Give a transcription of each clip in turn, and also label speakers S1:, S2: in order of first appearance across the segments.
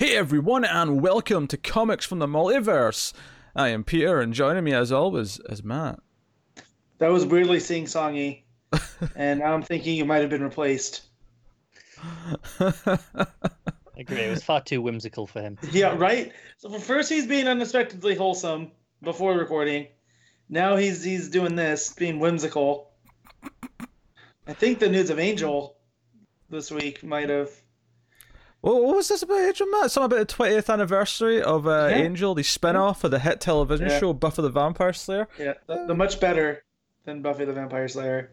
S1: Hey everyone, and welcome to Comics from the Multiverse. I am Peter, and joining me as always is Matt.
S2: That was weirdly sing songy, and now I'm thinking you might have been replaced.
S3: I agree. It was far too whimsical for him.
S2: Yeah, right. So for first he's being unexpectedly wholesome before recording. Now he's he's doing this, being whimsical. I think the news of Angel this week might have.
S1: Well, what was this about Angel Matt? Something about the 20th anniversary of uh,
S2: Yeah.
S1: Angel, the spin off of the hit television
S2: Yeah.
S1: show Buffy the Vampire Slayer.
S2: Yeah, the, the much better than Buffy the Vampire Slayer.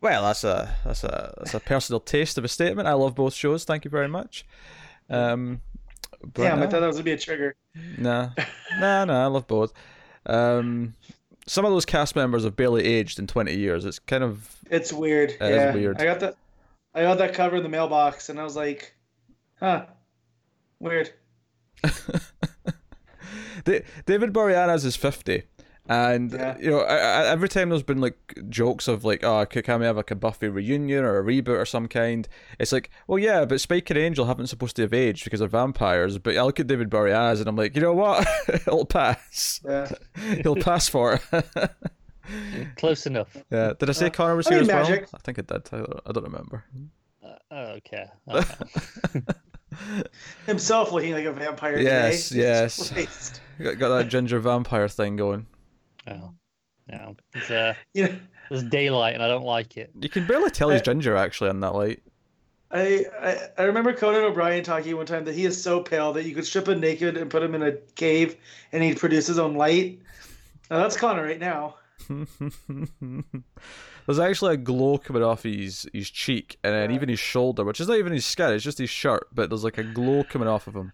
S1: Well, that's a that's a that's a personal taste of a statement. I love both shows. Thank you very much. Um, but
S2: Damn, I thought that was gonna be a trigger.
S1: Nah, nah, nah. I love both. Um, some of those cast members have barely aged in twenty years. It's kind of
S2: It's weird.
S1: is
S2: yeah,
S1: weird.
S2: I got that. I got that cover in the mailbox, and I was like, "Huh, weird."
S1: David Boreanaz is fifty, and
S2: Yeah.
S1: you know, I, I, every time there's been like jokes of like, oh, c- can we have like a Buffy reunion or a reboot or some kind? It's like, well, yeah, but Spike and Angel haven't supposed to have aged because they're vampires. But I look at David Boreanaz and I'm like, you know what? He'll pass.
S2: Yeah.
S1: He'll pass for it.
S3: Close enough.
S1: yeah. Did I say
S2: Uh,
S1: Connor was
S2: I
S1: here
S2: mean,
S1: as well? I think I did. I don't, I don't remember.
S3: Uh, okay. okay.
S2: Himself looking like a vampire.
S1: Yes,
S2: today.
S1: yes. Got, got that ginger vampire thing going.
S3: Oh, no. It's, uh,
S2: You know,
S3: there's daylight and I don't like it.
S1: You can barely tell he's ginger actually on that light.
S2: I, I I remember Conan O'Brien talking one time that he is so pale that you could strip him naked and put him in a cave and he'd produce his own light. Now that's Connor right now.
S1: There's actually a glow coming off his his cheek and then
S2: Yeah.
S1: even his shoulder, which is not even his skin, it's just his shirt, but there's like a glow coming off of him.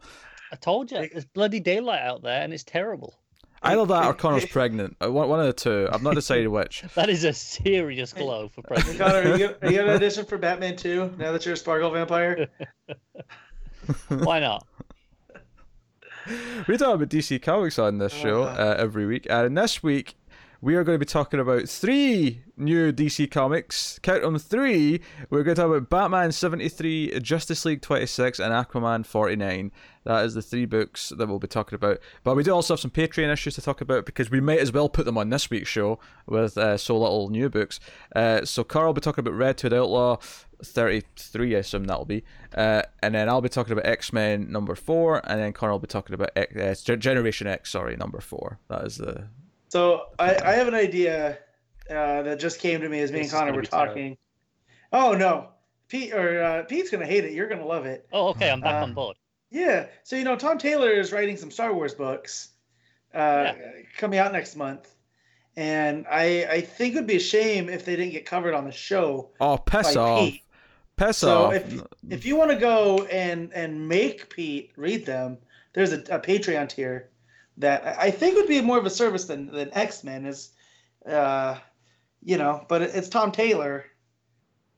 S3: I told you, there's bloody daylight out there and it's terrible.
S1: Either that or Connor's pregnant. Uh, One, one of the two. I've not decided which.
S3: That is a serious glow for
S2: Hey,
S3: pregnant.
S2: Connor, are you, gonna- are you gonna audition for Batman 2 now that you're a sparkle vampire?
S3: Why not?
S1: We talk about DC Comics on this show uh, every week, and this week we are going to be talking about three new DC Comics. Count them three. We're going to talk about Batman 73, Justice League 26, and Aquaman 49. That is the three books that we'll be talking about. But we do also have some Patreon issues to talk about because we might as well put them on this week's show with uh, so little new books. Uh, so Carl will be talking about Red Hood Outlaw 33, I assume that'll be. Uh, and then I'll be talking about X Men number four, and then Connor will be talking about X- uh, Generation X, sorry, number four. That is the.
S2: So I, I have an idea uh, that just came to me as me
S3: This
S2: and Connor were
S3: be terrible.
S2: talking. Oh no, Pete or uh, Pete's gonna hate it. You're gonna love it.
S3: Oh, okay, I'm back
S2: Uh,
S3: on board.
S2: Yeah. So you know, Tom Taylor is writing some Star Wars books, uh, coming out next month, and I I think it would be a shame if they didn't get covered on the show.
S1: Oh, piss
S2: by
S1: off.
S2: Pete.
S1: Piss
S2: So
S1: off.
S2: if if you want to go and and make Pete read them, there's a, a Patreon tier that I I think would be more of a service than than X Men is, uh, you know. But it's Tom Taylor.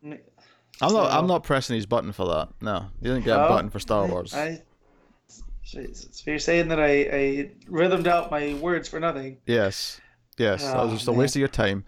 S1: I'm not. I'm not pressing his button for that. No, you didn't get a
S2: Oh,
S1: button for Star Wars.
S2: I, so you're saying that I, I rhythmed out my words for nothing.
S1: Yes, yes. that was
S2: Oh,
S1: just a
S2: man.
S1: waste of your time.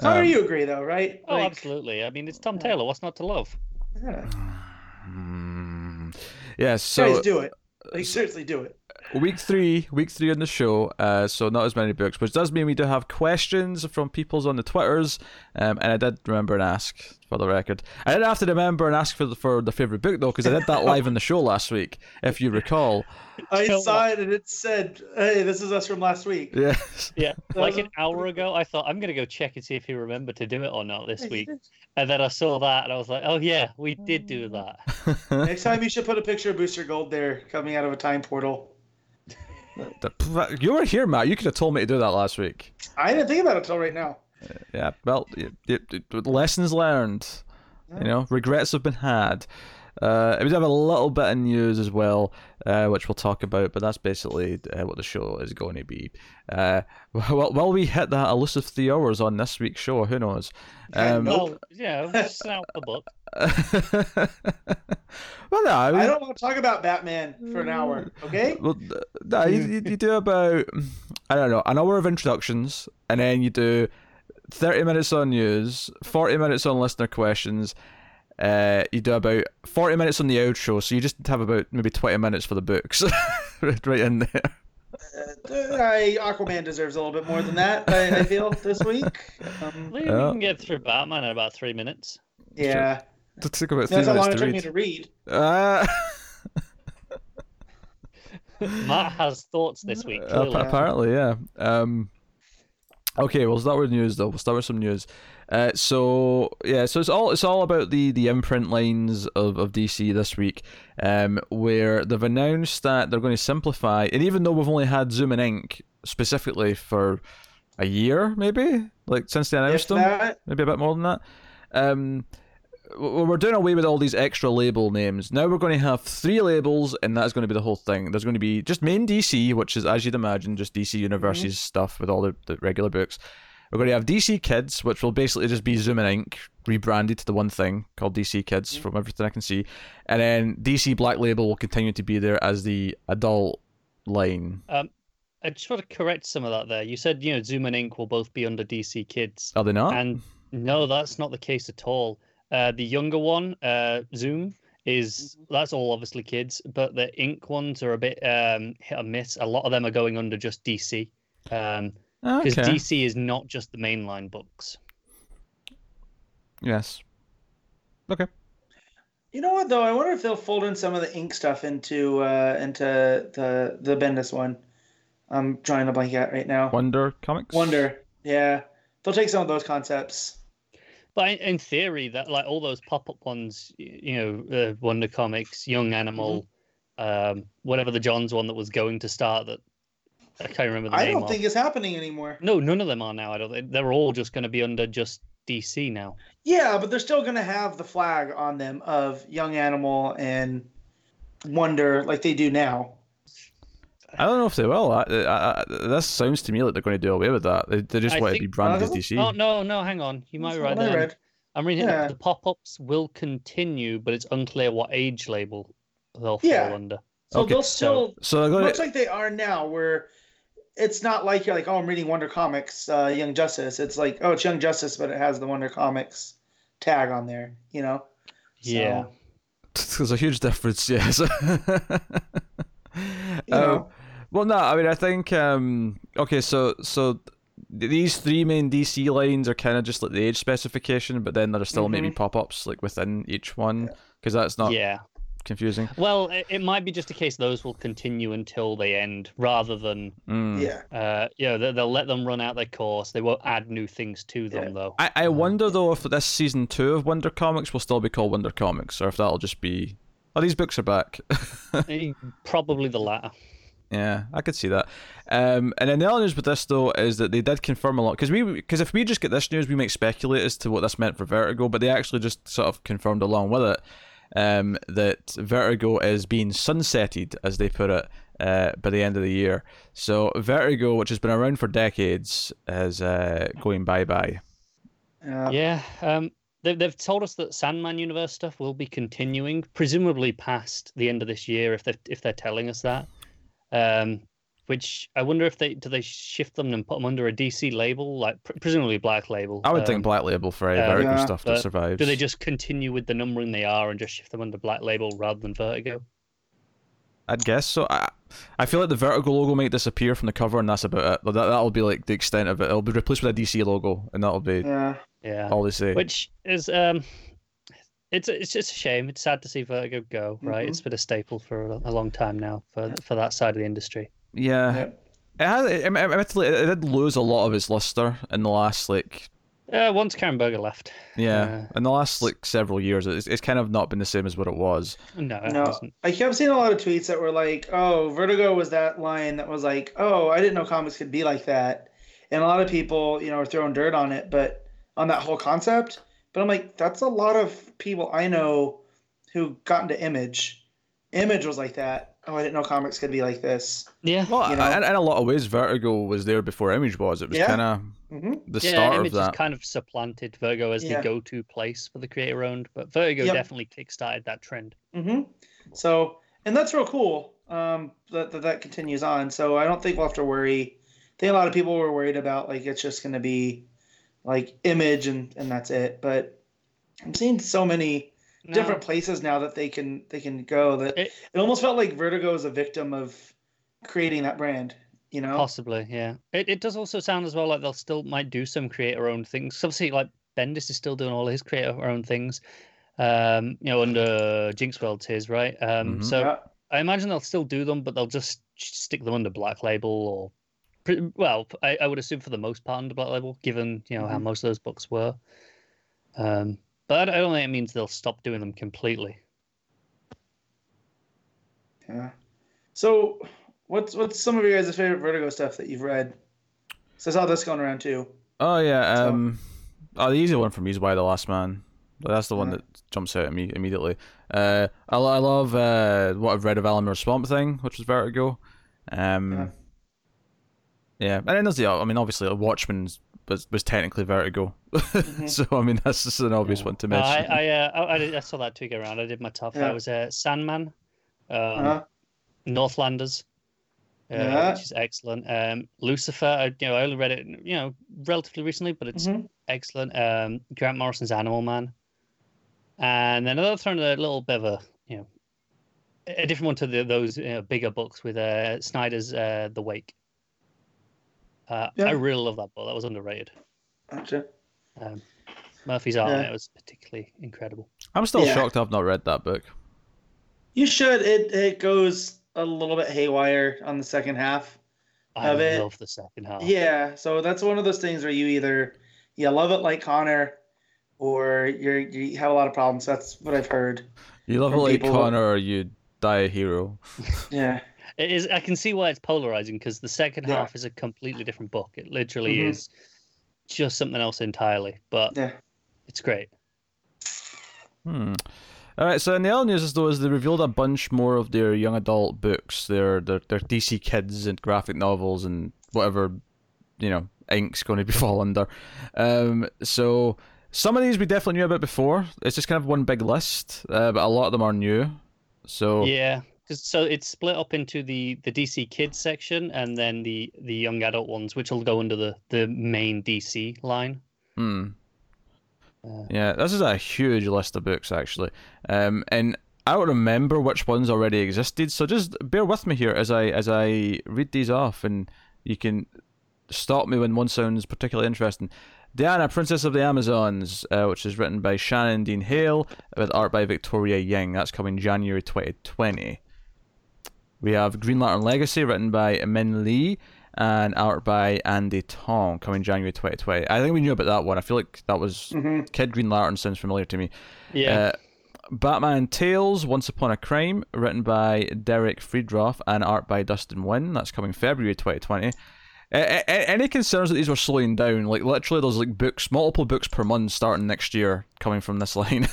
S2: Connor,
S1: Um,
S2: you agree though, right?
S3: Oh,
S2: Like,
S3: absolutely. I mean, it's Tom Taylor. What's not to love?
S2: yeah.
S1: mm, yes. So
S2: Guys, do it. Like seriously, do it.
S1: Week three, week three on the show. Uh, so not as many books, which does mean we do have questions from people's on the twitters. Um, and I did remember and ask for the record. I didn't have to remember and ask for the, for the favorite book though, because I did that live on the show last week, if you recall.
S2: I saw it and it said, "Hey, this is us from last week."
S1: Yes.
S3: Yeah, like an hour ago, I thought I'm gonna go check and see if he remembered to do it or not this week. And then I saw that, and I was like, "Oh yeah, we did do that."
S2: Next time, you should put a picture of Booster Gold there, coming out of a time portal.
S1: You were here, Matt. You could have told me to do that last week.
S2: I didn't think about it until right now.
S1: Yeah. Well, y y y- lessons learned. You know, regrets have been had. Uh, we do have a little bit of news as well, uh, which we'll talk about, but that's basically uh, what the show is going to be. Uh, well, will we hit that elusive three hours on this week's show? Who knows? Um,
S2: Nope.
S3: Well, you know, just out the book.
S1: well, no,
S2: I don't want to talk about Batman for an hour. Okay.
S1: Well, no, you, you, you do about I don't know an hour of introductions, and then you do thirty minutes on news, forty minutes on listener questions, Uh, you do about 40 minutes on the outro, so you just have about maybe 20 minutes for the books right in there.
S2: Uh, I, Aquaman deserves a little bit more than that. I, I feel this week. Um,
S3: We
S1: Yeah.
S3: can get through Batman in about three minutes.
S2: yeah,
S1: It took about three
S2: that's how long
S1: minutes
S2: it
S1: to
S2: took me
S1: read.
S2: to read.
S1: Uh,
S3: Matt has thoughts this week.
S1: Uh,
S3: Clearly.
S1: apparently, yeah. Um, okay, we'll start with news though. We'll start with some news. Uh, so yeah, so it's all it's all about the the imprint lines of, of DC this week, um, where they've announced that they're going to simplify. And even though we've only had Zoom and Ink specifically for a year, maybe like since they announced them, maybe a bit more than that. Um, we're doing away with all these extra label names. Now we're going to have three labels, and that's going to be the whole thing. There's going to be just main DC, which is, as you'd imagine, just DC Universe's stuff with all the, the regular books. We're going to have DC Kids, which will basically just be Zoom and Ink rebranded to the one thing called DC Kids, from everything I can see. And then DC Black Label will continue to be there as the adult line.
S3: I just want to correct some of that there. You said, you know, Zoom and Ink will both be under DC Kids.
S1: Are they not?
S3: And no, that's not the case at all. Uh, the younger one, uh, Zoom, is that's all obviously kids, but the Ink ones are a bit um, hit or miss. A lot of them are going under just DC. Um, because
S1: okay.
S3: DC is not just the mainline books.
S1: Yes. Okay.
S2: you know what though? I wonder if they'll fold in some of the ink stuff into uh, into the the Bendis one. I'm drawing a blank out right now.
S1: Wonder Comics.
S2: Wonder, yeah, they'll take some of those concepts.
S3: But in, in theory, that like all those pop-up ones, you know, uh, Wonder Comics, Young Animal,
S2: Mm-hmm.
S3: um, whatever the Johns one that was going to start that I can't remember the
S2: I
S3: name
S2: don't
S3: of.
S2: think it's happening anymore.
S3: No, none of them are now. I don't. They're all just going to be under just DC now.
S2: Yeah, but they're still gonna have the flag on them of Young Animal and Wonder like they do now.
S1: I don't know if they will. I, I, I, this sounds to me like they're going to do away with that. They, they just
S3: I
S1: want to be
S3: think-
S1: branded as
S2: Uh,
S1: DC.
S3: Oh no, no, hang on. You might
S2: That's
S3: be right there.
S2: read.
S3: I'm reading.
S2: Yeah.
S3: The pop-ups will continue, but it's unclear what age label they'll fall under.
S2: So
S1: Okay,
S2: they'll still
S1: So they're going
S2: much like they are now, where it's not like you're like, oh, I'm reading Wonder Comics, uh, Young Justice. It's like, oh, it's Young Justice, but it has the Wonder Comics tag on there. You know? So,
S3: Yeah.
S1: There's a huge difference, yes.
S2: You
S1: Um,
S2: know.
S1: well, no, I mean, I think. Um, okay, so so th- these three main DC lines are kind of just like the age specification, but then there are still maybe
S2: Mhm.
S1: pop ups like within each one because that's not
S3: yeah.
S1: Confusing.
S3: Well, it, it might be just a case those will continue until they end, rather than
S1: Mm.
S2: Yeah.
S3: uh, you know, they- they'll let them run out their course. They won't add new things to them
S2: Yeah.
S3: though.
S1: I, I wonder though if this season two of Wonder Comics will still be called Wonder Comics, or if that'll just be. Oh, these books are back.
S3: Eh, Probably the latter.
S1: Yeah, I could see that. Um, and then the other news with this though is that they did confirm a lot because we because if we just get this news, we might speculate as to what this meant for Vertigo, but they actually just sort of confirmed along with it um, that Vertigo is being sunsetted, as they put it, uh, by the end of the year. So Vertigo, which has been around for decades, is uh, going bye bye.
S2: Yeah.
S3: Yeah. Um, they've they've told us that Sandman universe stuff will be continuing, presumably past the end of this year, if they if they're telling us that. Um, which I wonder if they do they shift them and put them under a DC label, like pr- presumably Black Label.
S1: I would
S3: Um,
S1: think Black Label for any
S3: uh,
S1: Vertigo
S2: Yeah,
S1: stuff that
S3: but
S1: survives.
S3: Do they just continue with the numbering they are and just shift them under Black Label rather than Vertigo?
S1: I'd guess so. I, I feel like the Vertigo logo might disappear from the cover, and that's about it. But That that'll be like the extent of it. It'll be replaced with a DC logo, and that'll be
S2: Yeah.
S3: Yeah.
S1: all they say.
S3: Which is um, it's it's just a shame. It's sad to see Vertigo go. Right,
S2: Mhm.
S3: it's been a staple for a, a long time now for for that side of the industry.
S1: Yeah,
S2: Yeah.
S1: it has. It, it, admittedly, it did lose a lot of its luster in the last like
S3: Uh, once Karen Berger left.
S1: yeah,
S3: Uh,
S1: in the last like several years. It's, it's kind of not been the same as what it was.
S3: No, it
S2: No,
S3: hasn't.
S2: I kept seeing a lot of tweets that were like, "Oh, Vertigo was that line that was like, oh, I didn't know comics could be like that," and a lot of people, you know, are throwing dirt on it, but on that whole concept. But I'm like, that's a lot of people I know who got into Image. Image was like that. Oh, I didn't know comics could be like this.
S3: Yeah.
S1: Well,
S2: You know?
S1: in, in a lot of ways, Vertigo was there before Image was. It was
S2: Yeah.
S1: kind of
S2: hmm
S1: the
S3: yeah,
S1: start
S3: Image
S1: of
S3: has
S1: that.
S3: kind of supplanted Virgo as
S2: Yeah.
S3: the go-to place for the creator owned, but Vertigo
S2: Yep.
S3: definitely kickstarted that trend.
S2: hmm So, and that's real cool. Um, that, that that continues on. So I don't think we'll have to worry. I think a lot of people were worried about like it's just going to be like image and and that's it. But I'm seeing so many
S3: No.
S2: different places now that they can they can go. That
S3: It-
S2: it, almost felt like Vertigo is a victim of creating that brand. You know,
S3: Possibly, yeah. It it does also sound as well like they'll still might do some creator owned things Obviously, like Bendis is still doing all his creator owned things. Um, you know, under Jinxworld's his, right? Um,
S1: Mhm.
S3: so
S2: Yeah.
S3: I imagine they'll still do them, but they'll just stick them under Black Label or, well, I, I would assume for the most part under Black Label, given you know how
S2: Mhm.
S3: most of those books were. Um, but I don't think it means they'll stop doing them completely.
S2: yeah. So, what's what's some of your guys' favorite Vertigo stuff that you've read? So I saw this going around too.
S1: Oh yeah.
S2: So-
S1: Um, oh, the easy one for me is Y the Last Man. That's the one
S2: Yeah.
S1: that jumps out at me immediately. Uh, I, I love uh, what I've read of Alan Moore Swamp Thing, which was Vertigo. Um,
S2: Yeah.
S1: yeah. and then there's the. I mean, obviously, like, Watchmen was was technically Vertigo, so I mean that's just an obvious
S3: Yeah.
S1: one to
S3: No,
S1: mention.
S3: I I, uh, I I I saw that too go around. I did my top
S2: Yeah.
S3: five. It was uh, Sandman, um,
S2: Uh-huh.
S3: Northlanders, uh,
S2: Yeah.
S3: which is excellent. Um, Lucifer, I, you know, I only read it, you know, relatively recently, but it's
S2: Mhm.
S3: excellent. Um, Grant Morrison's Animal Man, and then I'll throw in a little bit of a, you know, a different one to the, those you know, bigger books with uh, Snyder's uh, The Wake. Uh,
S2: Yeah.
S3: I really love that book. That was underrated.
S2: Gotcha.
S3: Um, Murphy's art on
S2: Yeah.
S3: it was particularly incredible.
S1: I'm still
S2: Yeah.
S1: shocked I've not read that book.
S2: You should. It it goes a little bit haywire on the second half.
S3: I
S2: Of it.
S3: love the second half.
S2: Yeah, so that's one of those things where you either you love it like Connor, or you're you have a lot of problems. That's what I've heard.
S1: You love it like
S2: people-
S1: Connor, or you die a hero.
S2: Yeah,
S3: It is. I can see why it's polarizing because the second
S2: Yeah.
S3: half is a completely different book. It literally
S2: Mhm.
S3: is just something else entirely. But
S2: yeah.
S3: it's great.
S1: Hmm. All right. So in the other news, is though, is they revealed a bunch more of their young adult books, their their their DC Kids and graphic novels and whatever, you know, ink's going to be fall under. Um. So some of these we definitely knew about before. It's just kind of one big list, uh, but a lot of them are new. So
S3: Yeah. 'Cause- so it's split up into the the DC Kids section and then the the young adult ones, which will go under the the main DC line.
S1: Hmm.
S3: Uh,
S1: Yeah, this is a huge list of books actually, um, and I don't remember which ones already existed. So just bear with me here as I as I read these off, and you can stop me when one sounds particularly interesting. Diana, Princess of the Amazons, uh, which is written by Shannon Dean Hale with art by Victoria Ying. That's coming January 2020. We have Green Lantern Legacy, written by Minh Lê, and art by Andie Tong, coming January 2020. I think we knew about that one. I feel like that was
S2: hmm
S1: Kid Green Lantern sounds familiar to me.
S3: yeah.
S1: Uh, Batman Tales, Once Upon a Crime, written by Derek Friedroff and art by Dustin Nguyen. That's coming February 2020. A- a- a- any concerns that these were slowing down? Like literally, there's like books, multiple books per month starting next year coming from this line.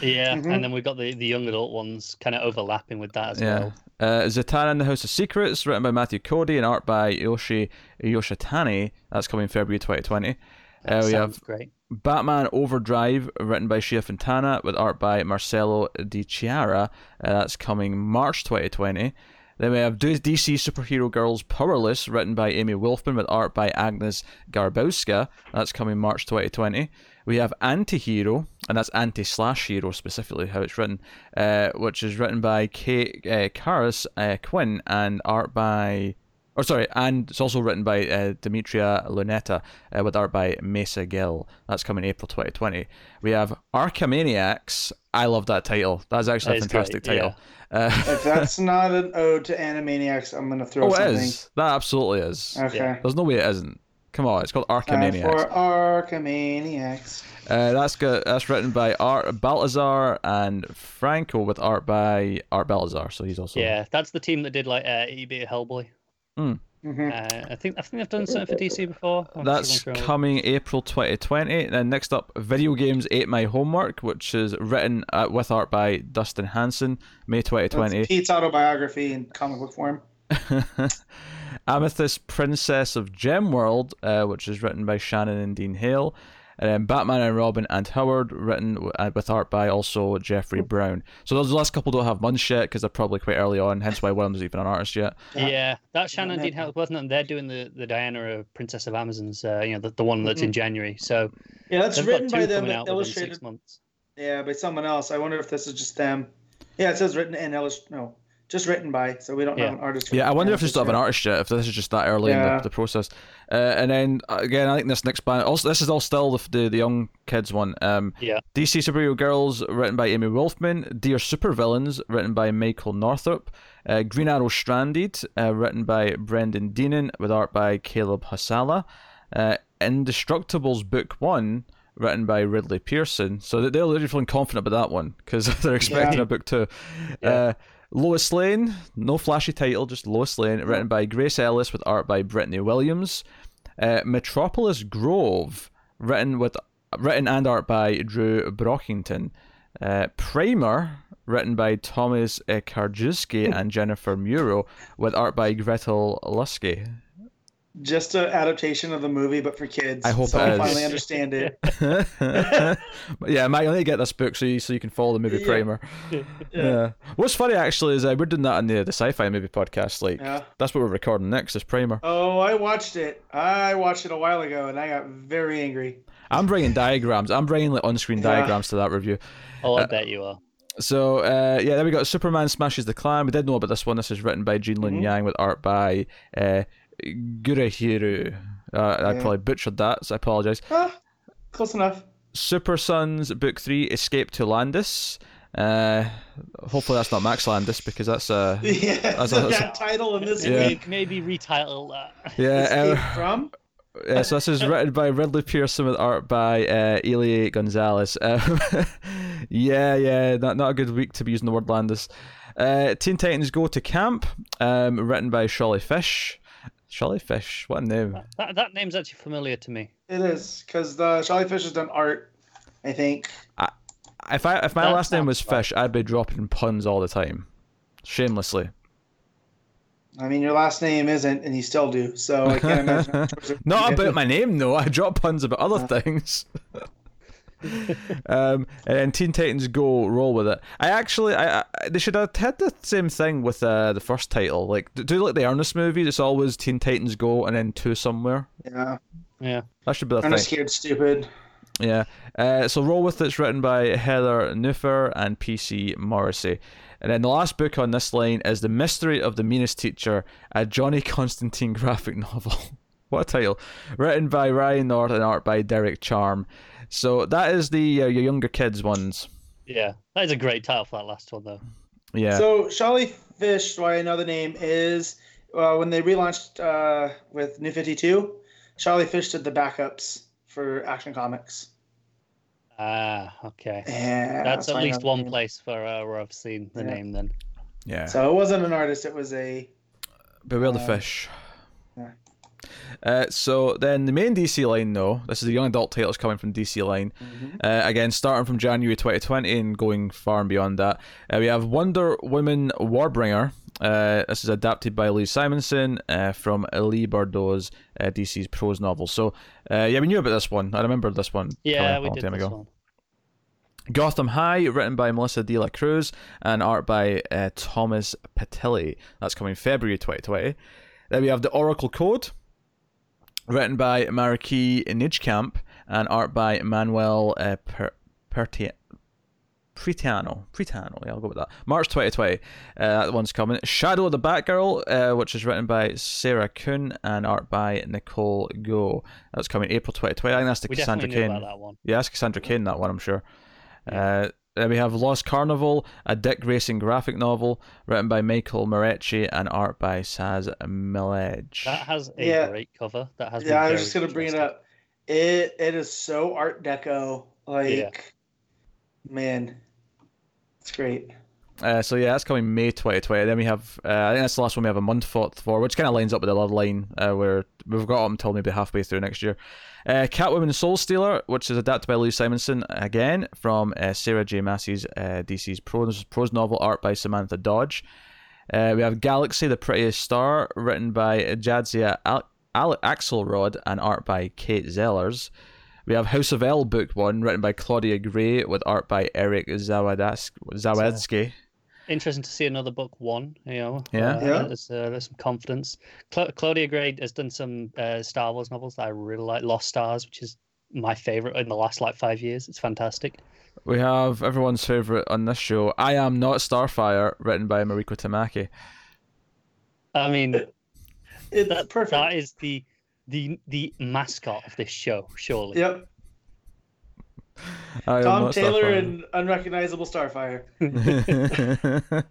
S3: yeah.
S2: Mhm.
S3: And then we've got the the young adult ones kind of overlapping with that as
S1: yeah.
S3: well.
S1: Uh, Zatanna and the House of Secrets, written by Matthew Cody and art by Yoshi Yoshitani. That's coming February 2020.
S3: That
S1: Uh, we have
S3: great.
S1: Batman Overdrive, written by Shea Fontana, with art by Marcelo Di Chiara. Uh, that's coming March 2020. Then we have DC Superhero Girls Powerless, written by Amy Wolfman, with art by Agnes Garbowska. That's coming March 2020. We have Antihero, and that's anti slash hero specifically, how it's written, uh, which is written by Kate uh, uh, Quinn and art by or sorry, and it's also written by uh, Demitria Lunetta uh, with art by Mesa Gill. That's coming April 2020. We have Arkhamaniacs. I love that title. That's actually
S3: That
S1: a fantastic
S3: great,
S1: title. Uh,
S2: If that's not an ode to Animaniacs, I'm gonna throw
S1: oh, it
S2: something.
S1: is. That absolutely is.
S2: Okay.
S3: Yeah.
S1: There's no way it isn't. Come on, it's called
S2: Time
S1: Arkhamaniacs.
S2: for Arkhamaniacs.
S1: Uh, that's got that's written by Art Baltazar and Franco with art by Art Baltazar. So he's also
S3: Yeah, that's the team that did like uh, EB Hellboy.
S2: Hmm
S3: Uh, I think I think they've done something for DC before. I'll
S1: That's
S3: go through it.
S1: coming April 2020. Then next up, Video Games Ate My Homework, which is written uh, with art by Dustin Hansen, May
S2: That's
S1: 2020.
S2: Pete's autobiography in comic book form.
S1: Amethyst Princess of Gemworld, uh, which is written by Shannon and Dean Hale. And then Batman and Robin and Howard, written uh, with art by also Jeffrey Brown. So those last couple don't have months yet because they're probably quite early on, hence why one of them's even an artist yet.
S3: Yeah, that Shannon
S2: Yeah,
S3: Dean Howard, wasn't it? They're doing the, the Diana of Princess of Amazons, uh, you know, the, the one that's in January. So
S2: Yeah, that's written by them.
S3: out
S2: Illustrated.
S3: six months.
S2: Yeah, by someone else. I wonder if this is just them. Yeah, it says written and illust. No, just written by. So we don't
S3: Yeah.
S2: have an artist. for
S1: Yeah, I wonder if they still have an artist yet. If this is just that early in the, the process. Uh, and then uh, again, I think this next band. Also, this is all still the the, the young kids one. Um,
S3: Yeah.
S1: DC Superhero Girls, written by Amy Wolfman. Dear Supervillains, written by Michael Northrop. Uh, Green Arrow Stranded, uh, written by Brendan Deneen, with art by Caleb Hasala. Uh, Indestructibles Book One, written by Ridley Pearson. So they- they're really feeling confident about that one because they're expecting
S2: Yeah.
S1: a book two.
S3: Yeah.
S1: Lois Lane, no flashy title, just Lois Lane, written by Grace Ellis with art by Brittney Williams. Uh, Metropolis Grove, written with written and art by Drew Brockington. Uh, Primer, written by Thomas Krajewski and Jennifer Muro, with art by Gretel Lusky.
S2: Just an adaptation of the movie, but for kids.
S1: I hope
S2: so I finally understand it.
S1: yeah, Mike, I need to get this book so you so you can follow the movie
S2: Yeah.
S1: Primer. Yeah. What's funny actually is uh, we're doing that on the the sci-fi movie podcast. Like
S2: Yeah.
S1: that's what we're recording next is Primer.
S2: Oh, I watched it. I watched it a while ago, and I got very angry.
S1: I'm bringing diagrams. I'm bringing like on-screen
S2: Yeah.
S1: diagrams to that review.
S3: Oh, I
S1: Uh,
S3: bet you are.
S1: So uh, yeah, there we go. Superman smashes the Klan. We did know about this one. This is written by Gene Luen
S2: Mhm.
S1: Yang with art by uh, Gurahiru. Uh, I
S2: Yeah.
S1: probably butchered that, so I apologize.
S2: Ah, close enough.
S1: Super Sons Book Three: Escape to Landis. Uh, hopefully that's not Max Landis because that's uh
S2: Yeah,
S1: That's-
S2: so
S1: that's-
S2: that title in this
S1: Yeah.
S2: week.
S3: Maybe retitle that.
S1: yeah. Uh,
S2: from.
S1: Yeah, so this is written by Ridley Pearson with art by uh, Elia Gonzalez. Um, yeah, yeah, not not a good week to be using the word Landis. Uh, Teen Titans Go to Camp, um, written by Sholly Fish. Sholly Fish, what a name.
S3: that. That name's actually familiar to me.
S2: It is because the Sholly Fish has done art. I think.
S1: If I if my
S3: That
S1: last name was
S3: sounds fun.
S1: Fish, I'd be dropping puns all the time, shamelessly.
S2: I mean, your last name isn't, and you still do. So I can't imagine.
S1: Not about my name though. I drop puns about other
S2: Uh.
S1: things. um, and then Teen Titans Go, roll with it. I actually, I, I they should have had the same thing with uh, the first title. Like, do- do like the Ernest movies. It's always Teen Titans Go and then two somewhere.
S2: Yeah,
S3: Yeah.
S1: That should be the
S2: I'm
S1: thing.
S2: just scared stupid.
S1: Yeah. Uh, so roll with it's written by Heather Nuhfer and PC Morrissey. And then the last book on this line is The Mystery of the Meanest Teacher, a Johnny Constantine graphic novel. what a title. Written by Ryan North and art by Derek Charm. So that is the uh, your younger kids ones.
S3: Yeah. That is a great title for that last one, though.
S1: Yeah.
S2: So Sholly Fish, why another name is uh, when they relaunched uh, with New Fifty Two. Sholly Fish did the backups for Action Comics.
S3: Ah, okay.
S2: Yeah,
S3: That's at least one
S2: name.
S3: place for uh, where I've seen the
S2: Yeah.
S3: name then.
S1: yeah.
S2: So it wasn't an artist; it was a.
S1: Beware the
S2: uh,
S1: fish. Uh, so then the main DC line, though, this is the young adult titles coming from DC line. Uh, again, starting from January 2020 and going far and beyond that. Uh, we have Wonder Woman Warbringer. Uh, this is adapted by Lee Simonson uh, from Leigh Bardugo's uh, DC's prose novel. So, uh, yeah, we knew about this one. I remember this one.
S3: Yeah,
S1: a
S3: we
S1: long
S3: did
S1: time
S3: this
S1: ago.
S3: one.
S1: Gotham High, written by Melissa De La Cruz and art by uh, Thomas Pitilli. That's coming February 2020. Then we have The Oracle Code, written by Marieke Nijkamp and art by Manuel uh, per- Perti- Pritano. Pritano, yeah, I'll go with that. March 2020. Uh, that one's coming. Shadow of the Batgirl, uh, which is written by Sarah Kuhn and art by Nicole Go. That's coming April 2020. I think that's the
S3: We
S1: Cassandra
S3: definitely knew
S1: Cain.
S3: that one.
S1: Yeah, that's Cassandra Cain, that one, I'm sure. Uh, then we have Lost Carnival, a Dick Grayson graphic novel written by Michael Moreci and art by Sas Milledge.
S3: That has a
S2: Yeah.
S3: great cover. That has.
S2: Yeah, I
S3: been
S2: was just gonna bring it up. It it is so Art Deco. Like, man, it's great.
S1: Uh, so yeah, that's coming May 2020. Then we have, uh, I think that's the last one we have a month for, which kind of lines up with the love line, uh, where we've got up until maybe halfway through next year. Uh, Catwoman Soul Stealer, which is adapted by Lou Simonson again from uh, Sarah J. Maas's uh, DC's prose, prose novel, art by Samantha Dodge. We have Galaxy, the Prettiest Star, written by Jadzia Al- Al- Axelrod and art by Kate Zellers. We have House of El Book 1, written by Claudia Gray, with art by Eric. Zawadzki.
S3: Interesting to see another book one. You know.
S1: Yeah.
S3: Uh,
S2: Yeah.
S3: There's, uh, there's some confidence. Cla- Claudia Gray has done some uh, Star Wars novels that I really like. Lost Stars, which is my favorite in the last like five years. It's fantastic.
S1: We have everyone's favorite on this show. I am not Starfire, written by Mariko Tamaki.
S3: I mean,
S2: It's
S3: that,
S2: perfect.
S3: that is the the the mascot of this show, surely.
S2: Yep. Tom Taylor and unrecognizable Starfire.
S1: uh,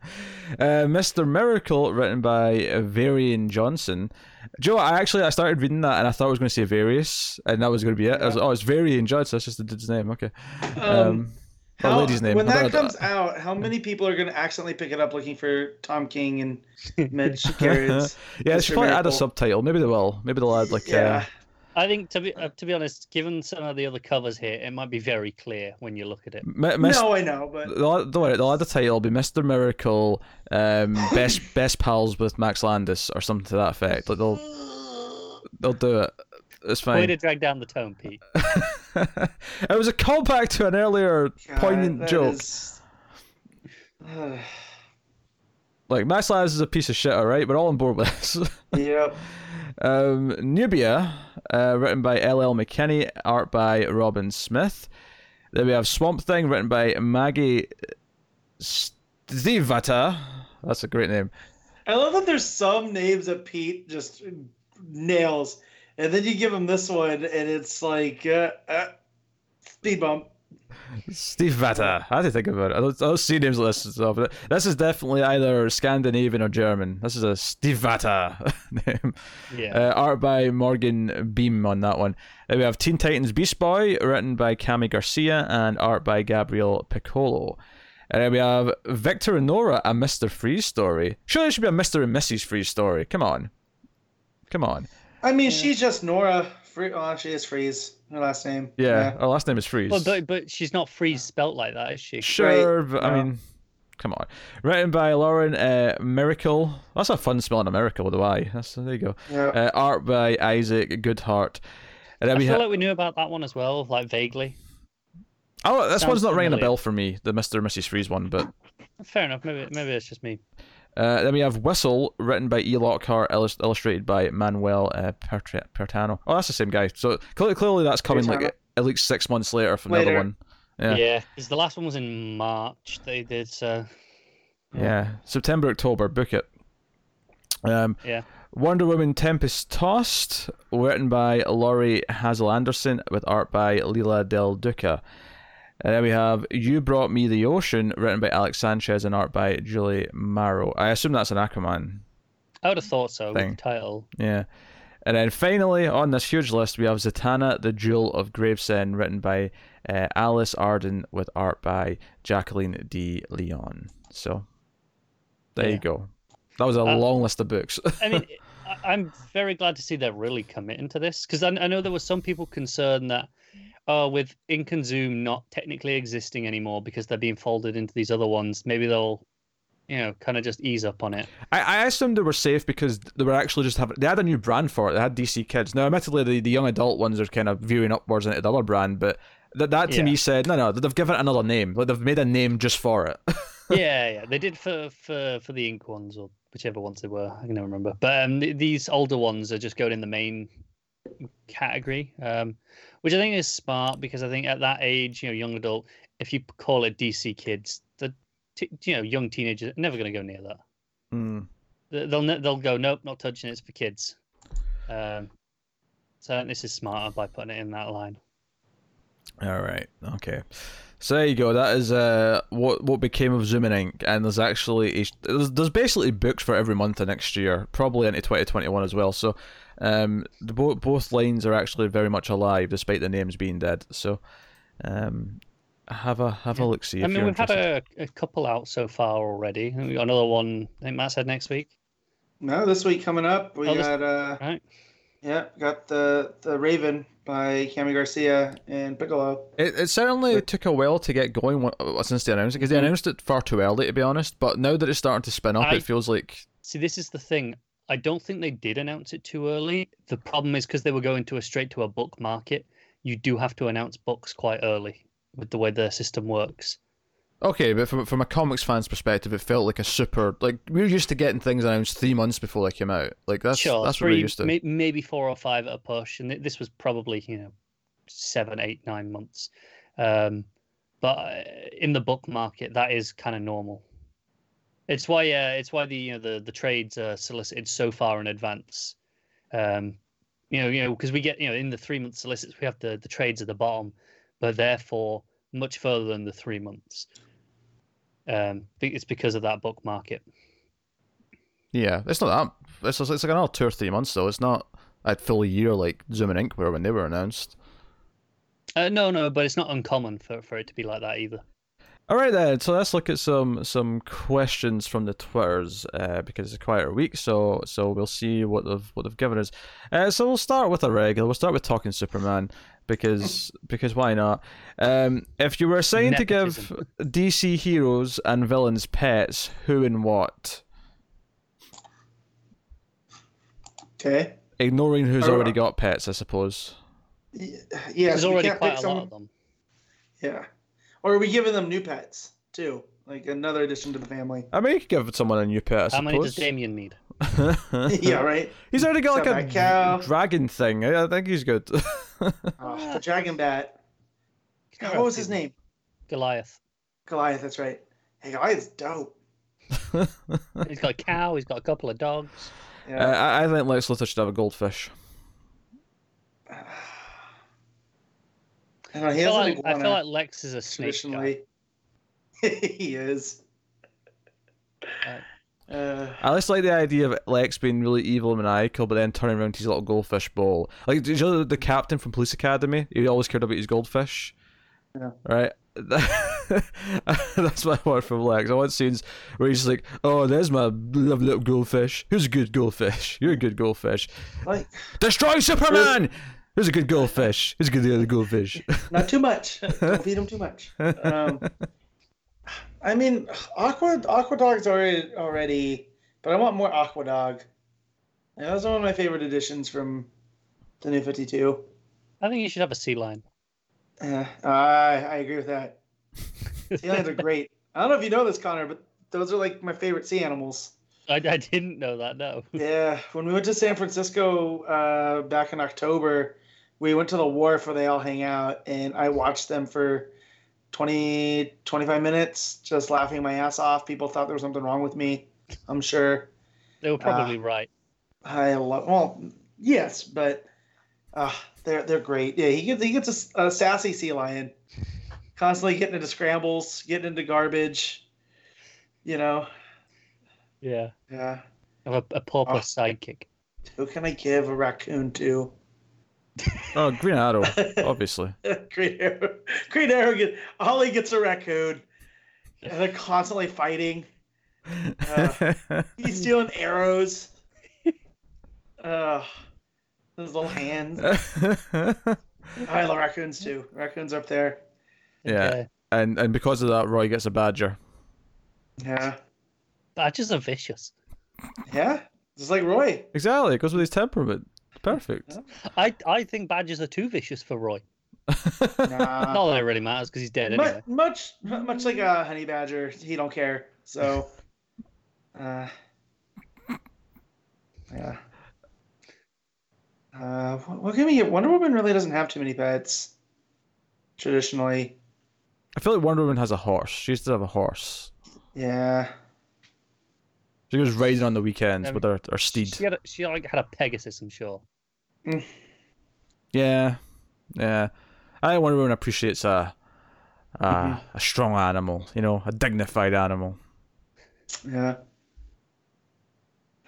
S1: Mr. Miracle, written by Varian Johnson. Joe, I actually I started reading that and I thought I was going to say Various, and that was going to be it. I was, oh, it's Varian Johnson. That's just the dude's name. Okay. Um, or
S2: How-
S1: lady's name.
S2: When that comes out, how many people are going to accidentally pick it up looking for Tom King and Mitch Gerads?
S1: yeah, they should probably add a subtitle. Maybe they will. Maybe they'll add like.
S2: yeah.
S3: I think to be uh, to be honest, given some of the other covers here, it might be very clear when you look at it.
S1: M- Mis-
S2: No, I know, but
S1: They'll, add- don't worry, they'll add the title. It'll be Mr. Miracle, um, best best pals with Max Landis or something to that effect. Like they'll they'll do it. It's fine.
S3: Way
S1: fine.
S3: to drag down the tone, Pete.
S1: it was a callback to an earlier
S2: God,
S1: poignant joke.
S2: is-
S1: Like Max Landis is a piece of shit, alright? We're all on board with this.
S2: yep.
S1: Um, Nubia, uh, written by L.L. McKinney, art by Robyn Smith. Then we have Swamp Thing, written by Maggie Stiefvater. That's a great name.
S2: I love that there's some names that Pete just nails, and then you give him this one, and it's like uh, uh, speed bump.
S1: Steve Vata. I had to think about it. I don't, I don't see names like this and stuff. but This is definitely either Scandinavian or German. This is a Steve Vata name.
S3: Yeah.
S1: Uh, art by Morgan Beem on that one. Then we have Teen Titans Beast Boy, written by Kami Garcia, and art by Gabriel Piccolo. And then we have Victor and Nora, a Mr. Freeze story. Surely it should be a Mr. and Mrs. Freeze story. Come on. Come on.
S2: I mean, she's just Nora. Free- oh, she is Freeze. Her last name.
S1: Yeah, her last name is Freeze.
S3: But, but but she's not freeze spelt like that, is she?
S1: Sure,
S2: Right,
S1: but I mean, come on. Written by Lauren uh, Myracle. That's a fun spelling, a miracle with a Y. That's there you go.
S2: Yeah.
S1: Uh, art by Isaac Goodhart. And then
S3: I
S1: we
S3: feel
S1: have.
S3: like we knew about that one as well, like vaguely.
S1: Oh, this
S3: sounds
S1: one's not ringing a bell for me. The Mister and Mrs. Freeze one, but
S3: Fair enough. Maybe maybe it's just me.
S1: Uh, then we have Whistle, written by E. Lockhart, illus- illustrated by Manuel uh, Pertra- Pertano. Oh, that's the same guy. So clearly, clearly that's coming
S2: Pertano.
S1: like at least six months later from the other one. Yeah.
S3: Yeah, because the last one was in March. They did so.
S1: Yeah, September, October, book it. Um,
S3: Yeah.
S1: Wonder Woman Tempest Tossed, written by Laurie Hazel Anderson, with art by Leila Del Duca. And then we have You Brought Me the Ocean, written by Alex Sanchez, and art by Julie Maroh. I assume that's an Aquaman.
S3: I would have thought so with the title.
S1: Yeah. And then finally, on this huge list, we have Zatanna, the Jewel of Gravesend, written by uh, Alys Arden, with art by Jacqueline D. Leon. So, there you go. That was a
S3: Uh,
S1: long list of books.
S3: I mean, I'm very glad to see they're really committing to this because I, I know there were some people concerned that, oh, with Ink and Zoom not technically existing anymore because they're being folded into these other ones, maybe they'll, you know, kind of just ease up on it.
S1: I, I assumed they were safe because they were actually just having. They had a new brand for it. They had DC Kids. Now, admittedly, the, the young adult ones are kind of veering upwards into the other brand, but that that to
S3: Yeah.
S1: me said no, no. They've given it another name. Like they've made a name just for it.
S3: yeah, yeah, they did for for for the Ink ones or whichever ones they were. I can never remember. But um, th- these older ones are just going in the main category, um, which I think is smart because I think at that age, you know, young adult, if you call it DC Kids, the t- you know young teenagers are never going to go near that. They- They'll they'll go nope, not touching it. It's for kids. Um, so I think this is smarter by putting it in that line.
S1: All right. Okay. So there you go. That is uh what what became of Zoom and Ink, and there's actually a, there's, there's basically books for every month of next year, probably into 2021 as well. So um the both both lines are actually very much alive despite the names being dead. So um have a have a look see.
S3: I
S1: if
S3: mean,
S1: you're
S3: we've had a, a couple out so far already. I we got another one. I think Matt said next week.
S2: No, this week coming up, we
S3: Oh, this-
S2: got uh,
S3: Right.
S2: yeah, got the the Raven by Kami Garcia and Piccolo.
S1: It, it certainly took a while to get going uh, since they announced it because they announced it far too early to be honest. But now that it's starting to spin up,
S3: I-
S1: it feels like
S3: See, this is the thing. I don't think they did announce it too early. The problem is because they were going to a straight to a book market. You do have to announce books quite early with the way the system works.
S1: Okay. But from from a comics fan's perspective, it felt like a super like we were used to getting things announced three months before they came out. Like that's
S3: sure,
S1: that's what we're used to.
S3: may- maybe four or five at a push, and this was probably you know seven, eight, nine months. Um, but uh, in the book market, that is kind of normal. It's why uh, it's why the you know the the trades are solicited so far in advance. Um, you know, you know, because we get you know in the three month solicits we have the the trades at the bottom, but therefore much further than the three months. Um, it's because of that book market.
S1: Yeah, it's not that. It's, it's like another two or three months though. It's not a full year like Zoom and Ink were when they were announced.
S3: Uh, no, no, but it's not uncommon for, for it to be like that either.
S1: All right then, so let's look at some some questions from the Twitters uh, because it's a quieter week. So so we'll see what they've what they've given us. Uh, so we'll start with a regular. We'll start with talking Superman because because why not? Um, if you were assigned to give DC heroes and villains pets, who and what?
S2: Okay.
S1: Ignoring who's already got pets, I suppose.
S2: Yeah,
S3: There's already quite a lot of them.
S2: Yeah. Or are we giving them new pets too? Like another addition to the family.
S1: I mean, you could give someone a new pet. I
S3: How
S1: suppose.
S3: many does Damian need?
S2: yeah, right.
S1: He's already got
S2: Got
S1: like a
S2: cow.
S1: dragon thing. I I think he's good.
S2: Oh, the dragon bat. God, what was his name?
S3: Goliath.
S2: Goliath. That's right. Hey, Goliath's dope.
S3: He's got a cow. He's got a couple of dogs.
S1: Uh, I, I think Lex Luthor should have a goldfish.
S2: I know, he
S3: I feel, like, I feel like Lex is a snake guy.
S2: traditionally. he is.
S3: Right.
S2: Uh,
S1: I just like the idea of Lex being really evil and maniacal, but then turning around to his little goldfish bowl. Like, did you know the captain from Police Academy? He always cared about his goldfish.
S2: Yeah.
S1: Right? That's what I want from Lex. I want scenes where he's like, oh, there's my lovely little goldfish. Who's a good goldfish? You're a good goldfish.
S2: like
S1: Destroy Superman! Who's a good goldfish? Who's a good other goldfish?
S2: not too much. Don't feed him too much. Um, I mean, Aqua Aqua Dog's already already, but I want more Aqua Dog. That was one of my favorite additions from the New Fifty Two.
S3: I think you should have a sea lion.
S2: Uh, I I agree with that. Sea lions are great. I don't know if you know this, Connor, but those are like my favorite sea animals.
S3: I, I didn't know that. No.
S2: Yeah, when we went to San Francisco uh, back in October, we went to the wharf where they all hang out, and I watched them for 20, 25 minutes, just laughing my ass off. People thought there was something wrong with me. I'm sure.
S3: They were probably right.
S2: I love. Well, yes, but uh, they're they're great. Yeah, he gets he gets a, a sassy sea lion, constantly getting into scrambles, getting into garbage. You know.
S3: Yeah.
S2: Yeah.
S3: Have a, a pauper
S2: Oh.
S3: sidekick.
S2: Who can I give a raccoon to?
S1: Oh, Green Arrow, obviously.
S2: Green Arrow. Green Arrow get Ollie gets a raccoon, and they're constantly fighting. He's stealing arrows. Uh, those little hands. I love raccoons too. Raccoons up there.
S1: yeah.
S3: Okay.
S1: And and because of that, Roy gets a badger.
S2: Yeah,
S3: Badgers are vicious.
S2: yeah. Just like Roy.
S1: Exactly, it goes with his temperament. Perfect.
S3: I I think badgers are too vicious for Roy.
S2: Nah.
S3: Not that it really matters because he's dead anyway.
S2: much, much, much like a honey badger. He don't care. So, uh, yeah. Uh, what, what can we get? Wonder Woman really doesn't have too many pets. Traditionally,
S1: I feel like Wonder Woman has a horse. She used to have a horse.
S2: yeah.
S1: She was riding on the weekends
S3: Um,
S1: with her, her steed.
S3: She had a, she like had a Pegasus, I'm sure.
S1: Yeah, yeah. I think Wonder Woman appreciates a a,
S2: Mhm.
S1: a strong animal, you know, a dignified animal.
S2: Yeah.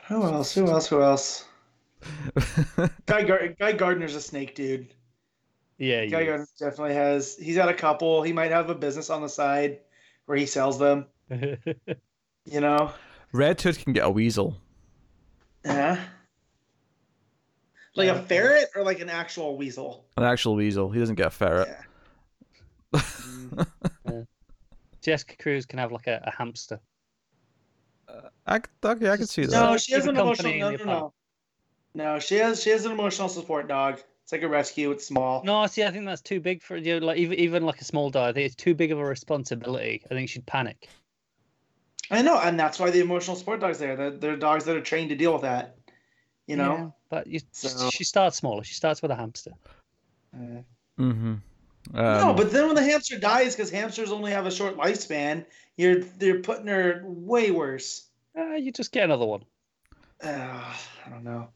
S2: Who else? Who else? Who else? Guy, Gar- Guy Gardner's a snake dude.
S3: Yeah,
S2: Guy
S3: is.
S2: Gardner definitely has. He's got a couple. He might have a business on the side where he sells them. You know.
S1: Red Hood can get a weasel.
S2: Yeah. Like a ferret or like an actual weasel?
S1: An actual weasel. He doesn't get a ferret.
S2: Yeah. Mm.
S3: Jessica Cruz can have like a, a hamster.
S1: Uh, I, c- okay, I can see that.
S2: No, she has an emotional. No, no, no. No, she has. She has an emotional support dog. It's like a rescue. It's small.
S3: No, see, I think that's too big for you. Know, like even even like a small dog, I think it's too big of a responsibility. I think she'd panic.
S2: I know, and that's why the emotional support dog's there. They're, they're dogs that are trained to deal with that. You know.
S3: Yeah, but you,
S2: So-
S3: she starts smaller. She starts with a hamster.
S2: Uh,
S1: Mm-hmm.
S2: no,
S1: Um,
S2: but then when the hamster dies, because hamsters only have a short lifespan, you're you're putting her way worse.
S3: Uh, you just get another one.
S2: Uh, I don't know.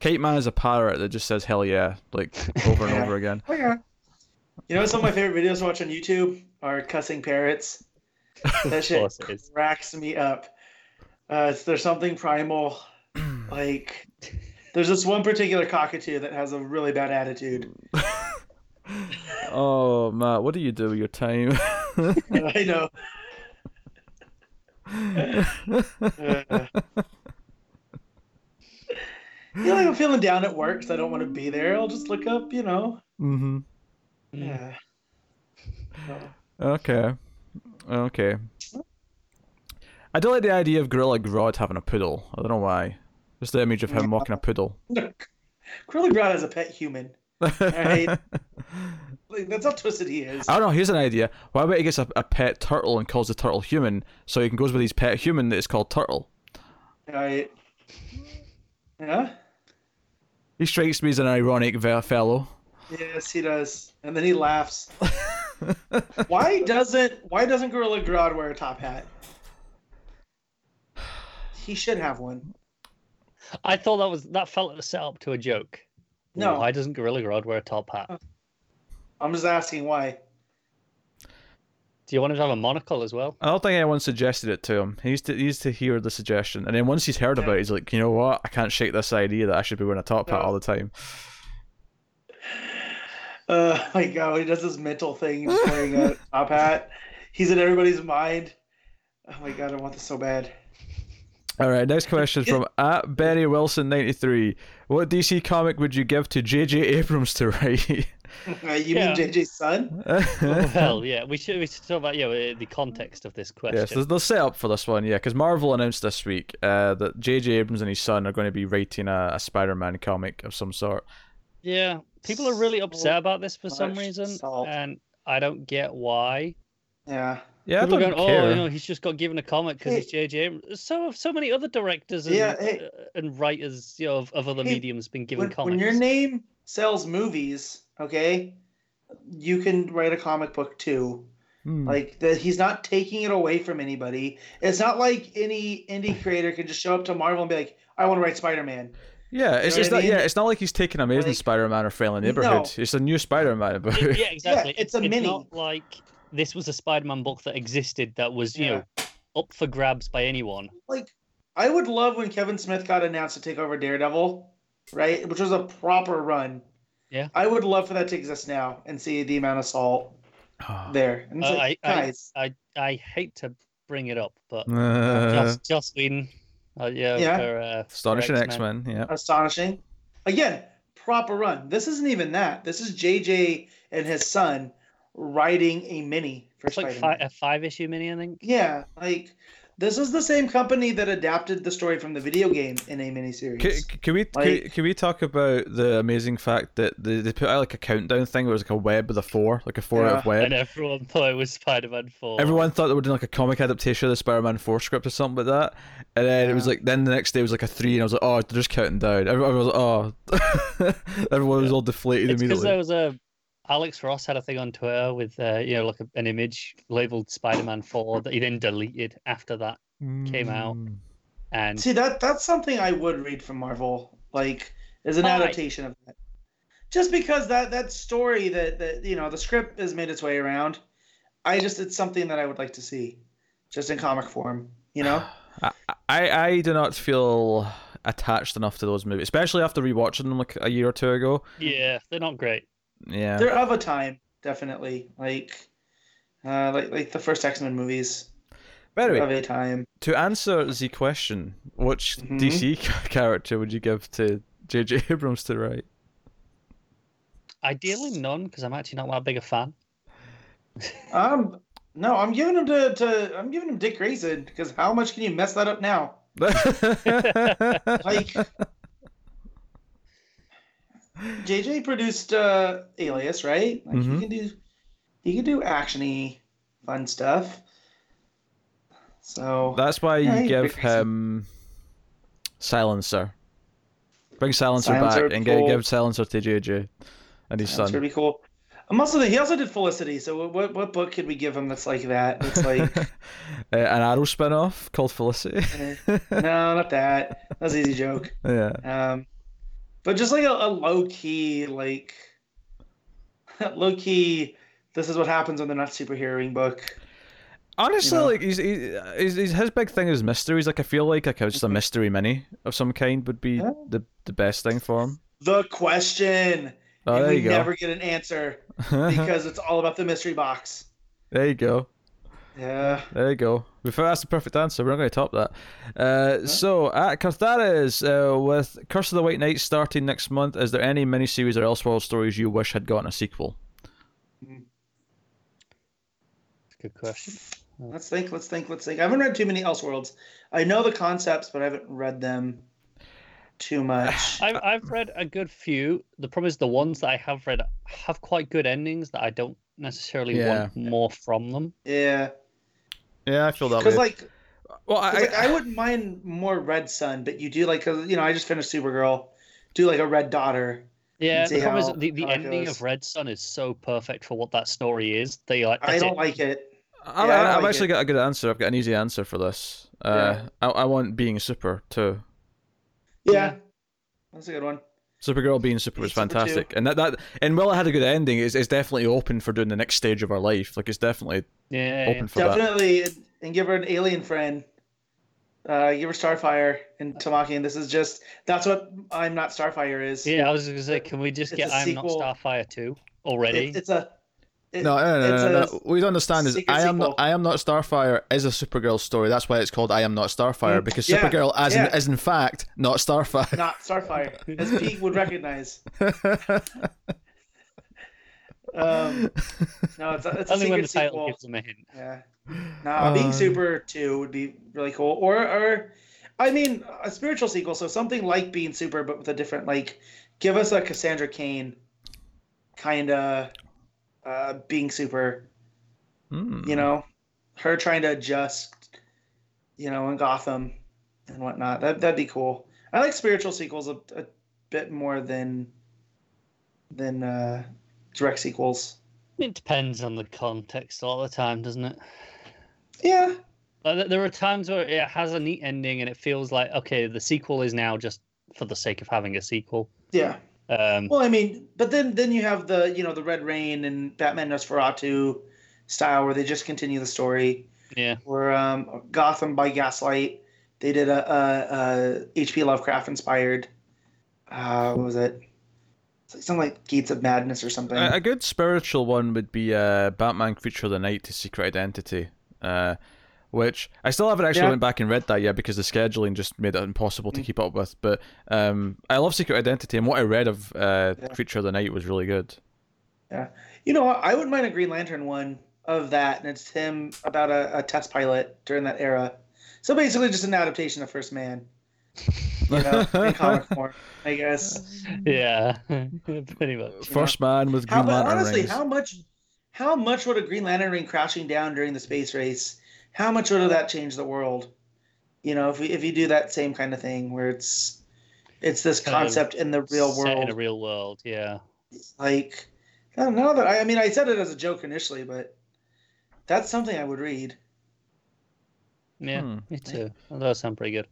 S1: Kite Man is a parrot that just says "hell yeah" like over and over again.
S2: Oh yeah. You know, some of my favorite videos to watch on YouTube are cussing parrots. That shit
S3: course
S2: cracks me up. Uh, it's, there's something primal. Like, there's this one particular cockatoo that has a really bad attitude.
S1: Oh Matt, what do you do with your time?
S2: I know. Uh, you know, like I'm feeling down at work because I don't want to be there. I'll just look up, you know.
S1: Mm-hmm.
S2: Yeah. So,
S1: Okay. Okay. I don't like the idea of Gorilla Grodd having a poodle. I don't know why. Just the image of him walking a poodle.
S2: Curly Brown is a pet human. Right. Like, that's how twisted he is.
S1: I don't know. Here's an idea. Why about he gets a, a pet turtle and calls the turtle human, so he can goes with his pet human that is called Turtle.
S2: Right. Yeah.
S1: He strikes me as an ironic ve- fellow.
S2: Yes, he does. And then he laughs. why doesn't Why doesn't Gorilla Grodd wear a top hat? He should have one.
S3: I thought that was that felt like a setup to a joke.
S2: No.
S3: Why doesn't Gorilla Grodd wear a top hat?
S2: I'm just asking why.
S3: Do you want him to have a monocle as well?
S1: I don't think anyone suggested it to him. He used to he used to hear the suggestion, and then once he's heard about it, he's like, you know what? I can't shake this idea that I should be wearing a top hat all the time.
S2: Uh, my God, he does this mental thing, he's wearing a top hat. He's in everybody's mind. Oh my God, I want this so bad.
S1: All right, next question from at Benny Wilson ninety three. What DC comic would you give to J.J. Abrams to write?
S2: Uh, you
S3: Yeah.
S2: mean JJ's son?
S3: well, yeah, we should we should talk about yeah the context of this question.
S1: Yes, there's the setup for this one, yeah, because Marvel announced this week uh, that J.J. Abrams and his son are going to be writing a, a Spider-Man comic of some sort.
S3: Yeah, people are really upset about this for some reason, and I don't get why.
S2: Yeah.
S1: Yeah, I don't
S3: going,
S1: care.
S3: oh, you know, he's just got given a comic because
S2: Hey.
S3: he's JJ. Abrams." So have so many other directors and,
S2: Yeah, hey.
S3: uh, and writers, you know, of, of other
S2: Hey,
S3: mediums been given
S2: When,
S3: comics.
S2: when your name sells movies, okay, you can write a comic book too.
S1: Hmm.
S2: Like that, he's not taking it away from anybody. It's not like any indie creator can just show up to Marvel and be like, "I want to write Spider-Man."
S1: yeah, it's,
S2: know
S1: it's
S2: what
S1: not.
S2: mean?
S1: Yeah, it's not like he's taking Amazing
S2: Like-
S1: Spider-Man or Friendly Neighborhood.
S2: No.
S1: It's a new Spider-Man, but
S3: It- yeah, exactly.
S2: it's a
S3: it's
S2: mini.
S3: not like this was a Spider-Man book that existed that was, you
S2: Yeah.
S3: know, up for grabs by anyone.
S2: Like, I would love when Kevin Smith got announced to take over Daredevil, right? Which was a proper run.
S3: Yeah.
S2: I would love for that to exist now and see the amount of salt there. And
S3: Uh,
S2: like,
S3: I, I,
S2: guys,
S3: I I hate to bring it up, but
S1: Uh,
S3: Joss, Joss Whedon, uh, yeah,
S2: Yeah.
S3: for, uh,
S1: astonishing X-Men. Yeah.
S2: astonishing. Again, proper run. This isn't even that. This is JJ and his son writing a mini for
S3: It's like
S2: Spider-Man.
S3: fi- a five issue mini, I think.
S2: Yeah, like this is the same company that adapted the story from the video game in a miniseries.
S1: Can, can we can,
S2: Like-
S1: can we talk about the amazing fact that they, they put out like a countdown thing where it was like a web with a four, like a four out of web.
S3: And everyone thought it was Spider-Man Four.
S1: Everyone thought they were doing like a comic adaptation of the Spider-Man Four script or something like that, and then it was like then the next day was like a three, and I was like, oh, they're just counting down. Everyone was like, oh, everyone was all deflated
S3: It's because
S1: immediately.
S3: there was a Alex Ross had a thing on Twitter with uh, you know like a, an image labeled Spider-Man Four that he then deleted after that, came out.
S1: Mm.
S3: and
S2: See that that's something I would read from Marvel, like as an
S3: Alright.
S2: adaptation of that. Just because that that story that that you know the script has made its way around, I just it's something that I would like to see, just in comic form. You know,
S1: I, I I do not feel attached enough to those movies, especially after rewatching them like a year or two ago.
S3: yeah, they're not great.
S1: Yeah.
S2: they're of a time, definitely. Like, uh, like like the first X Men movies
S1: By the way,
S2: of a time.
S1: to answer the question, which
S2: Mhm.
S1: DC character would you give to J.J. Abrams to write?
S3: Ideally, none because I'm actually not that big a fan.
S2: Um, no, I'm giving him to, to I'm giving him Dick Grayson because how much can you mess that up now? Like, JJ produced uh, Alias, right? Like
S1: Mhm.
S2: he can do he can do actiony, fun stuff. So
S1: That's why you
S2: Yeah, he's
S1: give him Silencer. Bring Silencer,
S2: Silencer
S1: back and
S2: cool.
S1: give Silencer to JJ and his
S2: that's
S1: son.
S2: gonna be cool. I'm also he also did Felicity. So what what book could we give him that's like that? It's like
S1: uh, an Arrow spin-off called Felicity.
S2: no, not that. That's an easy joke.
S1: yeah.
S2: Um, but just like a, a low key like low key. This is what happens when they're not superheroing book.
S1: Honestly,
S2: You know?
S1: like he's, he, he's, he's his big thing is mysteries. Like I feel like like just a mm-hmm. mystery mini of some kind would be
S2: Yeah.
S1: the the best thing for him.
S2: The question.
S1: Oh,
S2: and we never get an answer because it's all about the mystery box.
S1: there you go.
S2: Yeah.
S1: There you go. We thought that's the perfect answer. We're not going to top that. Uh, So, at Carthares, uh, with Curse of the White Knight starting next month, is there any miniseries or Elseworld stories you wish had gotten a sequel?
S3: Good question.
S2: Let's think. Let's think. Let's think. I haven't read too many Elseworlds. I know the concepts, but I haven't read them too much.
S3: I've I've read a good few. The problem is the ones that I have read have quite good endings that I don't necessarily
S1: Yeah.
S3: want more from them.
S2: Yeah.
S1: Yeah, I feel that way.
S2: Because like,
S1: well, I,
S2: like, I wouldn't mind more Red Sun, but you do like, 'cause, you know, I just finished Supergirl. Do like a Red Daughter.
S3: Yeah, the problem
S2: how-
S3: is the, the ending
S2: goes.
S3: of Red Sun is so perfect for what that story is. They like
S2: I don't
S3: it.
S2: like it.
S1: I,
S2: Yeah, I don't
S1: I've
S2: like
S1: actually
S2: it.
S1: got a good answer. I've got an easy answer for this. Uh, I, I want being super too.
S2: Yeah. That's a good one.
S1: Supergirl being super was
S2: Being Super too.
S1: fantastic, and that that and while it had a good ending, it's, it's definitely open for doing the next stage of our life. Like it's definitely
S3: Yeah,
S1: open for.
S2: Definitely, and- and give her an alien friend. Uh, give her Starfire and Tamaki, and this is just that's what I'm not Starfire is.
S3: yeah. yeah. I was gonna say, can we just
S2: It's
S3: get I'm
S2: sequel.
S3: not Starfire two already?
S2: It, it's a. it-
S1: No, no, no, no, no,
S2: a.
S1: What you understand is I am not. I am not Starfire is a Supergirl story. That's why it's called I am not Starfire
S2: Mm,
S1: because
S2: yeah,
S1: Supergirl as in, is in fact not Starfire.
S2: Not Starfire, as Pete would recognize. Um, no, it's a, it's a
S3: Only when the title
S2: sequel.
S3: gives them a hint.
S2: Yeah. No, being
S1: Uh,
S2: super too would be really cool. Or, or, I mean, a spiritual sequel. So something like being super, but with a different like. Give us a Cassandra Cain, kind of, uh, being super.
S1: Hmm.
S2: You know, her trying to adjust. You know, in Gotham, and whatnot. That that'd be cool. I like spiritual sequels a, a bit more than than uh, direct sequels.
S3: It depends on the context all the time, doesn't it?
S2: Yeah.
S3: Like, there are times where it has a neat ending and it feels like okay, the sequel is now just for the sake of having a sequel.
S2: Yeah.
S3: Um,
S2: Well, I mean, but then then you have the you know the Red Rain and Batman Nosferatu style where they just continue the story.
S3: yeah,
S2: Where um, Gotham by Gaslight, they did a, a, a H.P. Lovecraft inspired. Uh, what was it? Something like Gates of Madness or something.
S1: A, a good spiritual one would be uh, Batman Creature of the Night to Secret Identity, uh, which I still haven't actually
S2: Yeah.
S1: went back and read that yet because the scheduling just made it impossible to
S2: Mm.
S1: keep up with. But um, I love Secret Identity, and what I read of uh,
S2: Yeah.
S1: Creature of the Night was really good.
S2: Yeah, you know? I wouldn't mind a Green Lantern one of that, and it's him about a, a test pilot during that era. So basically, just an adaptation of First Man. You know, in comic form, I guess.
S3: yeah, pretty much.
S1: First man with Green
S2: but
S1: Lantern
S2: honestly,
S1: rings.
S2: how much, how much would a Green Lantern ring crashing down during the space race? How much would that change the world? You know, if we, if you do that same kind of thing where it's, it's this
S3: Kind
S2: concept in the real
S3: Set in
S2: world,
S3: a real world, yeah.
S2: like, I don't know that I, I mean I said it as a joke initially, but that's something I would read.
S3: Yeah,
S1: Hmm.
S3: me too. That does sound pretty good.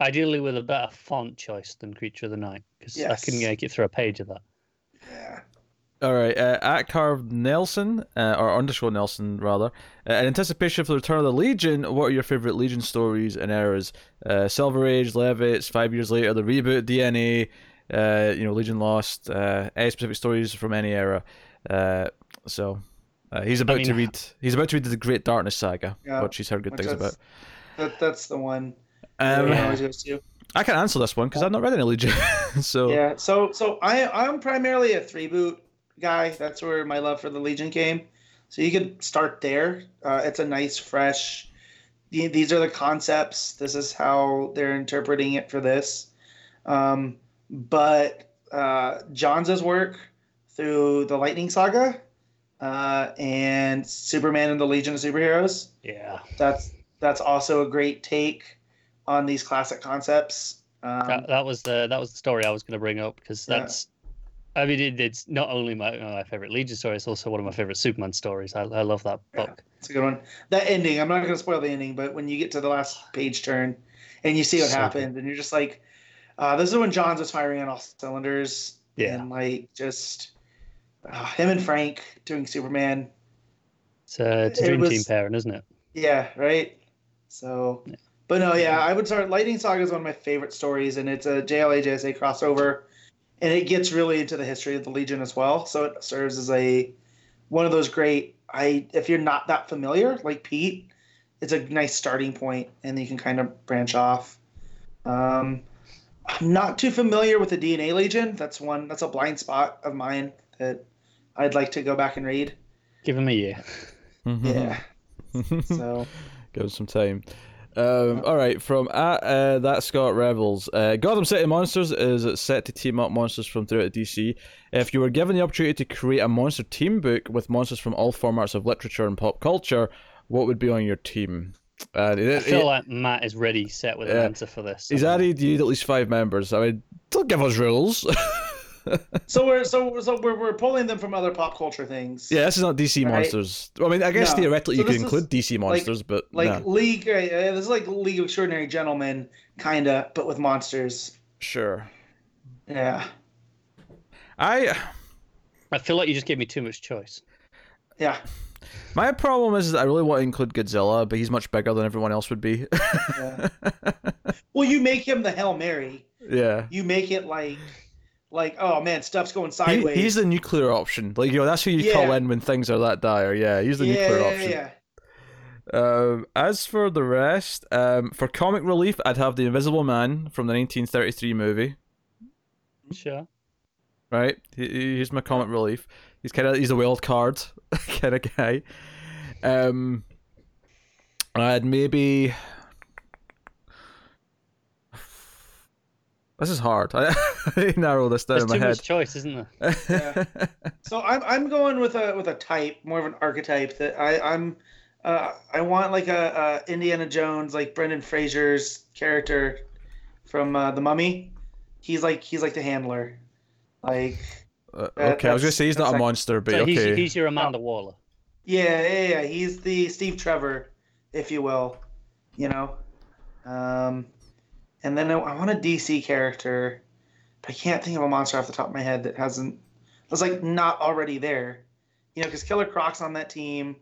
S3: Ideally, with a better font choice than Creature of the Night, because I couldn't make it through a page of that.
S2: Yeah.
S1: All right, uh, at Carve Nelson, uh, or underscore Nelson rather. Uh, in anticipation for the return of the Legion, what are your favorite Legion stories and eras? Uh, Silver Age, Levitz, Five Years Later, the reboot, DNA, uh, you know, Legion Lost, uh, any specific stories from any era. Uh, so uh, he's about to
S3: mean-
S1: read. He's about to read the Great Darkness saga,
S2: Yeah,
S1: which he's heard good things
S2: that's-
S1: about.
S2: That that's the one.
S1: Um,
S2: everyone
S3: Yeah.
S2: always goes to.
S1: I can answer this one because I've not read any Legion. so
S2: Yeah. So so I I'm primarily a three boot guy. That's where my love for the Legion came. So you could start there. Uh, it's a nice, fresh. These are the concepts. This is how they're interpreting it for this. Um, but uh, Johns' work through the Lightning Saga uh, and Superman and the Legion of Superheroes.
S3: Yeah,
S2: That's that's also a great take on these classic concepts. Um,
S3: that, that was the that was the story I was going to bring up because that's I mean, it, it's not only my my favorite Legion story; it's also one of my favorite Superman stories. I, I love that
S2: Yeah.
S3: book.
S2: It's a good one. That ending, I'm not going to spoil the ending, but when you get to the last page turn and you see what
S3: So
S2: and you're just like, uh, this is when Johns was firing on all cylinders.
S3: Yeah.
S2: And like, just uh, him and Frank doing Superman.
S3: It's a, it's a
S2: It
S3: dream
S2: was-
S3: team pairing, isn't it?
S2: Yeah, right? So,
S3: Yeah.
S2: but no, yeah, I would start. Lightning Saga is one of my favorite stories, and it's a JLA JSA crossover, and it gets really into the history of the Legion as well. So it serves as a one of those great. I if you're not that familiar, like Pete, it's a nice starting point, and you can kind of branch off. Um, I'm not too familiar with the DNA Legion. That's one. That's a blind spot of mine that I'd like to go back and read.
S3: Give him a year.
S2: Yeah. So.
S1: Give us some time. Um, all right, from at, uh, that Scott Rebels, uh, Gotham City Monsters is set to team up monsters from throughout DC. If you were given the opportunity to create a monster team book with monsters from all formats of literature and pop culture, what would be on your team? Uh, it-
S3: I feel
S1: it-
S3: like Matt is ready, set with an answer for this.
S1: he's added you need at least five members. I mean, don't give us rules.
S2: So we're so so we're, we're pulling them from other pop culture things.
S1: yeah, this is not DC
S2: Right.
S1: monsters. I mean, I guess
S2: No.
S1: theoretically
S2: So
S1: you could
S2: is
S1: include DC monsters, but
S2: like
S1: no.
S2: League. Uh, this is like League of Extraordinary Gentlemen, kinda, but with monsters.
S1: sure.
S2: Yeah,
S1: I
S3: I feel like you just gave me too much choice.
S2: yeah,
S1: My problem is that I really want to include Godzilla, but he's much bigger than everyone else would be.
S2: yeah. well, you make him the Hail Mary.
S1: yeah.
S2: You make it like, like, oh man, stuff's going
S1: He,
S2: sideways.
S1: he's the nuclear option. Like, you know, that's who you call in when things are that dire. Yeah, he's the
S2: yeah,
S1: nuclear
S2: yeah,
S1: option.
S2: yeah.
S1: Um, as for the rest, um, for comic relief, I'd have the Invisible Man from the 1933 movie.
S3: Sure.
S1: Right, he, he- he's my comic relief. He's kind of he's a wild card kind of guy. Um, I'd maybe. This is hard. I, I narrow this down
S3: There's
S1: in my
S3: too
S1: head.
S3: much choice, isn't there?
S2: So I'm I'm going with a with a type, more of an archetype that I I'm uh, I want like a, a Indiana Jones, like Brendan Fraser's character from uh, The Mummy. He's like he's like the handler, like
S1: Uh,
S2: That-
S1: okay, I was gonna say he's not a monster, but
S3: So
S1: okay.
S3: he's, he's your Amanda Waller.
S2: yeah yeah yeah. He's the Steve Trevor, if you will, you know. Um, and then I, I want a DC character, but I can't think of a monster off the top of my head that hasn't was like not already there, you know, because Killer Croc's on that team,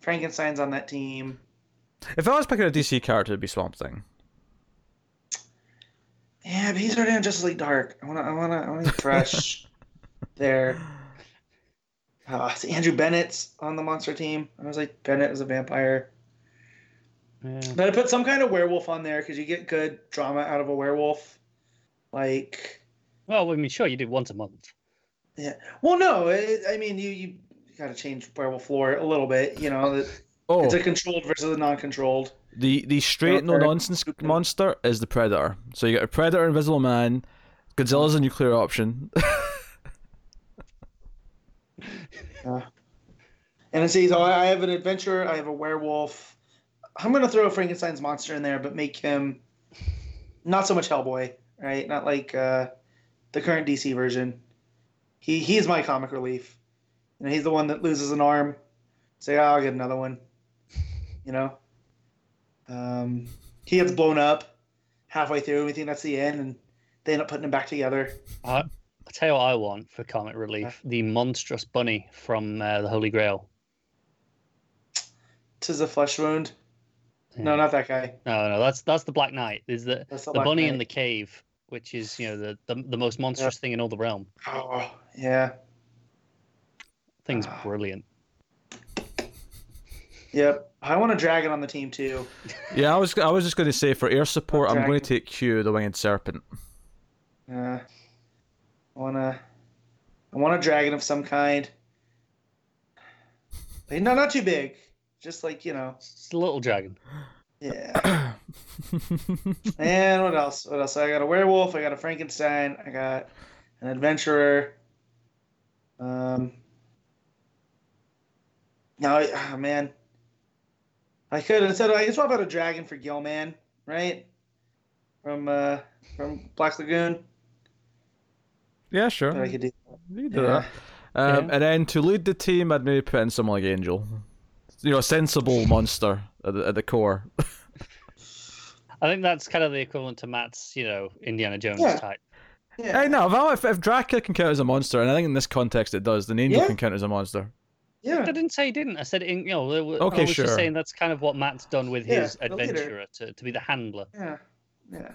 S2: Frankenstein's on that team.
S1: If I was picking a DC character, it'd be Swamp Thing.
S2: Yeah, but he's already on Justice League Dark. I wanna, I wanna, I wanna be fresh there. Uh, Andrew Bennett's on the monster team. I was like, Bennett is a vampire.
S3: Yeah.
S2: But I put some kind of werewolf on there because you get good drama out of a werewolf. Like,
S3: Well, I mean, sure, you do once a month. Yeah.
S2: Well, no, it, I mean, you you got to change werewolf lore a little bit. You know, that
S1: Oh,
S2: it's a controlled versus a non-controlled.
S1: the the straight no nonsense monster is the Predator. So you got a Predator, Invisible Man. Godzilla's a nuclear option. Yeah.
S2: Uh, and I see, so I I have an adventurer, I have a werewolf. I'm gonna throw a Frankenstein's monster in there, but make him not so much Hellboy, right? Not like uh, the current DC version. He he's my comic relief. You know, he's the one that loses an arm. Say, oh, I'll get another one. You know. Um, he gets blown up halfway through, and we think that's the end, and they end up putting him back together.
S3: I, I'll tell you what I want for comic relief the monstrous bunny from uh, the Holy Grail.
S2: Tis a flesh wound. No, not that guy.
S3: No, no, that's that's the Black Knight. Is the
S2: That's
S3: the bunny
S2: Knight.
S3: in the cave, which is you know the the, the most monstrous thing in all the realm.
S2: Oh, yeah.
S3: Thing's
S2: Ah.
S3: brilliant.
S2: Yep. I want a dragon on the team too.
S1: yeah, I was I was just going to say for air support, I'm going to take Q, the winged serpent.
S2: Uh, I want to. I want a dragon of some kind. Like, No, not too big. Just like you know.
S3: It's a little dragon.
S2: Yeah. and what else? What else? I got a werewolf. I got a Frankenstein. I got an adventurer. Um. Now, oh, man. I could instead. Of, I guess swap out a dragon for Gill-man, right? From uh, from Black Lagoon.
S1: Yeah, sure.
S2: But I could do.
S1: You can do
S2: Yeah.
S1: that. Um,
S3: Yeah.
S1: And then to lead the team, I'd maybe put in someone like Angel. You know, a sensible monster at the, at the core.
S3: I think that's kind of the equivalent to Matt's, you know, Indiana Jones
S2: Yeah.
S3: type.
S2: Yeah.
S1: Hey, no, if, if, if Dracula can count as a monster, and I think in this context it does, then Angel
S2: Yeah.
S1: can count as a monster.
S2: yeah.
S3: I didn't say he didn't. I said, in, you know, okay, I
S1: Okay,
S3: was
S1: sure.
S3: just saying that's kind of what Matt's done with
S2: Yeah,
S3: his adventurer to, to be the handler.
S2: Yeah, yeah.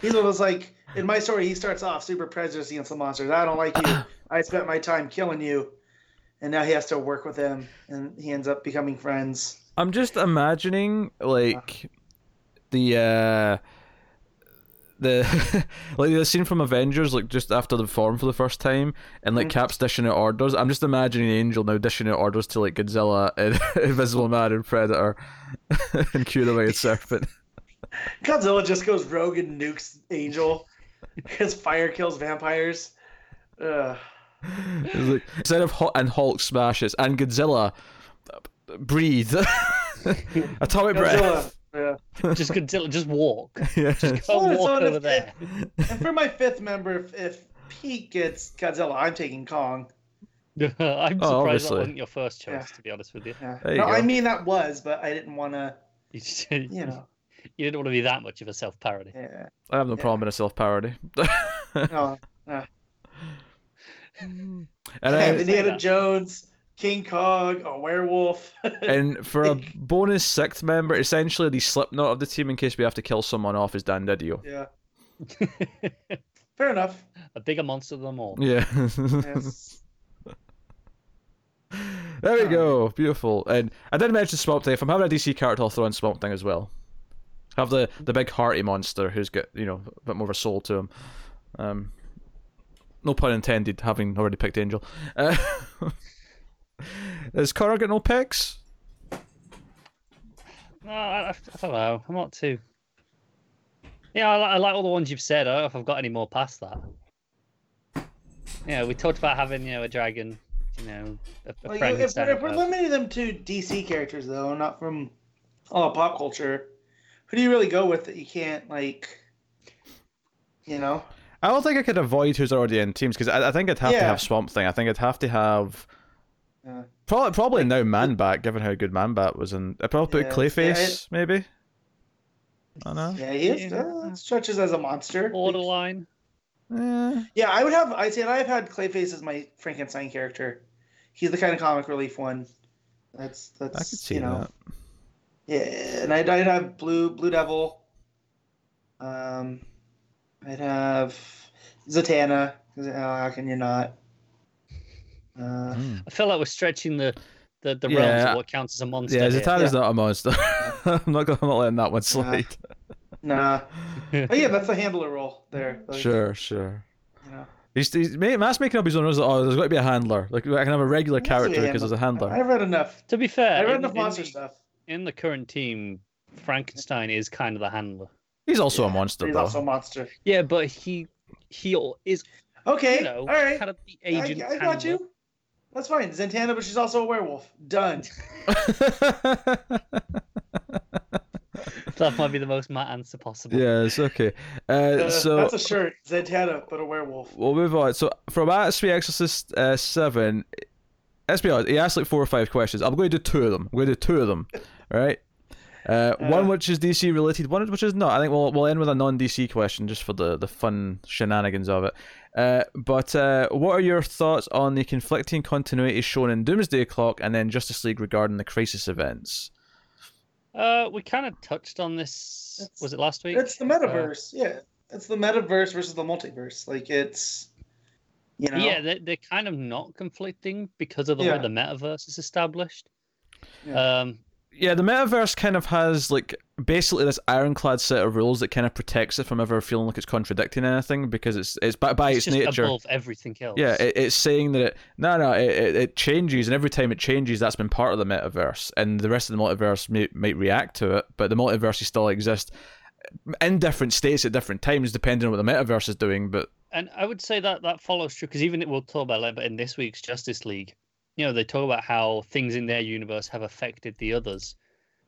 S2: He's one of those like in my story. He starts off super prejudiced against the monsters. I don't like you. I spent my time killing you, and now he has to work with them, and he ends up becoming friends.
S1: I'm just imagining like the uh the like the scene from Avengers, like just after the form for the first time, and like
S2: Mhm.
S1: Cap's dishing out orders. I'm just imagining Angel now dishing out orders to like Godzilla and Invisible Man and Predator and Cure the winged Serpent.
S2: Godzilla just goes rogue and nukes Angel because fire kills vampires. Ugh.
S1: It's like, instead of Hulk and Hulk smashes and Godzilla breathe atomic breath.
S2: Yeah.
S3: Just Godzilla, just walk.
S1: Yeah.
S3: Just go
S2: Well,
S3: walk
S2: so if-
S3: over there.
S2: And for my fifth member, if, if Pete gets Godzilla, I'm taking Kong.
S3: I'm oh, surprised
S1: Oh,
S3: that wasn't your first choice,
S2: Yeah.
S3: to be honest with you.
S2: Yeah.
S1: You
S2: no,
S1: go.
S2: I mean that was, but I didn't want to.
S3: You, just,
S2: You know.
S3: you didn't want to be that much of a self parody.
S2: Yeah.
S1: I have no
S2: Yeah.
S1: problem in a self parody.
S2: No.
S1: And
S2: Yeah,
S1: then,
S2: Indiana
S3: that.
S2: Jones, King Kong, a werewolf.
S1: and for a bonus sixth member, essentially the Slipknot of the team in case we have to kill someone off is Dan Didio.
S2: yeah. Fair enough.
S3: a bigger monster than them all.
S1: Yeah.
S2: Yes.
S1: there we go. Beautiful. And I did mention Swamp Thing. If I'm having a DC character, I'll throw in Swamp Thing as well. Have the, the big hearty monster who's got, you know, a bit more of a soul to him. Um, no pun intended, having already picked Angel. Uh, has Connor got no picks?
S3: No, I, I, I don't know. I'm not too. Yeah, I, li- I like all the ones you've said. I don't know if I've got any more past that. Yeah, we talked about having you know a dragon, you know, a, a
S2: Like, if,
S3: Frankenstein.
S2: we're, if we're limiting them to DC characters, though, not from all pop culture, who do you really go with that you can't, like, you know?
S1: I don't think I could avoid who's already in teams because I, I think I'd have to have Swamp Thing. I think I'd have to have
S2: Uh,
S1: probably probably now Man Bat, given how good Man Bat was in. I'd probably put
S2: Yeah.
S1: Clayface, maybe. I don't know.
S2: yeah, he is. Uh, stretches as a monster.
S3: borderline.
S1: Eh.
S2: Yeah, I would have. I'd say I've had Clayface as my Frankenstein character. He's the kind of comic relief one. That's that's
S1: I could see
S2: you know.
S1: that.
S2: Yeah, and I'd, I'd have Blue Blue Devil. Um, I'd have Zatanna. uh, how can you not? Uh,
S1: Mm.
S3: I feel like we're stretching the the, the
S1: Yeah.
S3: realms of what counts as a monster.
S1: Yeah. Zatanna's
S2: Yeah.
S1: not a monster. I'm not gonna I'm not letting that one slide.
S2: nah, but yeah, that's the handler role there. Like,
S1: Sure, sure.
S2: You know.
S1: He's, he's Matt's making up his own rules. Oh, there's got to be a handler. Like I can have a regular
S2: There has to be
S1: character because there's a handler.
S2: I've read enough.
S3: To be fair,
S2: I read
S3: in,
S2: enough
S3: in
S2: monster
S3: the,
S2: stuff.
S3: in the current team, Frankenstein is kind of the handler.
S1: He's also a monster,
S2: He's
S1: though.
S2: also a monster.
S3: Yeah, but he he is
S2: Okay,
S3: you know
S2: all right.
S3: kind of the
S2: I,
S3: agent.
S2: I got you. That's fine. Zatanna, but she's also a werewolf. Done.
S3: That might be the most Matt answer possible.
S1: yes, okay. Uh,
S2: Uh,
S1: so
S2: that's a shirt. Zatanna, but a werewolf.
S1: we'll move on. So from Atmosphere Exorcist uh, seven, let's be honest, he asked like four or five questions. I'm going to do two of them. I'm going to do two of them. All right. Uh, one
S2: Uh.
S1: which is DC related, one which is not. I think we'll we'll end with a non DC question just for the the fun shenanigans of it. Uh, but uh, what are your thoughts on the conflicting continuity shown in Doomsday Clock and then Justice League regarding the Crisis events?
S3: Uh, we kind of touched on this.
S2: It's-
S3: was it last week?
S2: It's the metaverse. yeah, it's the metaverse versus the multiverse. Like it's, you know.
S3: Yeah, they're, they're kind of not conflicting because of the way the metaverse is established.
S2: Yeah.
S3: Um,
S1: Yeah, the metaverse kind of has like basically this ironclad set of rules that kind of protects it from ever feeling like it's contradicting anything because it's it's by, by its,
S3: it's just
S1: nature.
S3: above everything else.
S1: Yeah, it, it's saying that it no no it, it, it changes and every time it changes that's been part of the metaverse and the rest of the multiverse may, might react to it but the multiverse still exists in different states at different times depending on what the metaverse is doing but
S3: and I would say that that follows true because even we'll talk about it, but in this week's Justice League, you know, they talk about how things in their universe have affected the others,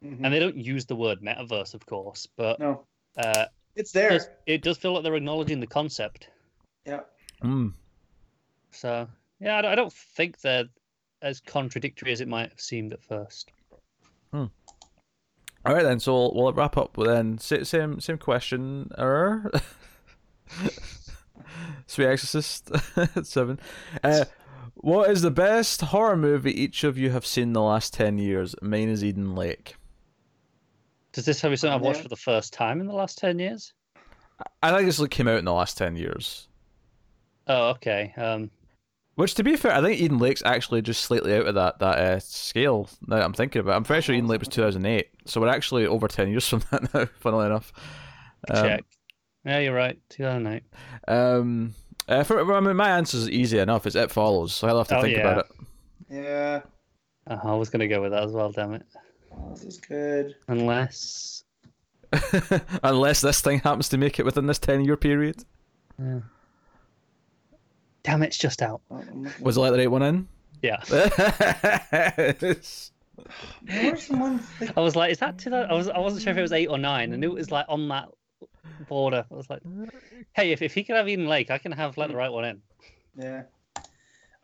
S2: Mhm.
S3: and they don't use the word metaverse, of course, but
S2: no,
S3: uh,
S2: it's
S3: it, does,
S2: there.
S3: it does feel like they're acknowledging the concept.
S2: Yeah.
S1: Mm.
S3: So yeah, I don't, think they're as contradictory as it might have seemed at first.
S1: All right then, so we'll, we'll wrap up with then same same question. Er, Sweet Exorcist seven. Uh, what is the best horror movie each of you have seen in the last ten years? Mine is Eden Lake.
S3: Does this have something I've watched for the first time in the last ten years?
S1: I think this like, came out in the last ten years.
S3: Oh, okay. Um,
S1: Which, to be fair, I think Eden Lake's actually just slightly out of that that uh, scale. Now that I'm thinking about, it. I'm pretty sure Eden Lake was 2008, so we're actually over 10 years from that now. Funnily enough. Um,
S3: check. Yeah, you're right. 2008.
S1: Um, uh, for, I mean, my answer is easy enough. It's It Follows, so I'll have to
S3: Oh,
S1: think
S3: yeah.
S1: about it.
S2: Yeah.
S3: Oh, I was going to go with that as well. Damn it.
S2: Oh, this is good.
S3: Unless.
S1: Unless this thing happens to make it within this 10 year period.
S3: Yeah. Damn, it's just out.
S2: Oh, I'm looking-
S1: Was it like the right one in?
S3: Yeah.
S1: It's-
S2: Where's the one?
S3: I was like, is that 2000? I was I wasn't sure if it was eight or nine. I knew it was like on that border. I was like, hey, if, if he can have Eden Lake, I can have let the right one in.
S2: Yeah.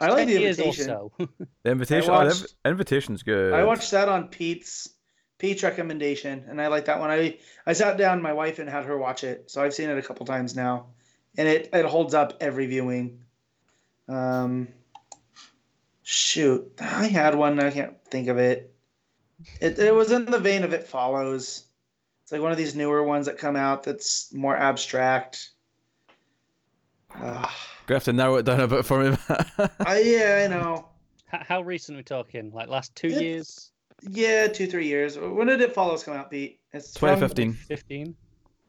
S2: I like the
S3: years or
S2: invitation.
S3: so.
S1: the invitation.
S2: I
S1: oh, the invitation's good.
S2: I watched that on Pete's Pete's recommendation, and I like that one. I I sat down my wife and had her watch it, so I've seen it a couple times now, and it it holds up every viewing. Um, shoot, I had one. I can't think of it. It it was in the vein of It Follows. It's like one of these newer ones that come out that's more abstract.
S1: Gonna have to narrow it down a bit for me.
S2: I, yeah, I know.
S3: H- How recent are we talking? Like last two
S2: It's-
S3: years?
S2: Yeah, two three years. When did It Follows come out, Pete? It's
S1: 2015.
S3: 15?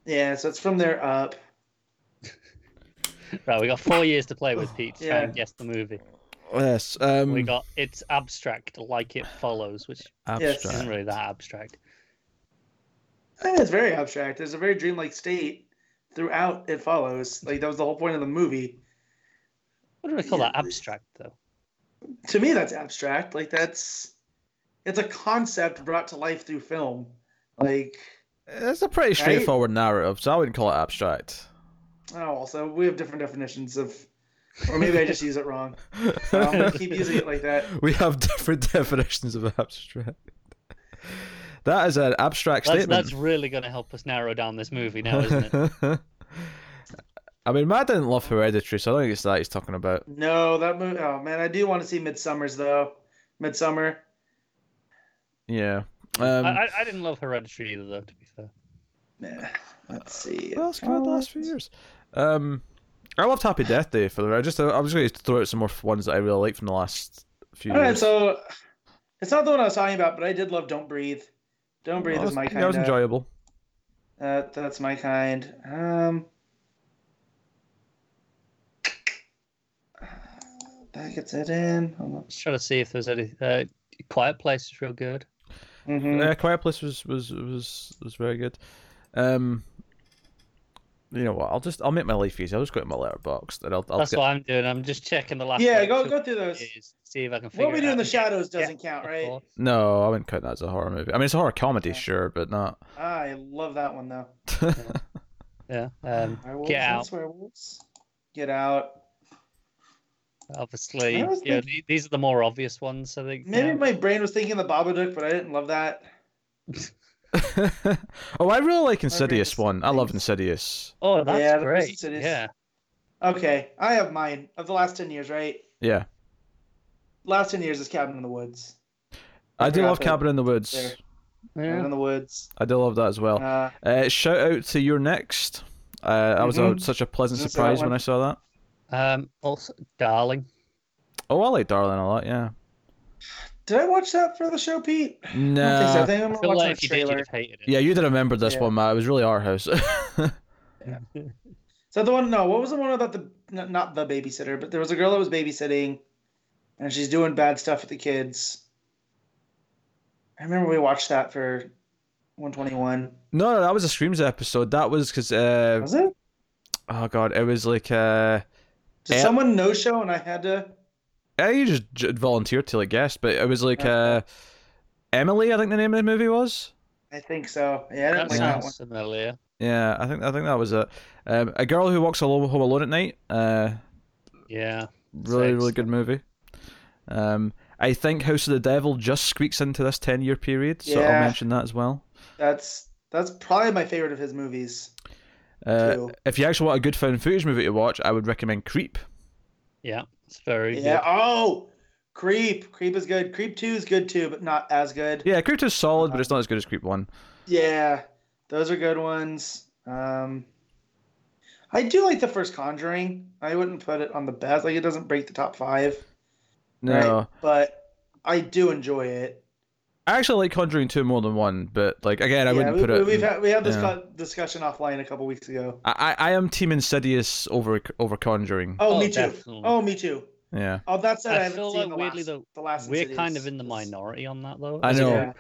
S2: Yeah, so it's from there up.
S3: Right, we got four years to play with Pete to try
S2: Yeah.
S3: and guess the movie.
S1: yes. Um,
S3: We got it's abstract, like it follows, which
S1: abstract.
S3: isn't really that abstract.
S2: I think it's very abstract. There's a very dreamlike state throughout It Follows. Like that was the whole point of the movie.
S3: What do I call that? Abstract, though.
S2: To me, that's abstract. Like that's it's a concept brought to life through film. Like
S1: It's a pretty straightforward narrative, so I wouldn't call it abstract.
S2: oh, also we have different definitions of, or maybe I just use it wrong. So I'm gonna keep using it like that.
S1: We have different definitions of abstract. That is an abstract
S3: That's,
S1: statement.
S3: that's really going to help us narrow down this movie now, isn't it?
S1: I mean, Matt didn't love Hereditary, so I don't think it's that he's talking about.
S2: No, that movie. Oh man, I do want to see Midsommar's though. Midsummer.
S1: Yeah. Um,
S3: I, I, I didn't love Hereditary either, though, to be fair.
S2: Yeah. Let's see.
S1: what else came out the last few years? Um, I loved Happy Death Day for the I just I was going to throw out some more ones that I really like from the last few
S2: All right,
S1: years.
S2: so it's not the one I was talking about, but I did love Don't Breathe. Don't Breathe
S1: That
S2: is
S1: was,
S2: my kind.
S1: that was enjoyable.
S2: Uh, that's my kind. Um, that gets it in. Hold
S3: Just trying to see if there's any. Uh, Quiet Place is real good.
S2: on. Mhm.
S1: Yeah, Quiet Place was was was was very good. Um, you know what? I'll just I'll make my life easy. I'll just go to my Letterboxd and I'll. I'll
S3: That's
S1: get,
S3: what I'm doing. I'm just checking the last.
S2: Yeah, go go through those.
S3: years, See if I can figure
S2: What we do in the shadows doesn't count,
S3: of
S2: right?
S3: course.
S1: No, I wouldn't count that as a horror movie. I mean, it's a horror comedy,
S2: Yeah.
S1: sure, but not.
S2: I love that one though.
S3: Yeah. Um,
S2: Werewolves,
S3: Get
S2: that's werewolves. Get out.
S3: obviously, yeah,
S2: thinking-
S3: these are the more obvious ones. I think.
S2: Maybe
S3: yeah.
S2: my brain was thinking the Babadook, but I didn't love that.
S1: oh, I really like Insidious
S2: just
S1: one. I love. Insidious.
S3: Oh, that's
S2: Yeah, the
S3: great.
S2: Persons it is.
S3: Yeah.
S2: Okay, I have mine of the last ten years, right?
S1: Yeah,
S2: Last ten years is Cabin in the Woods.
S1: I do love Cabin in the Woods.
S2: there. Cabin
S3: Yeah.
S2: in the Woods.
S1: I do love that as well.
S2: Uh,
S1: Uh, shout out to You're Next. Uh, that was a,
S2: Mhm.
S1: such a pleasant surprise when. I saw that.
S3: Um. Also, Darling.
S1: Oh, I like Darling a lot. Yeah.
S2: Did I watch that for the show, Pete? I don't so. I
S1: Nah.
S2: think I'm
S3: I feel
S2: watching
S3: like
S2: the
S3: if you did,
S2: trailer.
S3: you'd hated it.
S1: Yeah, you did remember this
S2: Yeah.
S1: one, Matt. It was really our house.
S2: Is that the one? No, what was the one about the not the babysitter, but there was a girl that was babysitting, and she's doing bad stuff with the kids. I remember we watched that for 121.
S1: no, no, that was a Screams episode. That was because, uh,
S2: Was it?
S1: oh god, it was like, uh,
S2: Did
S1: Yeah.
S2: someone no show and I had to?
S1: I you just j- volunteered to like guest, but it was like, uh,
S2: Okay.
S1: Emily. I think the name of the movie was.
S2: I think so. Yeah, I didn't
S3: That
S2: like that one.
S3: sounds familiar.
S1: Yeah, I think I think that was it. Um, a girl who walks alone home alone at night. Uh,
S3: Yeah.
S1: Really, really good movie. Um, I think House of the Devil just squeaks into this ten-year period, so I'll mention that as well.
S2: That's that's probably my favorite of his movies.
S1: Uh,
S2: too.
S1: if you actually want a good found footage movie to watch, I would recommend Creep.
S3: Yeah. It's very
S2: Yeah.
S3: good.
S2: Oh, Creep. Creep is good. Creep Two is good too, but not as good.
S1: Yeah, Creep 2 is solid,
S2: Uh,
S1: but it's not as good as Creep 1.
S2: Yeah, those are good ones. Um, I do like the first Conjuring. I wouldn't put it on the best. Like it doesn't break the top five,
S1: No.
S2: right? But I do enjoy it.
S1: I actually like Conjuring 2 more than 1, but, like, again, I
S2: yeah,
S1: wouldn't
S2: we,
S1: put it.
S2: we've had we had this
S1: yeah.
S2: discussion offline a couple weeks ago.
S1: I, I I am Team Insidious over over Conjuring.
S2: Oh,
S3: Oh,
S2: me too.
S3: definitely.
S2: Oh, me too.
S1: Yeah.
S2: Oh, that's said, I,
S3: I
S2: haven't
S3: feel
S2: seen
S3: like
S2: the
S3: weirdly
S2: last,
S3: though,
S2: the last.
S3: We're
S2: Insidious.
S3: kind of in the minority on that though.
S1: I know.
S2: Yeah.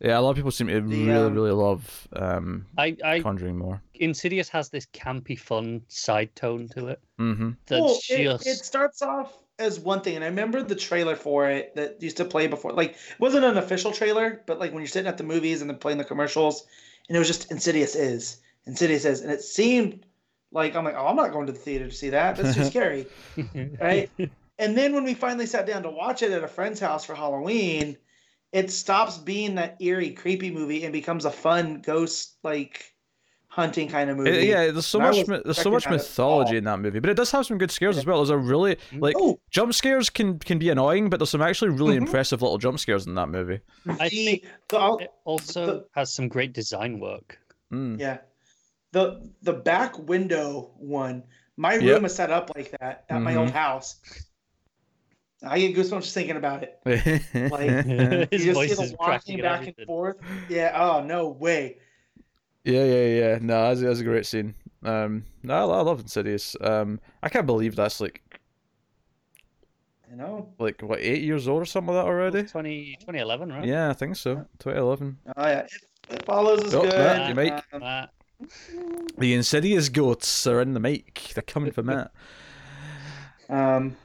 S3: Group.
S1: Yeah, a lot of people seem to
S2: The,
S1: really,
S2: um,
S1: really love um,
S3: I, I
S1: Conjuring more.
S3: Insidious has this campy, fun side tone to it.
S1: hmm
S3: That's
S2: well, it,
S3: just
S2: it starts off as one thing, and I remember the trailer for it that used to play before. Like, it wasn't an official trailer, but like when you're sitting at the movies and they're playing the commercials, and it was just Insidious is Insidious is, and it seemed like I'm like, oh, I'm not going to the theater to see that. That's too scary, right? And then when we finally sat down to watch it at a friend's house for Halloween, it stops being that eerie, creepy movie and becomes a fun ghost like hunting kind of movie.
S1: Uh, yeah, there's so
S2: And
S1: much mi- there's so much
S2: expecting that at
S1: mythology in that movie, but it does have some good scares as well. There's a really like
S2: Oh,
S1: jump scares can can be annoying, but there's some actually really
S2: Mhm.
S1: impressive little jump scares in that movie.
S3: I think
S2: the,
S3: it also
S2: The-
S3: has some great design work.
S1: Mm.
S2: Yeah. The the back window one, my room
S1: Yep.
S2: is set up like that at my old house. I get goosebumps just thinking about it. Like
S3: His
S2: you just
S3: voice
S2: see
S3: is
S2: them walking back and
S3: everything.
S2: forth. Yeah. Oh no way.
S1: yeah, yeah, yeah. No, that's, that's a great scene. Um, no, I, I love Insidious. Um, I can't believe that's like
S2: You know.
S1: like what eight years old or something like that already.
S3: 20, 2011, right?
S1: Yeah, I think so. 2011.
S2: Oh yeah. It, it follows is
S1: Oh,
S2: good.
S1: Matt, you make-
S2: Um,
S1: The Insidious goats are in the make. They're coming for Matt.
S2: Um,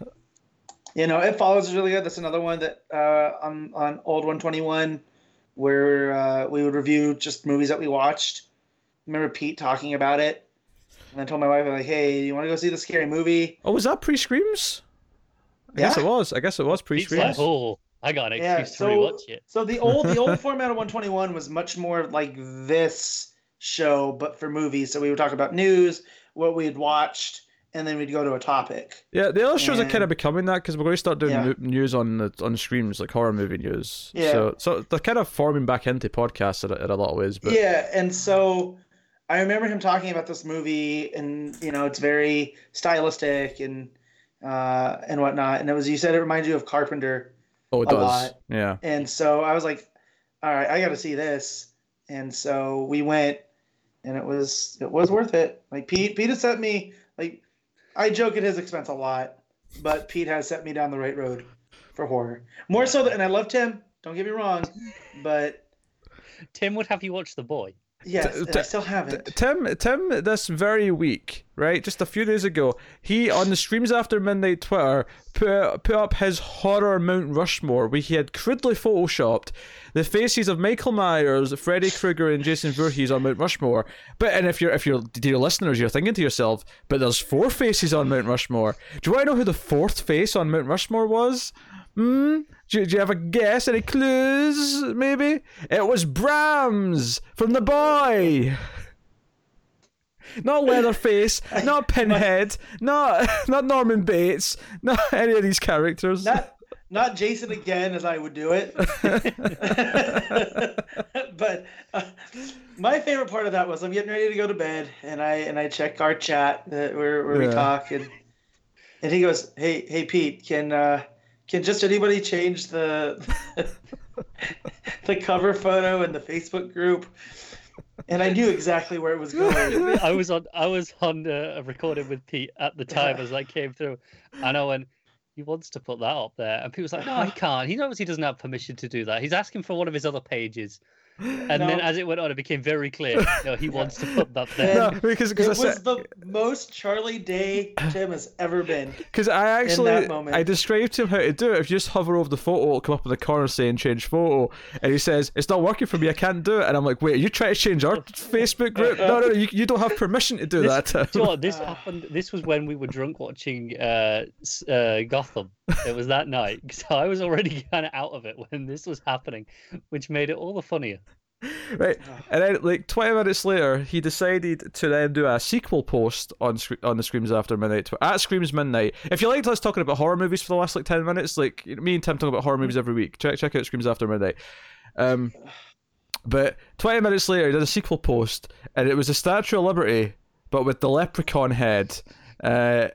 S2: you know, it follows is really good. That's another one that uh, on on old one twenty one, where uh, we would review just movies that we watched. Remember Pete talking about it, and I told my wife like, "Hey, you want to go see the scary movie?"
S1: Oh, was that pre screams? I guess
S2: Yeah.
S1: it was. I guess it was pre screams.
S3: oh, I got an
S2: Yeah,
S3: excuse to rewatch it.
S2: So the old the old format of 121 was much more like this show, but for movies. So we would talk about news, what we had watched, and then we'd go to a topic.
S1: Yeah, the other shows are kind of becoming that because we're going to start doing
S2: Yeah.
S1: news on the on screens like horror movie news.
S2: Yeah.
S1: So so they're kind of forming back into podcasts in a, in a lot of ways. But
S2: Yeah, and so I remember him talking about this movie, and you know, it's very stylistic and uh, and whatnot. And it was you said it reminds you of Carpenter,
S1: oh, it does.
S2: lot.
S1: Yeah.
S2: and so I was like, all right, I got to see this. And so we went, and it was it was worth it. Like Pete, Pete has set me like I joke at his expense a lot, but Pete has set me down the right road for horror. More so than, and I loved him. Don't get me wrong, but
S3: Tim would have you watch The Boy.
S2: Yes,
S1: T-
S2: I still haven't.
S1: Tim, Tim, this very week, right, just a few days ago, he on the streams after midnight Twitter put put up his horror Mount Rushmore, where he had crudely photoshopped the faces of Michael Myers, Freddy Krueger, and Jason Voorhees on Mount Rushmore. But and if you're if you're dear listeners, you're thinking to yourself, but there's four faces on Mount Rushmore. Do you want to know who the fourth face on Mount Rushmore was? Hmm? Do, do you have a guess? Any clues? Maybe it was Brahms from The Boy. Not Leatherface, not Pinhead, not not Norman Bates, not any of these characters.
S2: Not not Jason again, as I would do it. but uh, my favorite part of that was I'm getting ready to go to bed, and I and I check our chat uh, where where we
S1: Yeah.
S2: talk, and and he goes, "Hey hey Pete, can uh, can just anybody change the the cover photo in the Facebook group?" And I knew exactly where it was going.
S3: I was on I was on uh, a recording with Pete at the time
S2: Yeah.
S3: as that came through, and I went, "He wants to put that up there," and Pete was like, "No, he can't. He knows he doesn't have permission to do that. He's asking for one of his other pages." And then as it went on, it became very clear. No, he wants to put that there.
S1: No,
S2: And
S1: because
S2: It
S1: I
S2: was
S1: said
S2: the most Charlie Day Tim has ever been.
S1: because I actually
S2: moment.
S1: I described to him how to do it. If you just hover over the photo, it'll come up in the corner saying change photo, and he says it's not working for me. I can't do it. And I'm like, wait, are you trying to change our Facebook group? No, no, no you, you don't have permission to do
S3: This-
S1: that. Tim.
S3: Do you know what? This happened. This was when we were drunk watching uh, uh, Gotham. It was that night, so I was already kind of out of it when this was happening, which made it all the funnier.
S1: Right, and then like 20 minutes later, he decided to then do a sequel post on on the Screams After Midnight at Screams Midnight. If you liked us talking about horror movies for the last like 10 minutes, like me and Tim talk about horror movies every week. Check check out Screams After Midnight. Um, but 20 minutes later, he did a sequel post, and it was the Statue of Liberty, but with the leprechaun head. Uh,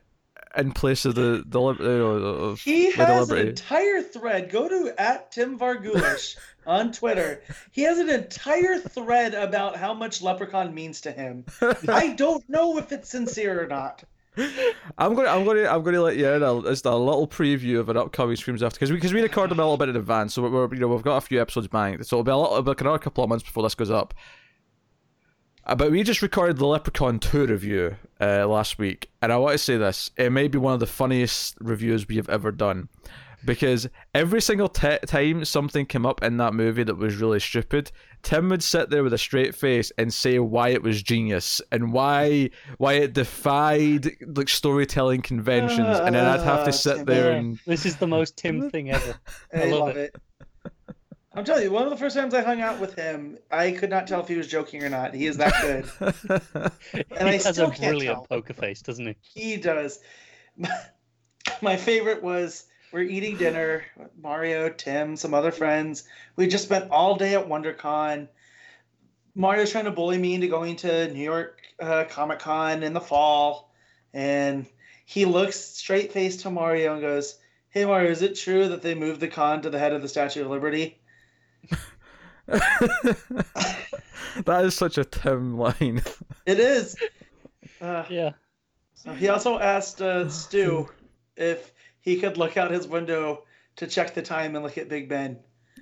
S1: in place of the the lib- you know,
S2: He
S1: the
S2: has an entire thread. Go to at Tim Vargulish on Twitter. He has an entire thread about how much Leprechaun means to him. I don't know if it's sincere or not.
S1: I'm gonna, I'm gonna, I'm gonna let you in a, just a little preview of an upcoming streams after because we, because we record them a little bit in advance, so we're, you know, we've got a few episodes banked, so it'll be a little, like another couple of months before this goes up. Uh, but we just recorded the Leprechaun 2 review uh, last week, and I want to say this: it may be one of the funniest reviews we have ever done. Because every single t- time something came up in that movie that was really stupid, Tim would sit there with a straight face and say why it was genius and why why it defied like storytelling conventions, and then I'd have to sit
S2: Tim.
S1: there and
S3: This is the most Tim thing ever.
S2: I,
S3: I love
S2: love it. I'm telling you, one of the first times I hung out with him, I could not tell if he was joking or not. He is that good. And I
S3: he has
S2: still
S3: a brilliant poker face, doesn't he?
S2: He does. My favorite was we're eating dinner, Mario, Tim, some other friends. We just spent all day at WonderCon. Mario's trying to bully me into going to New York uh, Comic Con in the fall, and he looks straight faced to Mario and goes, "Hey Mario, is it true that they moved the con to the head of the Statue of Liberty?"
S1: that is such a Tim line.
S2: It is. Uh,
S3: Yeah.
S2: So he also asked uh, Stu if he could look out his window to check the time and look at Big Ben.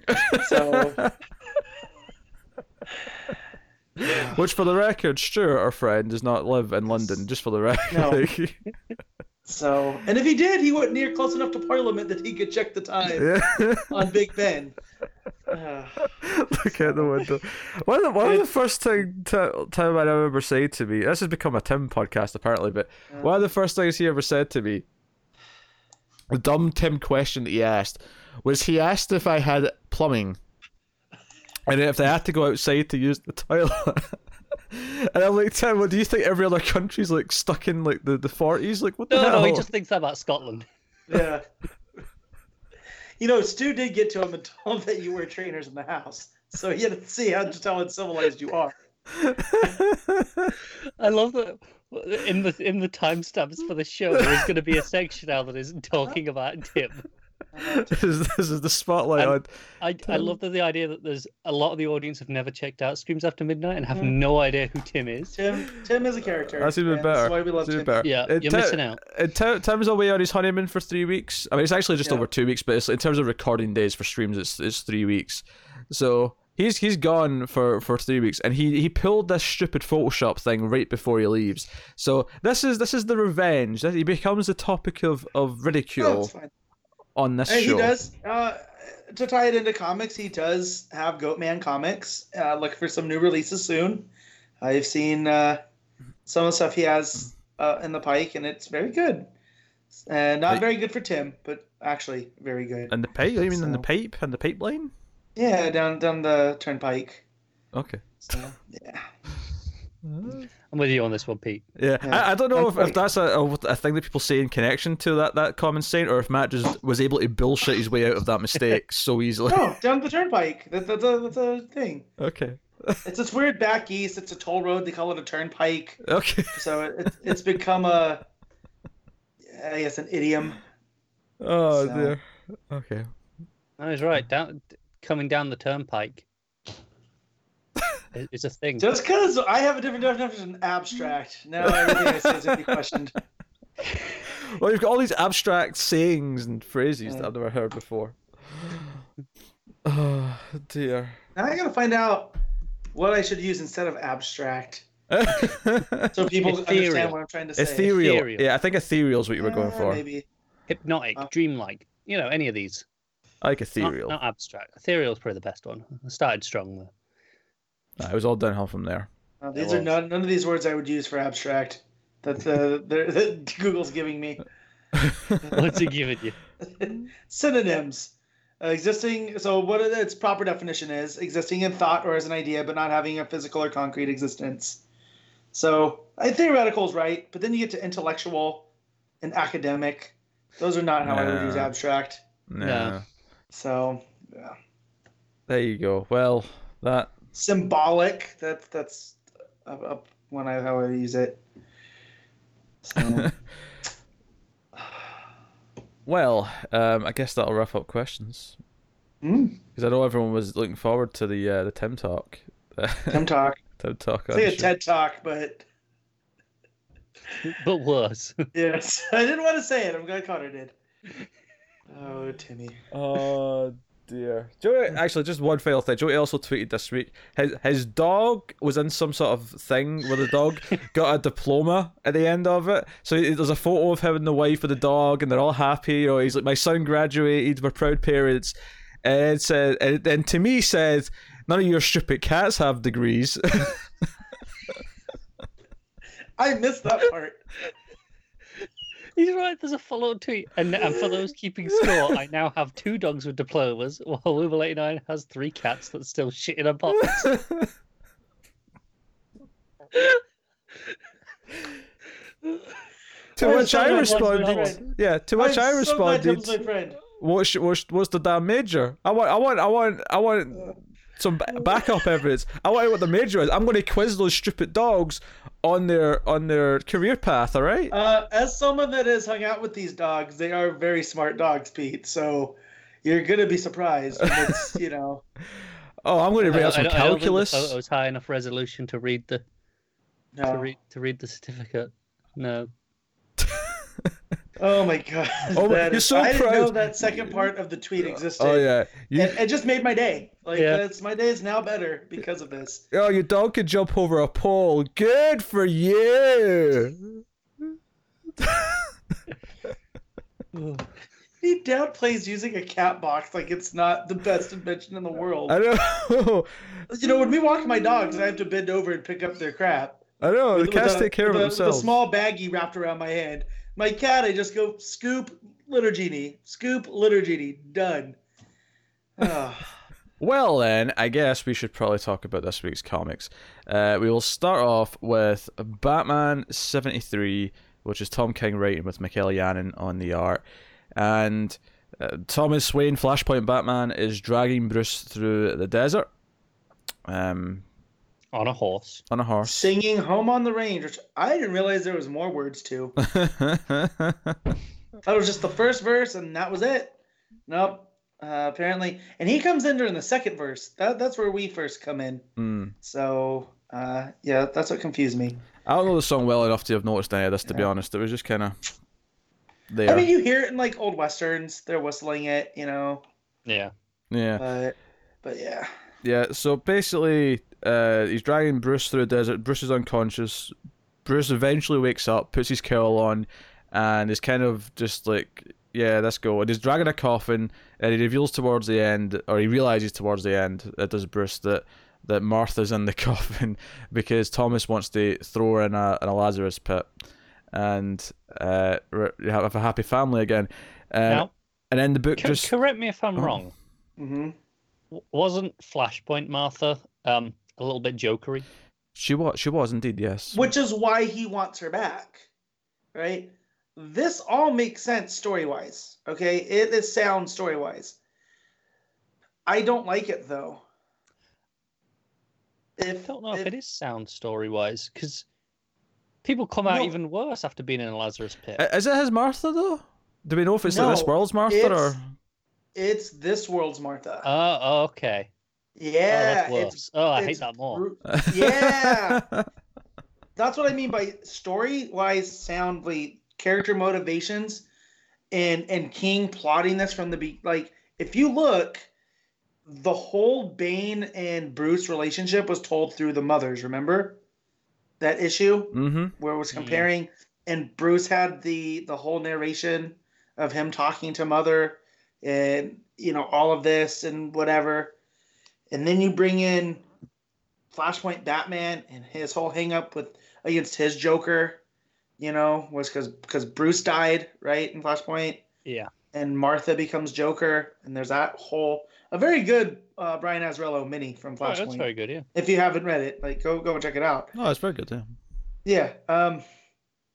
S2: So
S1: Which, for the record, Stuart, our friend, does not live in London. Just for the record. No.
S2: so and if he did, he wasn't near close enough to Parliament that he could check the time
S1: yeah.
S2: on Big Ben.
S1: Look out the window. One of the, one of the first thing Ti- Tim I ever said to me. This has become a Tim podcast apparently, but one of the first things he ever said to me, the dumb Tim question that he asked, was he asked if I had plumbing, and if they had to go outside to use the toilet. And I'm like, Tim, what do you think every other country's like stuck in like the, the 40s? Like, what the
S3: No,
S1: hell?
S3: no, he just thinks that about Scotland.
S2: yeah. You know, Stu did get to him and told him that you wear trainers in the house. So he had to see how just how uncivilized you are.
S3: I love that in the in the timestamps for the show. There's going to be a section now that isn't talking about Tim.
S1: This, is, this is the spotlight on.
S3: I, I love that the idea that there's a lot of the audience have never checked out Screams After Midnight and have
S2: Mhm.
S3: no idea who Tim is.
S2: Tim Tim is a character.
S1: That's even better.
S2: That's why we love Tim.
S1: better.
S3: Yeah,
S1: Uh,
S3: you're
S1: Tim-
S3: missing out.
S1: Tim- Tim's away on his honeymoon for three weeks. I mean, it's actually just
S2: Yeah.
S1: over two weeks, but it's, in terms of recording days for streams, it's it's three weeks. So he's he's gone for, for three weeks, and he, he pulled this stupid Photoshop thing right before he leaves. So this is this is the revenge. He becomes the topic of, of
S2: No,
S1: ridicule
S2: it's fine.
S1: On this
S2: And
S1: show.
S2: he does. Uh, to tie it into comics, he does have Goatman comics. Uh, look for some new releases soon. I've seen uh, some of the stuff he has uh, in the pike, and it's very good. Uh, not
S1: Right.
S2: very good for Tim, but actually very good.
S1: And the pipe? You mean in the
S2: So-
S1: pipe and the pipeline?
S2: Yeah, down down the turnpike.
S1: Okay.
S2: So yeah,
S3: I'm with you on this one, Pete.
S1: Yeah,
S2: Yeah.
S1: I, I don't know if, if that's a, a, a thing that people say in connection to that, that common saying, or if Matt just was able to bullshit his way out of that mistake so easily.
S2: no, down the turnpike. That, that's a that's a thing.
S1: Okay.
S2: It's this weird back east. It's a toll road. They call it a turnpike.
S1: Okay.
S2: So it, it's it's become a, I guess, an idiom.
S1: Oh
S2: So-
S1: dear. Okay.
S3: I was right. Down, coming down the turnpike is- is a thing.
S2: Just because I have a different definition of abstract, now everything I say is going to be questioned.
S1: Well, you've got all these abstract sayings and phrases that I've never heard before. Oh, dear.
S2: Now I gotta find out what I should use instead of abstract, so people
S3: Ethereal.
S2: understand what I'm trying to say.
S1: ethereal.
S3: Ethereal.
S1: Yeah, I think ethereal is what you were going
S2: Uh,
S1: for.
S2: Maybe.
S3: Hypnotic,
S2: Uh,
S3: dreamlike. You know, any of these.
S1: I like ethereal.
S3: not abstract. Ethereal is probably the best one. I started strong though.
S1: Nah, it was all downhill from there.
S2: Uh, these are none, none of these words I would use for abstract. That uh, that Google's giving me
S3: What's it giving you?
S2: synonyms. Uh, existing. So what its proper definition is: existing in thought or as an idea, but not having a physical or concrete existence. So I theoretical is right, but then you get to intellectual and academic. Those are not how I would use abstract.
S1: Nah.
S3: No.
S2: So yeah.
S1: There you go. Well, that
S2: symbolic. That's that's up, up when I how I use it. So,
S1: well, um, I guess that'll wrap up questions
S2: mm,
S1: because I know everyone was looking forward to the uh, the Tim talk.
S2: Tim talk.
S1: Tim talk.
S2: It's
S1: on
S2: like a
S1: the.
S2: TED talk, but
S3: But worse.
S2: yes, I didn't want to say it. I'm glad Connor did. Oh, Timmy.
S1: Oh dear. Joey, actually, just one final thing. Joey also tweeted this week. His his dog was in some sort of thing where the dog got a diploma at the end of it. So there's a photo of him and the wife with the dog, and they're all happy. You know, he's like, "My son graduated. We're proud parents." And it said, and then to me said, "None of your stupid cats have degrees."
S2: I missed that part.
S3: He's right. There's a follow-up tweet, and, and for those keeping score, I now have two dogs with diplomas, while Uber 89 has three cats that still shit in a box.
S1: to
S2: I'm
S1: which
S2: so
S1: I
S2: glad Tim's my
S1: responded, yeah. To which
S2: I'm
S1: I responded,
S2: Tim's my friend.
S1: What's what's what's the damn major? I want I want I want I want some backup evidence. I want to know what the major is. I'm going to quiz those stupid dogs on their on their career path. All right.
S2: Uh, as someone that has hung out with these dogs, they are very smart dogs, Pete. So you're gonna be surprised. It's you know.
S1: Oh, I'm going to bring out some
S3: I don't- I don't think. The photo's high enough resolution to read the to read to read the certificate. No.
S2: Oh my god!
S1: Oh,
S2: that
S1: you're
S2: is-
S1: so
S2: I didn't know that second part of the tweet oh, existed.
S1: Oh yeah. You,
S2: And it just made my day. Like
S3: Yeah.
S2: that's my day is now better because of this.
S1: oh, your dog could jump over a pole. Good for you.
S2: He downplays using a cat box like it's not the best invention in the world.
S1: I know.
S2: You know, when we walk my dogs I have to bend over and pick up their crap.
S1: I know. The cats take care of
S2: with a-
S1: themselves.
S2: With a small baggie wrapped around my hand. My cat, I just go scoop litter genie, scoop litter genie, done.
S1: Well, then, I guess we should probably talk about this week's comics. Uh, we will start off with Batman 73, which is Tom King writing with Michael Janín on the art. And uh, Thomas Wayne, Flashpoint Batman, is dragging Bruce through the desert um,
S3: On a horse.
S1: on a horse.
S2: Singing Home on the Range, which I didn't realize there was more words to. That was just the first verse, and that was it. Nope. Uh, apparently, and he comes in during the second verse. That, that's where we first come in.
S1: Hmm.
S2: So, uh, yeah, that's what confused me.
S1: I don't know the song well enough to have noticed any of this, to be honest. It was just kind of there.
S2: I mean, you hear it in like old westerns; they're whistling it, you know.
S3: Yeah.
S1: yeah.
S2: But, but yeah,
S1: Yeah, so basically, uh, he's dragging Bruce through the desert. Bruce is unconscious. Bruce eventually wakes up, puts his cowl on, and is kind of just like, yeah, let's go. And he's dragging a coffin, and he reveals towards the end, or he realizes towards the end, it does Bruce, that, that Martha's in the coffin because Thomas wants to throw her in a, in a Lazarus pit and uh, have a happy family again. Uh,
S3: Now,
S1: and then the book
S3: co-
S1: just.
S3: correct me if I'm
S1: Oh.
S3: wrong.
S2: hmm
S3: Wasn't Flashpoint Martha um a little bit jokery?
S1: She was, she was indeed, yes.
S2: which is why he wants her back, right? This all makes sense story wise. Okay, it is sound story wise. I don't like it though.
S3: I don't know if, it is sound story wise because people come out
S2: No.
S3: even worse after being in a Lazarus pit.
S1: Is it his Martha though? Do we know if it's like this world's Martha
S2: it's-
S1: or?
S2: it's this world's Martha.
S3: Oh, oh, okay.
S2: Yeah,
S3: oh, that's
S2: it's
S3: worse. Oh, I hate that more.
S2: bru- yeah, that's what I mean by story wise, soundly, character motivations, and and King plotting this from the be like. If you look, the whole Bane and Bruce relationship was told through the mothers. Remember that issue
S1: Mm-hmm.
S2: where it was
S3: Yeah.
S2: comparing, and Bruce had the the whole narration of him talking to Mother, and you know all of this and whatever, and then you bring in Flashpoint Batman and his whole hang up with against his Joker, you know, was because because Bruce died right in Flashpoint
S3: Yeah.
S2: and Martha becomes Joker, and there's that whole a very good uh, Brian Azzarello mini from
S3: Oh, that's
S2: Flashpoint.
S3: very good. Yeah.
S2: if you haven't read it, like go go and check it out.
S1: Oh, it's very good. Yeah.
S2: Yeah. Um.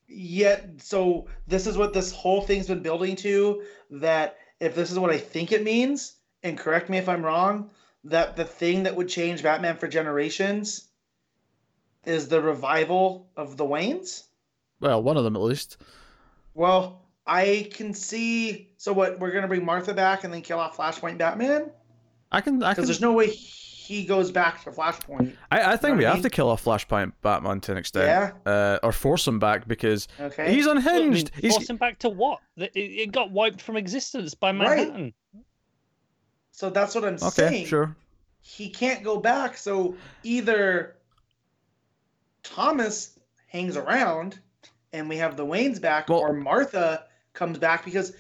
S2: Yet, so this is what this whole thing's been building to. That if this is what I think it means, and correct me if I'm wrong, that the thing that would change Batman for generations is the revival of the Waynes.
S1: Well, one of them at least.
S2: Well, I can see. So what? We're gonna bring Martha back and then kill off Flashpoint Batman
S1: I can. I can.
S2: because there's no way he goes back to Flashpoint.
S1: I, I think
S2: know
S1: we
S2: what I
S1: have to kill off Flashpoint Batman to an extent.
S2: Yeah.
S1: Uh, or force him back because
S2: Okay.
S1: he's
S3: Well, I mean,
S1: unhinged. he's
S3: force him back to what? It, it got wiped from existence by Manhattan.
S2: So that's what I'm
S1: okay.
S2: saying.
S1: Sure.
S2: He can't go back. So either Thomas hangs around and we have the Waynes back,
S1: Well-
S2: or Martha comes back because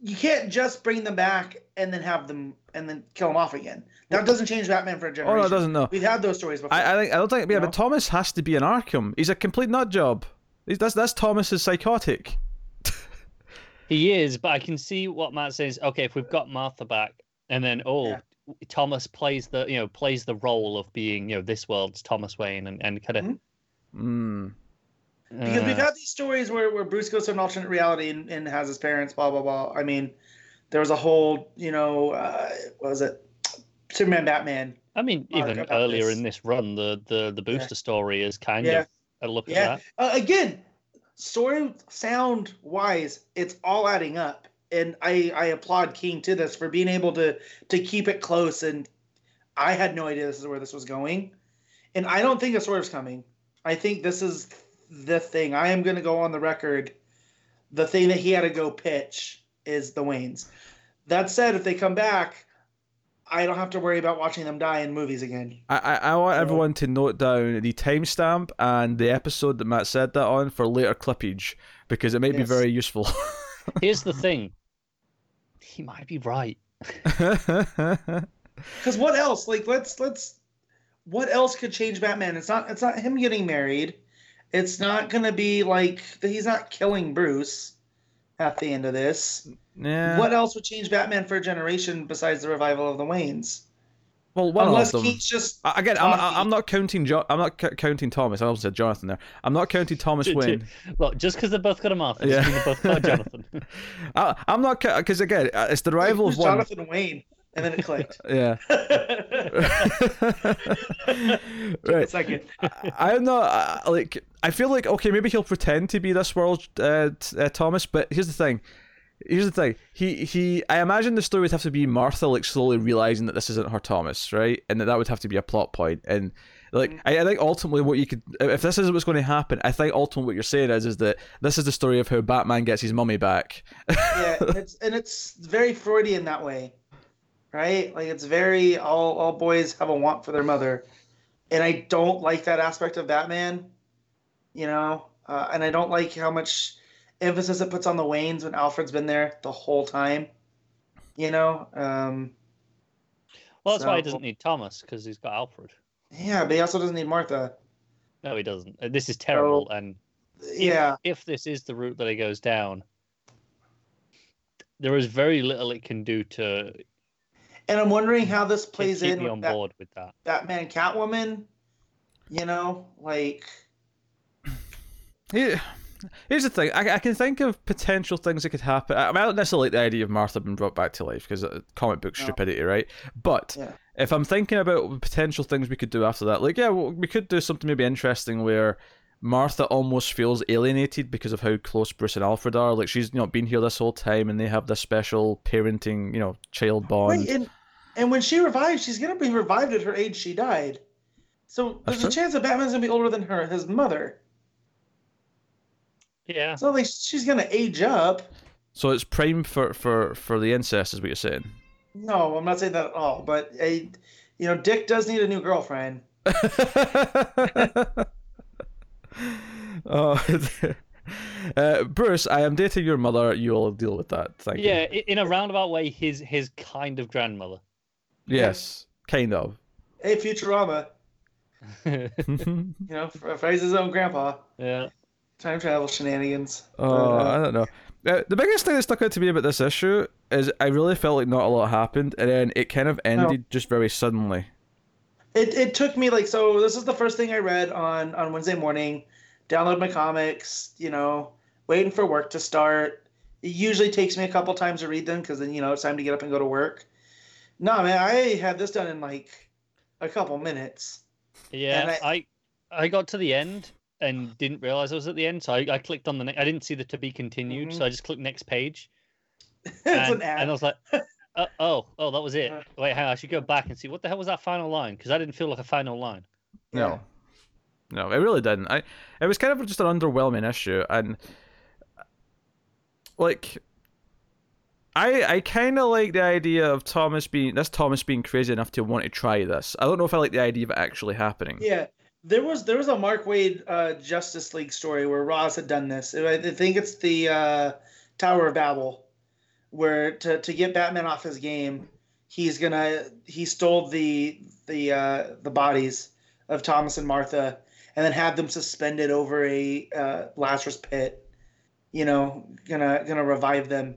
S2: you can't just bring them back and then have them and then kill them off again. That doesn't change Batman for a
S1: Oh
S2: generation.
S1: no, it doesn't. No.
S2: We've had those stories before.
S1: I, I think I don't think. Yeah,
S2: No?
S1: but Thomas has to be an Arkham. He's a complete nut job. He's, that's that's Thomas's psychotic.
S3: He is, but I can see what Matt says. Okay, if we've got Martha back, and then oh,
S2: Yeah.
S3: Thomas plays the you know plays the role of being you know this world's Thomas Wayne, and and kind of
S2: Mhm.
S1: Mm.
S2: Because we've had these stories where, where Bruce goes to an alternate reality and, and has his parents, blah, blah, blah. I mean, there was a whole, you know, uh, what was it? Superman, Batman.
S3: I mean, even earlier
S2: this.
S3: in this run, the the the booster story is kind
S2: Yeah.
S3: of a look
S2: Yeah.
S3: at that.
S2: Uh, again, story sound wise, it's all adding up. And I, I applaud King to this for being able to to keep it close. And I had no idea this is where this was going. And I don't think a swerve's coming. I think this is the thing. I am going to go on the record. The thing that he had to go pitch is the Waynes. That said, if they come back, I don't have to worry about watching them die in movies again.
S1: I, I I want
S2: So-
S1: everyone to note down the timestamp and the episode that Matt said that on for later clippage because it may be very useful.
S3: Here's the thing. He might be right.
S2: Because what else? Like let's let's what else could change Batman? It's not it's not him getting married. It's not gonna be like he's not killing Bruce at the end of this.
S1: yeah.
S2: What else would change Batman for a generation besides the revival of the Waynes?
S1: Well, one
S2: Unless
S1: of them.
S2: Keith's just
S1: Again, I'm, I'm not counting. Jo- I'm not c- counting Thomas. I almost said Jonathan there. I'm not counting Thomas
S3: J- j-
S1: Wayne.
S3: Look, just because they both got a Martha,
S1: Yeah.
S3: they both got Jonathan.
S1: I, I'm not because again, uh, it's the rival
S2: who's
S1: of one.
S2: Jonathan Wayne, and then it clicked.
S1: Yeah. Right.
S2: second.
S1: I- I'm not uh, like. I feel like okay, maybe he'll pretend to be this world, uh, t- uh, Thomas. But here's the thing. Here's the thing. He he. I imagine the story would have to be Martha like slowly realizing that this isn't her Thomas, right? And that that would have to be a plot point. And like I, I think ultimately what you could, if this is what's going to happen, I think ultimately what you're saying is is that this is the story of how Batman gets his mummy back.
S2: yeah, and it's and it's very Freudian that way, right? Like it's very all all boys have a want for their mother, and I don't like that aspect of Batman, you know, uh, and I don't like how much emphasis it puts on the Waynes when Alfred's been there the whole time, you know. Um,
S3: Well, that's why he doesn't need Thomas because he's got Alfred.
S2: yeah, but he also doesn't need Martha.
S3: No, he doesn't. Uh, This is terrible. And if,
S2: Yeah,
S3: if this is the route that he goes down, there is very little it can do to,
S2: and I'm wondering how this plays
S3: keep
S2: in
S3: me on
S2: Bat-
S3: board with that.
S2: Batman Catwoman. You know, like
S1: Here- Here's the thing. I, I can think of potential things that could happen. I, mean, I don't necessarily like the idea of Martha being brought back to life because uh, comic book
S2: No.
S1: stupidity, right? But
S2: Yeah.
S1: if I'm thinking about potential things we could do after that, like yeah, well, we could do something maybe interesting where Martha almost feels alienated because of how close Bruce and Alfred are. Like she's you know been here this whole time, and they have this special parenting, you know, child bond.
S2: Right, and and when she revives, she's gonna be revived at her age she died. So
S1: That's
S2: there's a
S1: true.
S2: chance that Batman's gonna be older than her, his mother.
S3: Yeah.
S2: So like she's gonna age up.
S1: So it's prime for for for the incest, is what you're saying.
S2: No, I'm not saying that at all. But a, you know, Dick does need a new girlfriend.
S1: oh, uh, Bruce, I am dating your mother. You'll deal with that. Thank you.
S3: Yeah, i- in a roundabout way, his his kind of grandmother.
S1: Yes, kind of.
S2: Hey, Futurama. You know, Fra- his own grandpa.
S3: yeah.
S2: Time travel shenanigans.
S1: Oh,
S2: But, uh,
S1: I don't know. Uh, the biggest thing that stuck out to me about this issue is I really felt like not a lot happened, and then it kind of ended just very suddenly.
S2: It, it took me like so. This is the first thing I read on on Wednesday morning. Download my comics. You know, waiting for work to start. It usually takes me a couple times to read them because then you know it's time to get up and go to work. No man, I had this done in like a couple minutes.
S3: Yeah,
S2: I-
S3: I I got to the end and didn't realize I was at the end, so I, I clicked on the next. I didn't see the to be continued,
S2: Mhm.
S3: so I just clicked next page,
S2: it's
S3: and,
S2: an ad.
S3: and I was like, uh, oh, oh, that was it.
S2: Uh.
S3: Wait, hang on, I should go back and see what the hell was that final line because I didn't feel like a final line.
S1: No, no, it really didn't. I it was kind of just an underwhelming issue, and like, I I kind of like the idea of Thomas being this Thomas being crazy enough to want to try this. I don't know if I like the idea of it actually happening.
S2: Yeah, there was there was a Mark Waid uh, Justice League story where Ra's had done this. I I think it's the uh, Tower of Babel, where to, to get Batman off his game, he's gonna he stole the the uh, the bodies of Thomas and Martha, and then had them suspended over a uh, Lazarus pit. You know, gonna gonna revive them,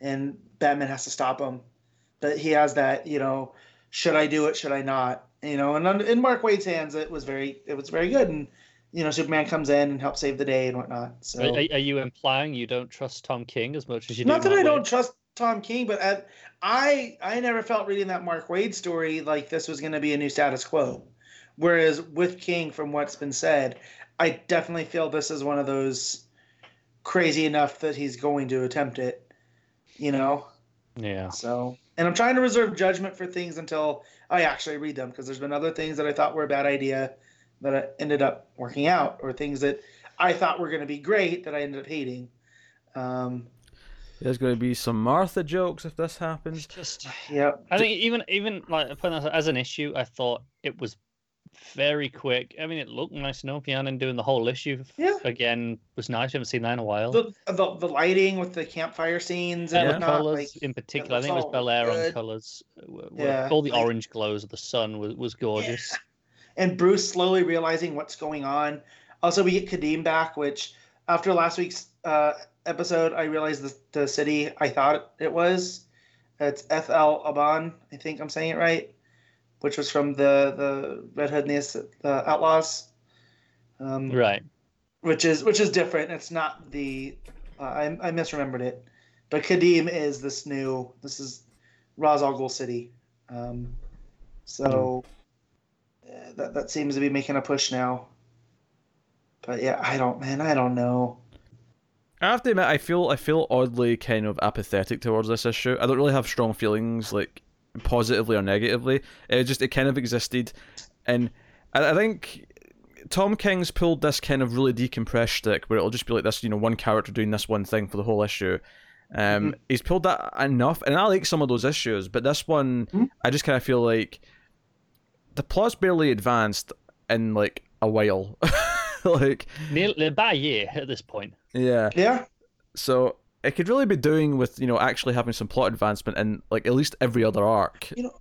S2: and Batman has to stop him. But he has that you know should I do it? Should I not? You know, and on- in Mark Waid's hands, it was very, it was very good, and you know, Superman comes in and helps save the day and whatnot. So,
S3: Are, are you implying you don't trust Tom King as much as you do?
S2: not
S3: do?
S2: that I
S3: Matt
S2: don't
S3: Waid?
S2: trust Tom King, but at, I, I never felt reading that Mark Waid story like this was going to be a new status quo. Whereas with King, from what's been said, I definitely feel this is one of those crazy enough that he's going to attempt it. You know,
S3: Yeah.
S2: So, and I'm trying to reserve judgment for things until I actually read them because there's been other things that I thought were a bad idea that I ended up working out, or things that I thought were going to be great that I ended up hating. Um,
S1: There's going to be some Martha jokes if this happens.
S3: just.
S2: yeah,
S3: I think even even like putting that as an issue, I thought it was very quick. I mean, it looked nice enough. Janín doing the whole issue
S2: Yeah.
S3: again was nice. We haven't seen that in a while.
S2: the, the the lighting with the campfire scenes
S3: Yeah,
S2: and
S3: the colors
S2: like,
S3: in particular, I think it was
S2: all
S3: Bellaire on colors.
S2: Yeah,
S3: all the
S2: like-
S3: orange glows of the sun was, was gorgeous.
S2: and Bruce slowly realizing what's going on. Also, we get Khadym back, which after last week's uh, episode, I realized the, the city I thought it was. It's Eth'Al'Ban, I think I'm saying it right, which was from the the Red Hood and the, the Outlaws, um,
S3: Right.
S2: which is which is different. It's not the uh, I I misremembered it, but Khadym is this new. This is Ra's al Ghul City. Um, so uh, that that seems to be making a push now. But yeah, I don't, man, I don't know.
S1: I have to admit, I feel I feel oddly kind of apathetic towards this issue. I don't really have strong feelings, like positively or negatively. It just it kind of existed, and I, I think Tom King's pulled this kind of really decompressed stick, where it'll just be like this, you know, one character doing this one thing for the whole issue. Um, he's pulled that enough, and I like some of those issues, but this one,
S2: Mhm.
S1: I just kind of feel like the plot's barely advanced in like a while. like,
S3: Nearly about a year at this point.
S1: yeah.
S2: Yeah,
S1: So it could really be doing with you know actually having some plot advancement in like at least every other arc.
S2: you know,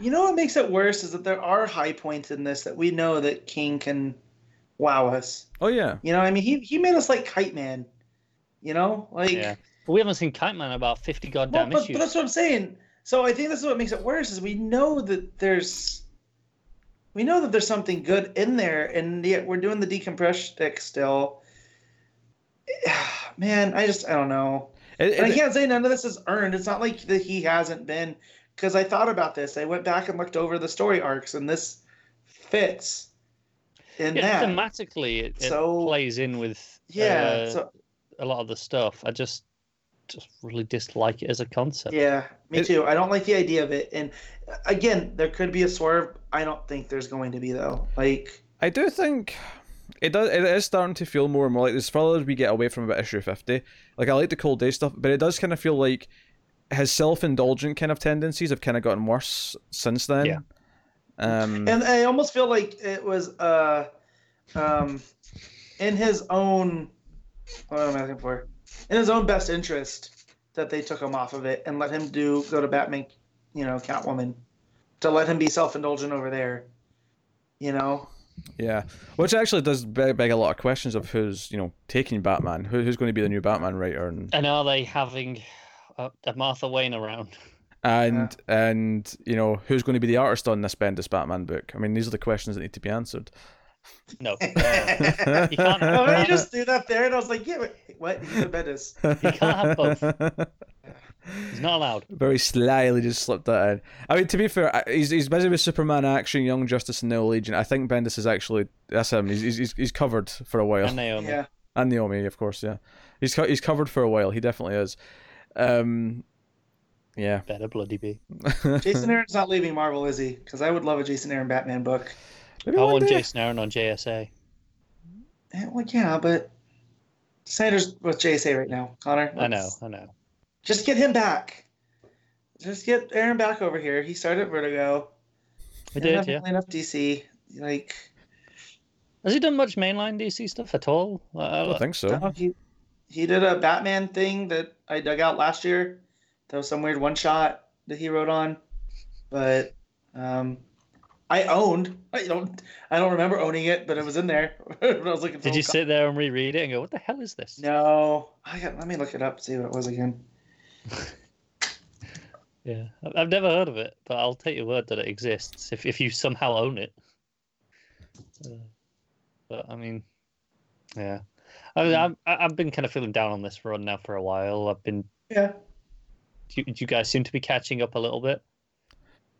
S2: you know what makes it worse is that there are high points in this that we know that King can wow us.
S1: Oh yeah,
S2: You know, I mean, he he made us like Kite Man. You know, like.
S3: Yeah. But we haven't seen Kite Man in about 50
S2: Well,
S3: goddamn
S2: but,
S3: issues.
S2: but that's what I'm saying. So I think this is what makes it worse is we know that there's we know that there's something good in there, and yet we're doing the decompress stick still. Man, I just I don't know.
S1: It-
S2: And I can't say none of this is earned. It's not like that he hasn't been because I thought about this. I went back and looked over the story arcs, and this fits in
S3: yeah,
S2: that.
S3: thematically, it, it
S2: So-
S3: plays in with
S2: Yeah.
S3: uh,
S2: so
S3: a lot of the stuff. I just just really dislike it as a concept.
S2: Yeah, me
S1: It-
S2: too. I don't like the idea of it. And again, there could be a swerve. I don't think there's going to be though. Like,
S1: I do think it does. It is starting to feel more and more like this further as we get away from about issue fifty. Like I like the cold day stuff, but it does kind of feel like his self-indulgent kind of tendencies have kind of gotten worse since then.
S3: Yeah.
S1: Um,
S2: And I almost feel like it was uh, um, in his own what am I looking for? In his own best interest that they took him off of it and let him do go to Batman, you know, Catwoman, to let him be self-indulgent over there. You know,
S1: yeah, which actually does beg, beg a lot of questions of who's you know taking Batman, who, who's going to be the new Batman writer, and
S3: And are they having a, a Martha Wayne around?
S1: and and you know who's going to be the artist on this Bendis Batman book. I mean, these are the questions that need to be answered.
S3: No. Uh,
S2: you
S3: can't-
S2: Oh, you just threw that there, and I was like, "Yeah, wait, what? He's a Bendis."
S3: You can't have both. He's not allowed.
S1: Very slyly just slipped that in. I mean, to be fair, he's he's busy with Superman action, Young Justice, and New Legion. I think Bendis is actually that's him. He's he's he's covered for a while.
S3: And Naomi.
S2: Yeah,
S1: and Naomi, of course. Yeah, he's co- he's covered for a while. He definitely is. Um, yeah.
S3: Better bloody be.
S2: Jason Aaron's not leaving Marvel, is he? Because I would love a Jason Aaron Batman book.
S1: Maybe
S3: I want
S1: day.
S3: Jason Aaron on JSA.
S2: Eh, Well, yeah, but Sanders with JSA right now, Connor.
S3: I know, I know.
S2: Just get him back. Just get Aaron back over here. He started Vertigo.
S3: We
S2: Aaron
S3: did,
S2: hasn't
S3: yeah.
S2: played Enough DC. Like,
S3: Has he done much mainline DC stuff at all?
S1: I
S3: Uh,
S1: don't think so.
S2: no, he he did a Batman thing that I dug out last year. That was some weird one shot that he wrote on, but um, I owned. I don't. I don't remember owning it, but it was in there when I was looking. For
S3: Did you
S2: old
S3: sit there and reread it and go, "What the hell is this?"
S2: No, I got. Let me look it up. See what it was again.
S3: Yeah, I- I've never heard of it, but I'll take your word that it exists if if you somehow own it. Uh, but I mean, yeah, I mean, I'm, I- I've been kind of feeling down on this run now for a while. I've been.
S2: Yeah.
S3: You, you guys seem to be catching up a little bit.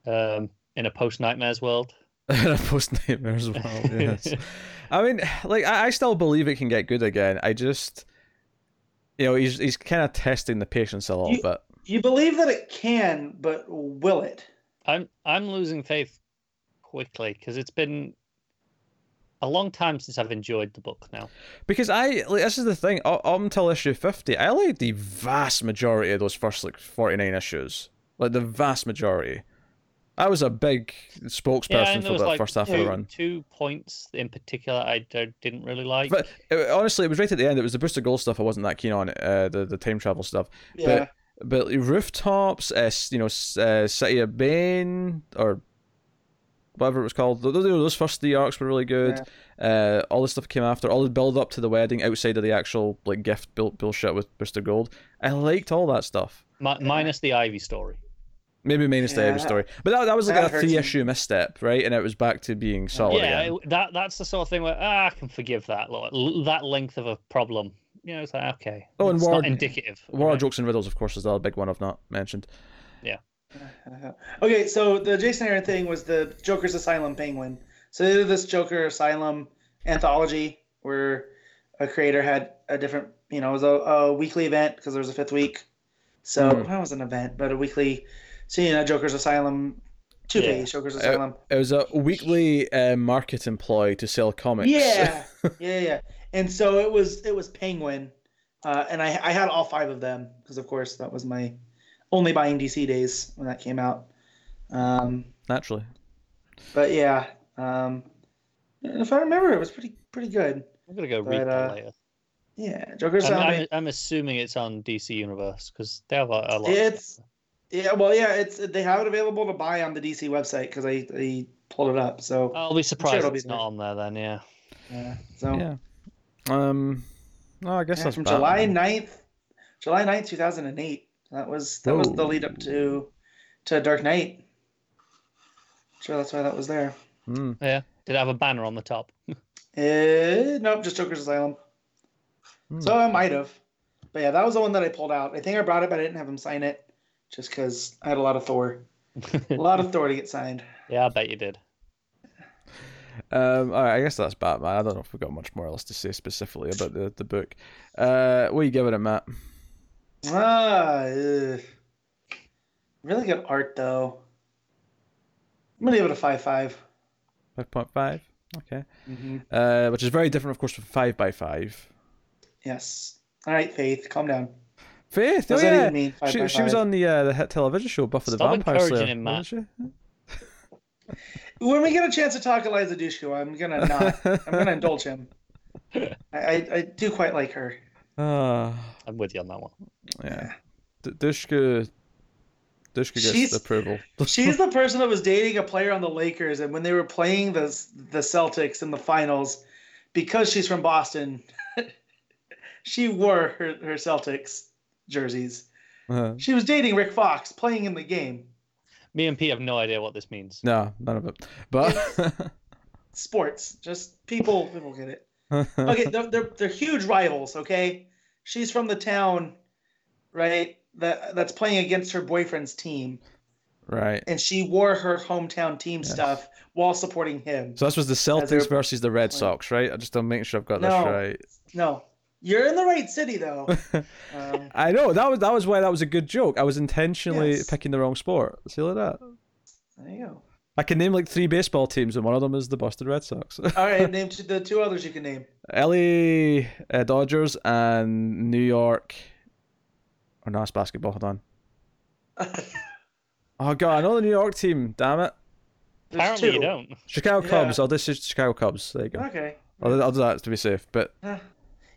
S3: Um, in a post nightmares world.
S1: Post nightmare as well. Yes. I mean, like I, I still believe it can get good again. I just, you know, he's he's kind of testing the patience a little
S2: You-
S1: bit.
S2: You believe that it can, but will it?
S3: I'm I'm losing faith quickly because it's been a long time since I've enjoyed the book now.
S1: Because I like this is the thing. Up up until issue fifty, I liked the vast majority of those first like forty nine issues. Like the vast majority. I was a big spokesperson
S3: Yeah,
S1: for that
S3: like
S1: first half of the run.
S3: two points in particular I didn't really like.
S1: But uh, honestly, it was right at the end. It was the Booster Gold stuff. I wasn't that keen on. Uh, the the time travel stuff.
S2: Yeah.
S1: But rooftops, uh, s- you know, uh, City of Bane or whatever it was called. Those, those first three arcs were really good. Uh, all the stuff came after. All the build up to the wedding outside of the actual like gift built bullshit with Booster Gold. I liked all that stuff.
S3: Mi- minus the Ivy story.
S1: Maybe minus the
S2: Yeah,
S1: Ivy story, but that, that was like
S2: that
S1: a three
S2: me.
S1: issue misstep, right? And it was back to being solid
S3: yeah,
S1: again.
S3: it- that that's the sort of thing where ah, I can forgive that lo- l- that length of a problem. You know, it's like okay,
S1: Oh, and
S3: it's
S1: War-
S3: not indicative.
S1: War
S3: right?
S1: jokes and riddles, of course, is the other big one I've not mentioned. Yeah.
S2: Okay, so the Jason Aaron thing was the Joker's Asylum Penguin. So they did this Joker Asylum anthology where a creator had a different, you know, it was a, a weekly event because there was a fifth week. So
S1: Mhm.
S2: that was an event, but a weekly, so you know, Joker's Asylum, two
S3: Yeah.
S2: page Joker's Asylum.
S1: It was a weekly uh, market employ to sell comics.
S2: Yeah, yeah, yeah. And so it was it was Penguin, uh, and I I had all five of them because of course that was my only buying DC days when that came out. Um,
S1: naturally.
S2: but yeah, um, if I remember, it was pretty pretty good.
S3: I'm gonna go read that
S2: uh,
S3: later.
S2: Yeah, Joker's
S3: I'm,
S2: Asylum.
S3: I'm, I'm assuming it's on DC Universe because they have a, a lot.
S2: It's yeah, well, yeah, it's they have it available to buy on the DC website because I, I pulled it up. So
S3: I'll be surprised
S2: it'll
S3: if it's
S2: be
S3: not on there then. Yeah.
S2: yeah, so
S1: Yeah. Um. No, I guess
S2: yeah,
S1: that's
S2: from
S1: Batman.
S2: July 9th, July 9th, two thousand and eight. That was that was the lead up to to Dark Knight. Sure, that's why that was there.
S1: Hmm.
S3: Yeah. Did it have a banner on the top?
S2: Uh, nope, just Joker's Asylum.
S1: Hmm.
S2: So I might have, but yeah, that was the one that I pulled out. I think I brought it, but I didn't have him sign it, just because I had a lot of Thor, a lot of Thor to get signed.
S3: yeah, I bet you did.
S1: Um, all right, I guess that's Batman. I don't know if we've got much more else to say specifically about the, the book. Uh, what are you giving it, Matt?
S2: Ah, ugh. really good art though. I'm gonna give it a five five.
S1: 5.5? Okay.
S2: Mm-hmm.
S1: Uh, which is very different, of course, from 5 by 5
S2: Yes. All right, Faith, calm down.
S1: Faith, oh yeah,
S2: mean, five
S1: she,
S2: by
S1: she was on the uh, the hit television show Buffy the
S3: Stop
S1: Vampire
S3: encouraging
S1: Slayer.
S3: him, Matt.
S1: wasn't
S2: When we get a chance to talk Eliza Dushku, I'm gonna not. I'm gonna indulge him. I, I, I do quite like her.
S1: she? Ah,
S3: I'm with you on that one.
S1: yeah. D- Dushka, Dushka gets
S2: She's-
S1: the approval.
S2: She's the person that was dating a player on the Lakers, and when they were playing the the Celtics in the finals, because she's from Boston, she wore her, her Celtics jerseys.
S1: Uh,
S2: She was dating Rick Fox, playing in the game.
S3: Me and P have no idea what this means.
S1: no, none of it. But
S2: Sports, just people people get it. Okay, they're, they're they're huge rivals. Okay, she's from the town, right? That that's playing against her boyfriend's team,
S1: right.
S2: and she wore her hometown team
S1: Yes.
S2: stuff while supporting him.
S1: So this was the Celtics versus the Red Sox, right? I just don't make sure I've got
S2: No.
S1: this right.
S2: No, you're in the right city though. Um,
S1: I know that was that was why that was a good joke. I was intentionally
S2: Yes.
S1: picking the wrong sport. See like that.
S2: there you go.
S1: I can name like three baseball teams, and one of them is the Boston Red Sox.
S2: All right, name two, the two others you can name.
S1: LA uh, Dodgers and New York. Or no, it's basketball. Hold on. Oh god, I know the New York team. Damn it.
S2: There's
S3: Apparently
S2: two.
S3: you don't.
S1: Chicago
S2: Yeah.
S1: Cubs. I'll just Chicago Cubs. There you go.
S2: Okay.
S1: I'll, I'll do that to be safe. But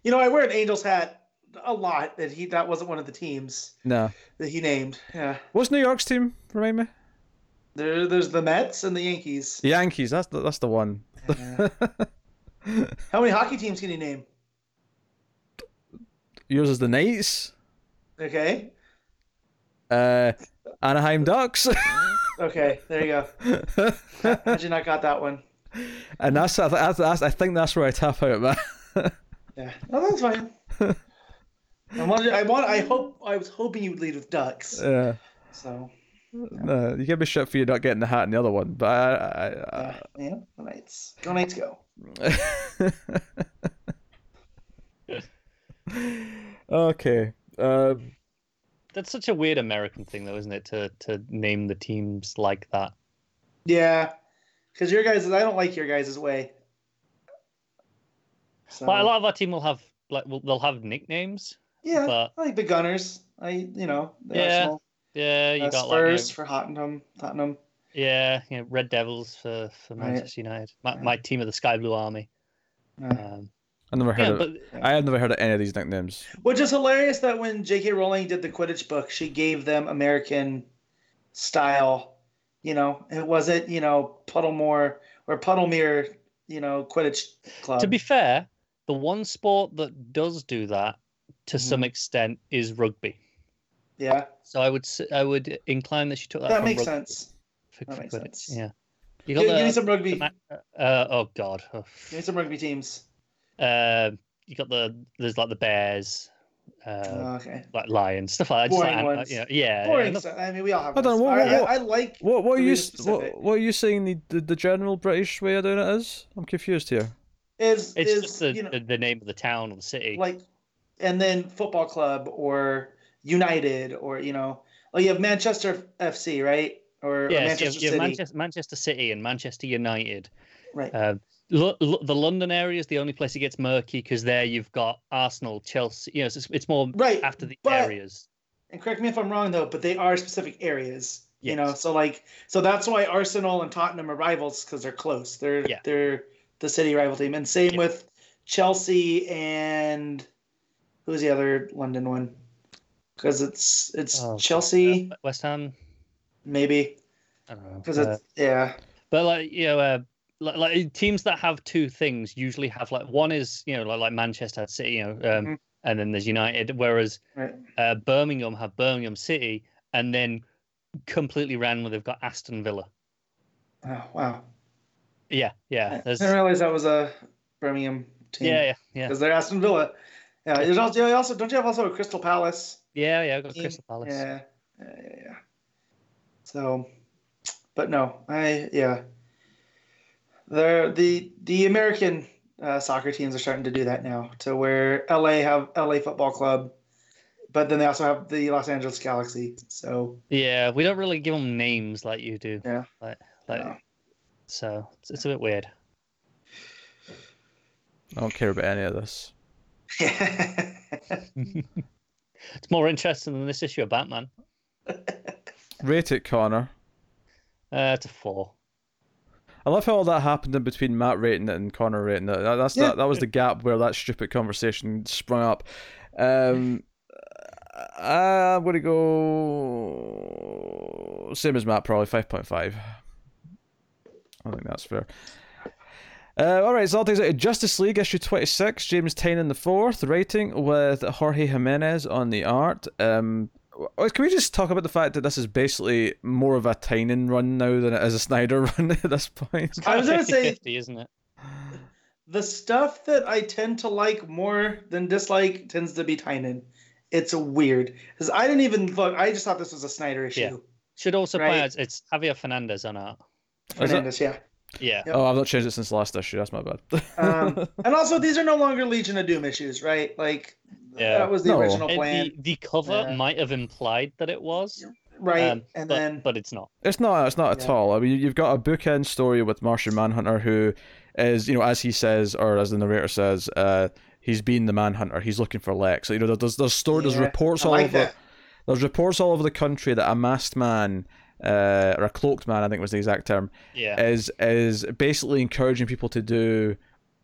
S2: You know, I wear an Angels hat a lot. That he that wasn't one of the teams
S1: no.
S2: that he named. Yeah.
S1: What's New York's team? Remind me.
S2: There, there's the Mets and the Yankees.
S1: The Yankees. That's the, that's the one.
S2: Yeah. How many hockey teams can you name?
S1: Yours is the Knights.
S2: Okay.
S1: Uh, Anaheim Ducks.
S2: Okay. There you go. How'd you not got that one?
S1: and that's, that's, that's I think that's where I tap out, man.
S2: Yeah. No, that's fine. I wanted. I want. I hope. I was hoping you would lead with Ducks.
S1: yeah.
S2: So.
S1: No, you give be shit for you not getting the hat in the other one, but I, I,
S2: Uh, yeah. The Knights. Go Knights. Go.
S1: Okay. Um,
S3: That's such a weird American thing, though, isn't it? To to name the teams like that.
S2: Yeah. Because your guys. I don't like your guys' way. So,
S3: Like a lot of our team will have like will, they'll have nicknames.
S2: yeah.
S3: but-
S2: I like the Gunners. I. You know. The
S3: Yeah,
S2: Arsenal.
S3: Yeah, you
S2: Uh,
S3: got like you know,
S2: Spurs for Tottenham. Tottenham.
S3: yeah, you know, Red Devils for for
S2: Right.
S3: Manchester United. My,
S2: Right.
S3: my team of the Sky Blue Army.
S2: Uh,
S3: Um,
S1: I never heard
S3: yeah,
S1: of.
S3: but
S1: I had never heard of any of these nicknames.
S2: Which is hilarious that when J.K. Rowling did the Quidditch book, she gave them American style. You know, it wasn't you know Puddlemore or Puddlemere, you know Quidditch club.
S3: to be fair, the one sport that does do that to
S2: Mm-hmm.
S3: some extent is rugby.
S2: yeah,
S3: So I would I would incline that she took that.
S2: that
S3: from
S2: makes
S3: rugby
S2: sense.
S3: for-
S2: That
S3: for
S2: makes
S3: Quidditch,
S2: sense.
S3: Yeah. You
S2: Give,
S3: got
S2: give me some rugby.
S3: the uh, oh god. Oh.
S2: Give me some rugby teams.
S3: Uh, you got the there's like the bears, uh,
S2: Oh, okay.
S3: like lions, stuff like that. Just
S2: Boring
S3: like,
S2: ones.
S3: you know, yeah, yeah,
S2: Boring.
S3: noth-
S2: stuff. I mean, we all have.
S1: Hold on,
S2: those.
S1: what-
S2: I,
S1: what-
S2: I, I like.
S1: What what are you
S2: be
S1: s-
S2: specific.
S1: what, what are you saying the, the the general British way of doing it is? I'm confused here.
S2: Is
S3: It's
S2: is
S3: just the,
S2: you know
S3: the, name of the town or the city.
S2: like, and then football club or United or you know, like you have Manchester FC, right? Or, or
S3: yeah, you
S2: Manchester
S3: have, you have
S2: City,
S3: Manchester, Manchester City and Manchester United.
S2: right?
S3: Um, Lo- Lo- the London area is the only place it gets murky because there you've got Arsenal, Chelsea. You know, it's, it's more
S2: Right.
S3: after the
S2: but-
S3: areas.
S2: and correct me if I'm wrong though, but they are specific areas. You know, so like, so that's why Arsenal and Tottenham are rivals because they're close. They're
S3: Yeah.
S2: they're the city rival team, and same with Chelsea and who's the other London one? Because it's it's
S3: Oh,
S2: Chelsea,
S3: uh, West Ham.
S2: maybe
S3: I don't know.
S2: because
S3: Uh,
S2: it's yeah,
S3: But like you know, uh, like, like teams that have two things usually have like one is you know like like Manchester City, you know, um,
S2: Mhm.
S3: and then there's United. Whereas
S2: right.
S3: uh, Birmingham have Birmingham City, and then completely random they've got Aston Villa.
S2: Oh wow,
S3: Yeah, yeah.
S2: I
S3: didn't
S2: realize that was a Birmingham team.
S3: yeah, yeah, yeah,
S2: because they're Aston Villa. Yeah, there's also, you also don't you have also a Crystal Palace?
S3: yeah, yeah. I've got
S2: team?
S3: Crystal Palace.
S2: Yeah, yeah, yeah, yeah. So, but no, I yeah. They're the the American uh, soccer teams are starting to do that now, to where LA have LA Football Club, but then they also have the Los Angeles Galaxy. So
S3: Yeah, we don't really give them names like you do.
S2: Yeah.
S3: Like, like
S2: no.
S3: So it's, it's a bit weird.
S1: I don't care about any of this.
S3: It's more interesting than this issue of Batman.
S1: Rate it, Connor.
S3: Uh, it's a four.
S1: I love how all that happened in between Matt rating it and Connor rating it. That- That's
S2: Yeah.
S1: that, that was the gap where that stupid conversation sprung up. Um, I'm going to go same as Matt, probably five point five. I think that's fair. Uh, all right, so all things like Justice League issue twenty six. James Tynion the fourth writing with Jorge Jimenez on the art. Um, can we just talk about the fact that this is basically more of a Tynion run now than it is a Snyder run at this point?
S2: I was gonna say-
S3: 50, isn't it?
S2: the stuff that I tend to like more than dislike tends to be Tynion. It's weird because I didn't even look. I just thought this was a Snyder issue.
S3: Yeah. Should also
S2: Right.
S3: point out it's Javier Fernandez on art.
S1: Is it?
S2: Fernandez, yeah.
S3: Yeah.
S2: Yep.
S1: Oh, I've not changed it since the last issue. That's my bad.
S2: Um, and also, these are no longer Legion of Doom issues, right? Like
S3: Yeah.
S2: that was the
S1: No.
S2: original
S3: It-
S2: plan,
S3: the, the cover
S2: Yeah.
S3: might have implied that it was,
S2: right?
S3: um,
S2: and
S3: but,
S2: then
S3: but it's not.
S1: It's not. It's not at all. I mean, you've got a bookend story with Martian Manhunter, who is, you know, as he says, or as the narrator says, uh, he's been the Manhunter. He's looking for Lex. You know, there's there's story, there's reports
S2: I
S1: all
S2: like
S1: over.
S2: that.
S1: There's reports all over the country that a masked man, uh, or a cloaked man, I think was the exact term,
S3: Yeah.
S1: is is basically encouraging people to do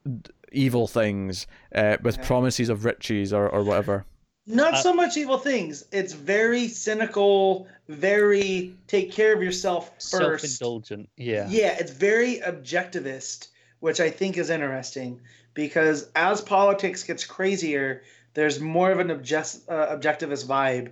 S1: d- evil things uh, with
S2: Yeah.
S1: promises of riches or, or whatever.
S2: Not
S3: Uh,
S2: so much evil things. It's very cynical, very take care of yourself first.
S3: Self-indulgent. Yeah.
S2: Yeah, it's very objectivist, which I think is interesting because as politics gets crazier, there's more of an object, uh, objectivist vibe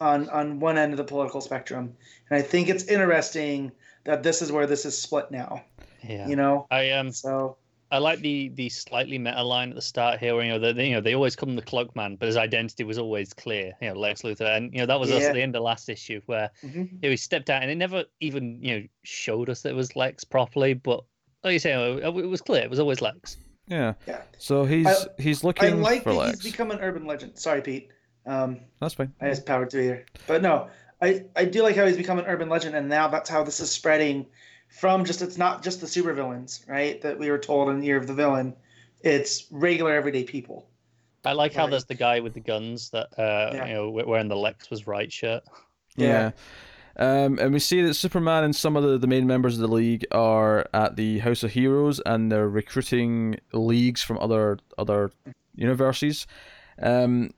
S2: on on one end of the political spectrum, and I think it's interesting that this is where this is split now.
S3: Yeah.
S2: You know,
S3: I um
S2: so
S3: I like the the slightly meta line at the start here. Where, you know, they, they- you know they always come the cloak man, but his identity was always clear. You know, Lex Luthor, and you know that was us at the end of last issue where
S2: mhm.
S3: you know, he stepped out, and it never even you know showed us that it was Lex properly. But like you say, it it was clear. It was always Lex.
S1: Yeah.
S2: Yeah.
S1: So he's
S2: I-
S1: he's
S2: I
S1: looking
S2: like
S1: for
S2: that
S1: Lex.
S2: he's become an urban legend. Sorry, Pete. Um,
S1: That's fine.
S2: I just powered through here. But no, I, I do like how he's become an urban legend, and now that's how this is spreading from just it's not just the supervillains, right? That we were told in Year of the Villain. It's regular everyday people.
S3: I like how there's the guy with the guns that uh
S2: Yeah.
S3: you know wearing the Lex was right shirt.
S1: Yeah. Um, and we see that Superman and some of the, the main members of the league are at the House of Heroes and they're recruiting leagues from other other universes. Um,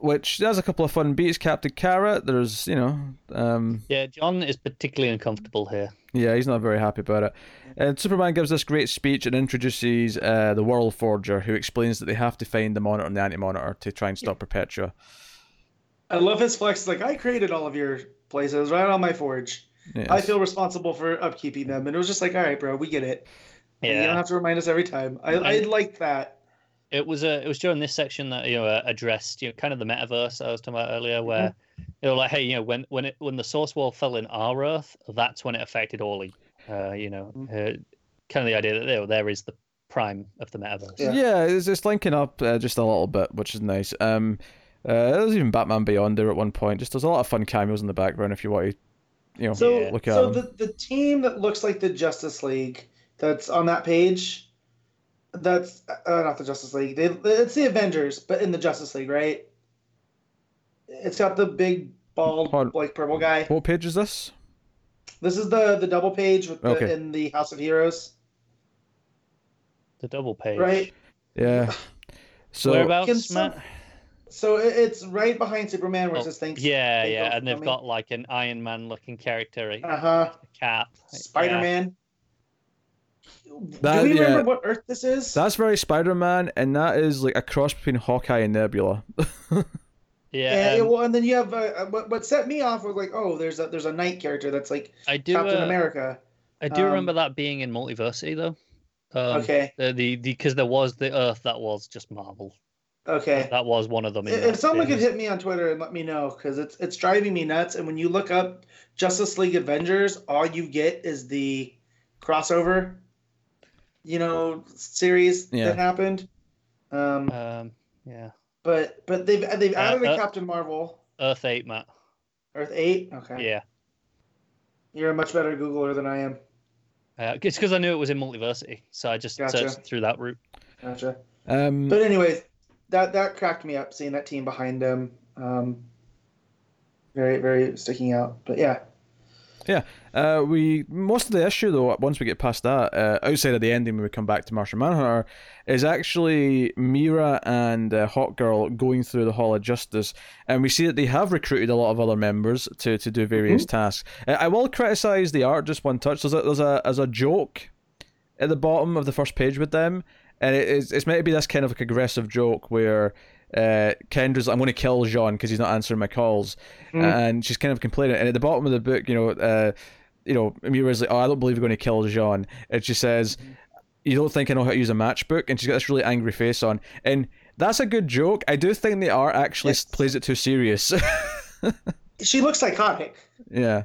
S1: which there's a couple of fun beats. Captain Carrot, there's you know, um,
S3: Yeah, John is particularly uncomfortable here.
S1: yeah, he's not very happy about it. And Superman gives this great speech and introduces uh, the World Forger, who explains that they have to find the Monitor and the Anti Monitor to try and stop Perpetua.
S2: I love his flex. Like I created all of your places right on my forge. I feel responsible for upkeeping them, and it was just like, all right, bro, we get it. You don't have to remind us every time. I, I
S3: And-
S2: liked that.
S3: It was uh, it was during this section that you know uh, addressed you know kind of the metaverse I was talking about earlier, where you know like hey you know when when it when the source wall fell in our Earth, that's when it affected Orly. Uh, you know, uh, kind of the idea that there there is the prime of the metaverse.
S2: Yeah.
S1: Yeah, it's, it's linking up uh, just a little bit, which is nice. Um, uh, there's even Batman Beyond there at one point. Just there's a lot of fun cameos in the background if you want to, you know,
S2: So,
S1: look at
S2: so
S1: them.
S2: the the team that looks like the Justice League that's on that page, that's uh, not the Justice League. They, it's the Avengers, but in the Justice League, right? It's got the big bald
S1: Hold-
S2: like purple guy.
S1: What page is this?
S2: This is the the double page with the,
S1: Okay.
S2: in the House of Heroes,
S3: The double page.
S2: right?
S1: Yeah. So
S3: Whereabouts,
S2: some-
S3: Matt?
S2: So it's right behind Superman, where it
S3: Oh,
S2: says thanks.
S3: yeah, yeah, and they've
S2: coming."
S3: got like an Iron Man looking character, a
S2: Uh huh.
S3: cap,
S2: Spider Man.
S1: That-
S2: Do we
S1: yeah.
S2: remember what Earth this is?
S1: that's very Spider-Man, and that is like a cross between Hawkeye and Nebula.
S3: Yeah,
S2: and,
S3: um,
S2: well, and then you have uh, uh, what, what set me off was like, oh, there's a there's a night character that's like
S3: I do.
S2: Captain
S3: uh,
S2: America.
S3: I do
S2: um,
S3: remember that being in Multiversity though. Um,
S2: Okay,
S3: The the because there was the Earth that was just Marvel.
S2: okay.
S3: That was one of them. In
S2: If
S3: that
S2: if someone could hit me on Twitter and let me know, because it's it's driving me nuts. And when you look up Justice League Avengers, all you get is the crossover, you know, series
S1: Yeah.
S2: that happened. Um,
S3: Um, yeah,
S2: but but they've they've
S3: Uh,
S2: added a
S3: uh,
S2: Captain Marvel,
S3: Earth Eight, Matt.
S2: Earth Eight. Okay,
S3: Yeah,
S2: you're a much better Googler than I am.
S3: uh, it's because I knew it was in Multiversity, so I just
S2: Gotcha.
S3: searched through that route.
S2: Gotcha.
S1: um,
S2: But anyways, that that cracked me up seeing that team behind them. Um, very very sticking out. But yeah,
S1: Yeah, uh, we most of the issue though, once we get past that, uh, outside of the ending when we come back to Martian Manhunter, is actually Mera and uh, Hawkgirl going through the Hall of Justice, and we see that they have recruited a lot of other members to, to do various tasks. Uh, I will criticize the art just one touch. There's a there's a as a joke at the bottom of the first page with them, and it is it's meant to be this kind of like aggressive joke where uh, Kendra's like, I'm going to kill Jean because he's not answering my calls, and she's kind of complaining. And at the bottom of the book, you know, uh, you know, Mera's like, oh, I don't believe you're going to kill Jean, and she says, you don't think I know how to use a matchbook, and she's got this really angry face on, and that's a good joke. I do think the art actually
S2: Yes.
S1: plays it too serious.
S2: she looks psychotic.
S1: yeah,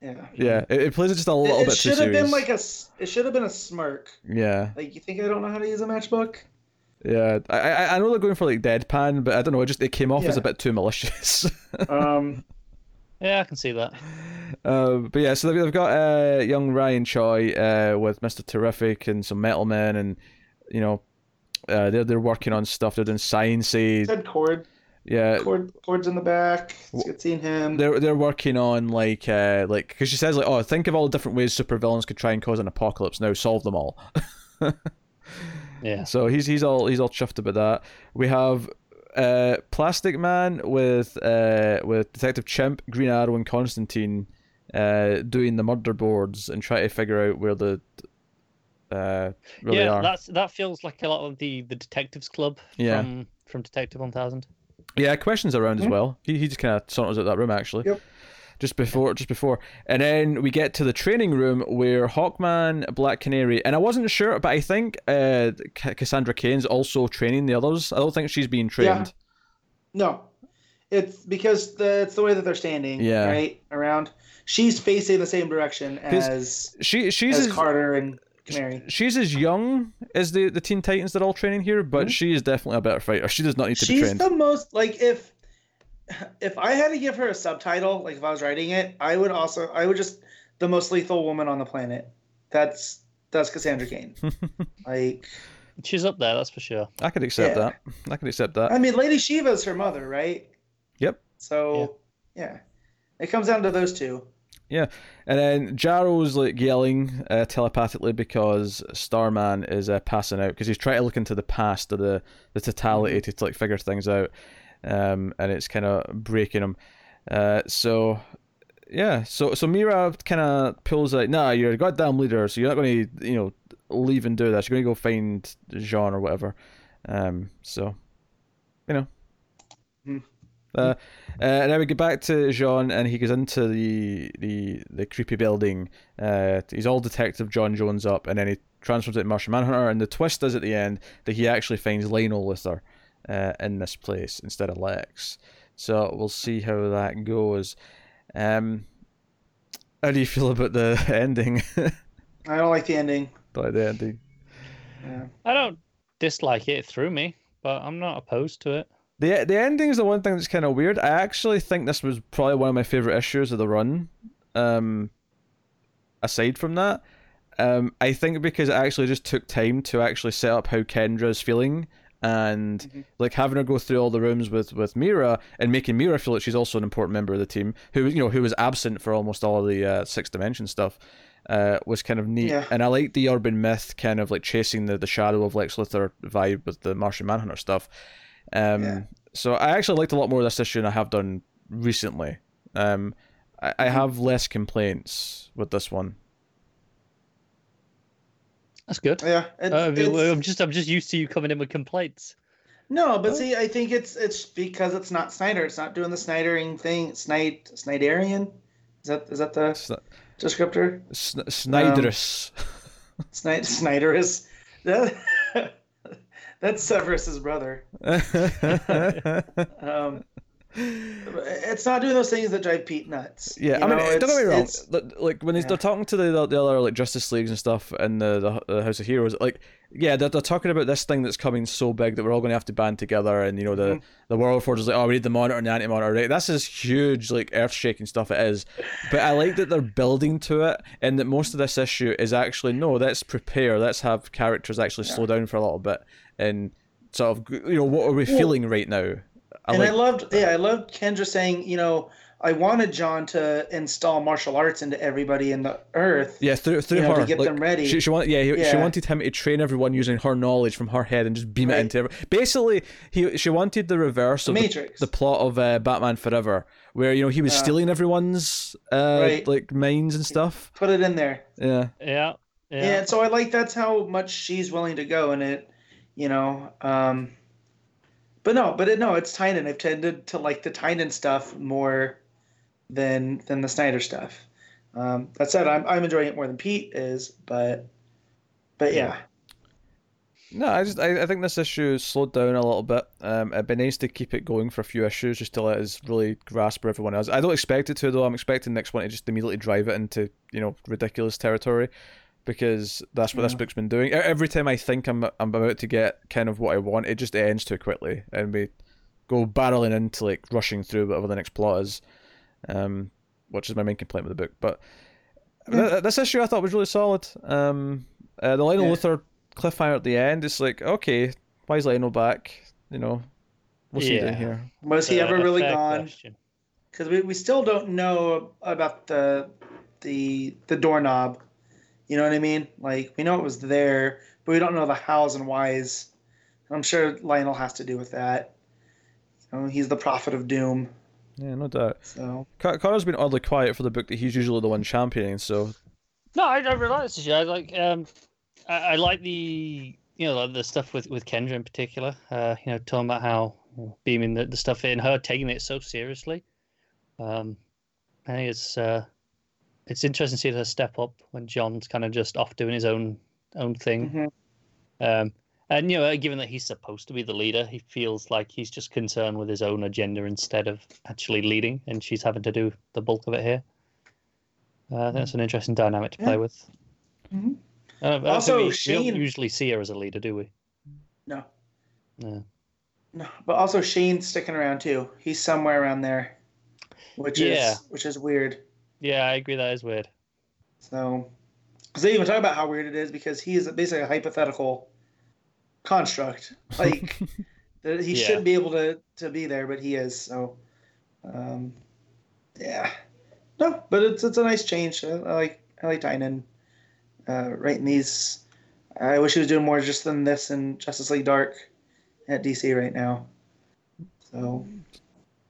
S2: Yeah.
S1: yeah, it, it plays it just a little
S2: It, it
S1: bit too
S2: should have been like a. It should have been a smirk.
S1: yeah.
S2: Like you think I don't know how to use a matchbook?
S1: Yeah, I, I I know they're going for like deadpan, but I don't know. It just it came off as a bit too malicious.
S2: Um,
S3: Yeah, I can see that.
S1: uh, but yeah, so they've, they've got uh, young Ryan Choi uh, with Mister Terrific and some Metal Men, and you know, uh, they're they're working on stuff. They're doing sciencey.
S2: Ted Kord.
S1: Yeah,
S2: Kord. Kord's in the back. It's good seeing him.
S1: they're they're working on like uh like because she says like oh think of all the different ways supervillains could try and cause an apocalypse. Now solve them all.
S3: Yeah.
S1: So he's he's all he's all chuffed about that. We have uh Plastic Man with uh with Detective Chimp, Green Arrow, and Constantine uh doing the murder boards and try to figure out where the uh really
S3: yeah,
S1: are.
S3: that's that feels like a lot of the the detectives club
S1: Yeah.
S3: from from Detective One Thousand.
S1: Yeah, questions around as well. He he just kind of saunters out that room actually.
S2: Yep.
S1: Just before, just before, and then we get to the training room where Hawkman, Black Canary, and I wasn't sure, but I think uh, Ca- Cassandra Cain's also training the others. I don't think she's being trained.
S2: No, it's because the, it's the way that they're standing.
S1: Yeah.
S2: Right around. She's facing the same direction as
S1: She she's
S2: as
S1: as,
S2: Carter and Canary.
S1: she's as young as the the Teen Titans that are all training here, but she is definitely a better fighter. She does not need to be
S2: She's
S1: trained.
S2: the most like if if I had to give her a subtitle, like if I was writing it, I would also I would just the most lethal woman on the planet. That's that's Cassandra Cain. like
S3: She's up there, that's for sure.
S1: I could accept
S2: Yeah.
S1: that. I could accept that.
S2: I mean, Lady Shiva's her mother, right?
S1: Yep.
S2: So yeah, it comes down to those two.
S1: Yeah, and then Jarro's like yelling uh, telepathically because Starman is uh, passing out because he's trying to look into the past of the the totality
S2: Mm-hmm.
S1: to, like figure things out, um, and it's kind of breaking him. Uh, so yeah, so so Mera kind of pulls like, nah, you're a goddamn leader, so you're not going to you know leave and do this. You're going to go find Jean or whatever. Um, so you know.
S2: Mhm.
S1: Uh, uh, and then we get back to Jean, and he goes into the the the creepy building. Uh, he's all Detective John Jones up, and then he transforms it to Martian Manhunter. And the twist is at the end that he actually finds Lionel Luthor uh, in this place instead of Lex. So we'll see how that goes. Um, how do you feel about the ending?
S2: I don't like the ending.
S1: like the ending.
S2: Yeah.
S3: I don't dislike it, it threw me, but I'm not opposed to it.
S1: The the ending is the one thing that's kind of weird. I actually think this was probably one of my favorite issues of the run. Um, aside from that, um, I think because it actually just took time to actually set up how Kendra's feeling and
S2: Mhm.
S1: like having her go through all the rooms with with Mera and making Mera feel like she's also an important member of the team who you know who was absent for almost all of the uh, six dimension stuff. Uh, was kind of neat,
S2: Yeah.
S1: and I like the urban myth kind of like chasing the, the shadow of Lex Luthor vibe with the Martian Manhunter stuff. Um,
S2: Yeah.
S1: So I actually liked a lot more of this issue than I have done recently. Um, I, I have less complaints with this one.
S3: That's good.
S2: Yeah. It's,
S3: Uh, I'm just I'm just used to you coming in with complaints.
S2: no,
S1: Oh.
S2: but see, I think it's it's because it's not Snyder. It's not doing the Snydering thing. Snide Snyderian. Is that is that the
S1: Sn-
S2: descriptor?
S1: Sn- Snyderus.
S2: Snide Snyder is that, that's Severus's brother. Um, it's not doing those things that drive Pete nuts.
S1: yeah,
S2: you
S1: I mean,
S2: know,
S1: don't get me wrong. Like- Like when
S2: yeah.
S1: they're talking to the the other like Justice Leagues and stuff and the, the the House of Heroes, like yeah, they're, they're talking about this thing that's coming so big that we're all going to have to band together, and you know the
S2: Mhm.
S1: the World Forger is like, oh, we need the Monitor and the Anti Monitor, right? This is huge, like earth shaking stuff. It is, but I like that they're building to it, and that most of this issue is actually no, let's prepare, let's have characters actually slow down for a little bit and sort of you know what are we
S2: Well,
S1: feeling right now? I
S2: and
S1: like
S2: I loved, yeah, I loved Kendra saying, you know, I wanted John to install martial arts into everybody in the Earth.
S1: yeah through through
S2: you know, to get
S1: like,
S2: them ready.
S1: She, she wanted yeah, he, she wanted him to train everyone using her knowledge from her head and just beam it into every, basically he she wanted the reverse of the,
S2: Matrix.
S1: the plot of uh, Batman Forever where you know he was
S2: Yeah.
S1: stealing everyone's uh
S2: Right.
S1: like minds and stuff
S2: Put it in there.
S1: yeah
S3: Yeah.
S2: Yeah.
S3: Yeah.
S2: and so I like that's how much she's willing to go in it, you know. Um, but no, but it, no, it's Tynion. I've tended to like the Tynion stuff more than than the Snyder stuff. Um, that said, I'm I'm enjoying it more than Pete is, but but yeah,
S1: No, I just I, I think this issue slowed down a little bit. Um, it'd be nice to keep it going for a few issues just to let us really grasp where everyone else. I don't expect it to though. I'm expecting next one to just immediately drive it into you know ridiculous territory, because that's what this book's been doing. E- Every time I think I'm I'm about to get kind of what I want, it just ends too quickly, and we go barreling into like rushing through whatever the next plot is, um, which is my main complaint with the book. But th- this issue I thought was really solid. Um, uh, the Lionel
S2: Yeah.
S1: Luthor cliffhanger at the end, it's like, okay, why is Lionel back? You know, what's he doing
S3: Yeah.
S1: here?
S2: was he ever really gone? Because we, we still don't know about the the the doorknob. You know what I mean? Like we know it was there, but we don't know the hows and whys. I'm sure Lionel has to do with that. You know, he's the prophet of doom.
S1: Yeah, no doubt.
S2: So
S1: Connor's been oddly quiet for the book that he's usually the one championing, so
S3: No, I don't really like this issue. I like um, I, I like the you know like the stuff with with Kendra in particular. Uh, you know, talking about how beaming the, the stuff in, her taking it so seriously. Um, I think it's uh, it's interesting to see her step up when John's kind of just off doing his own own thing.
S2: mhm.
S3: Um, and you know, given that he's supposed to be the leader, he feels like he's just concerned with his own agenda instead of actually leading, and she's having to do the bulk of it here. Uh, that's an interesting dynamic to play
S2: Yeah.
S3: with.
S2: Mhm.
S3: I don't
S2: Also,
S3: we, we don't usually see her as a leader, do we?
S2: no,
S3: No.
S2: no, but also Shane's sticking around too. He's somewhere around there, which
S3: Yeah.
S2: is which is weird.
S3: Yeah, I agree. That is weird.
S2: So, because they even talk about how weird it is because he is basically a hypothetical construct. Like that he
S3: Yeah.
S2: shouldn't be able to to be there, but he is. So, um, yeah, no, but it's it's a nice change. I, I like I like Tynion uh, writing these. I wish he was doing more just than this in Justice League Dark at DC right now. So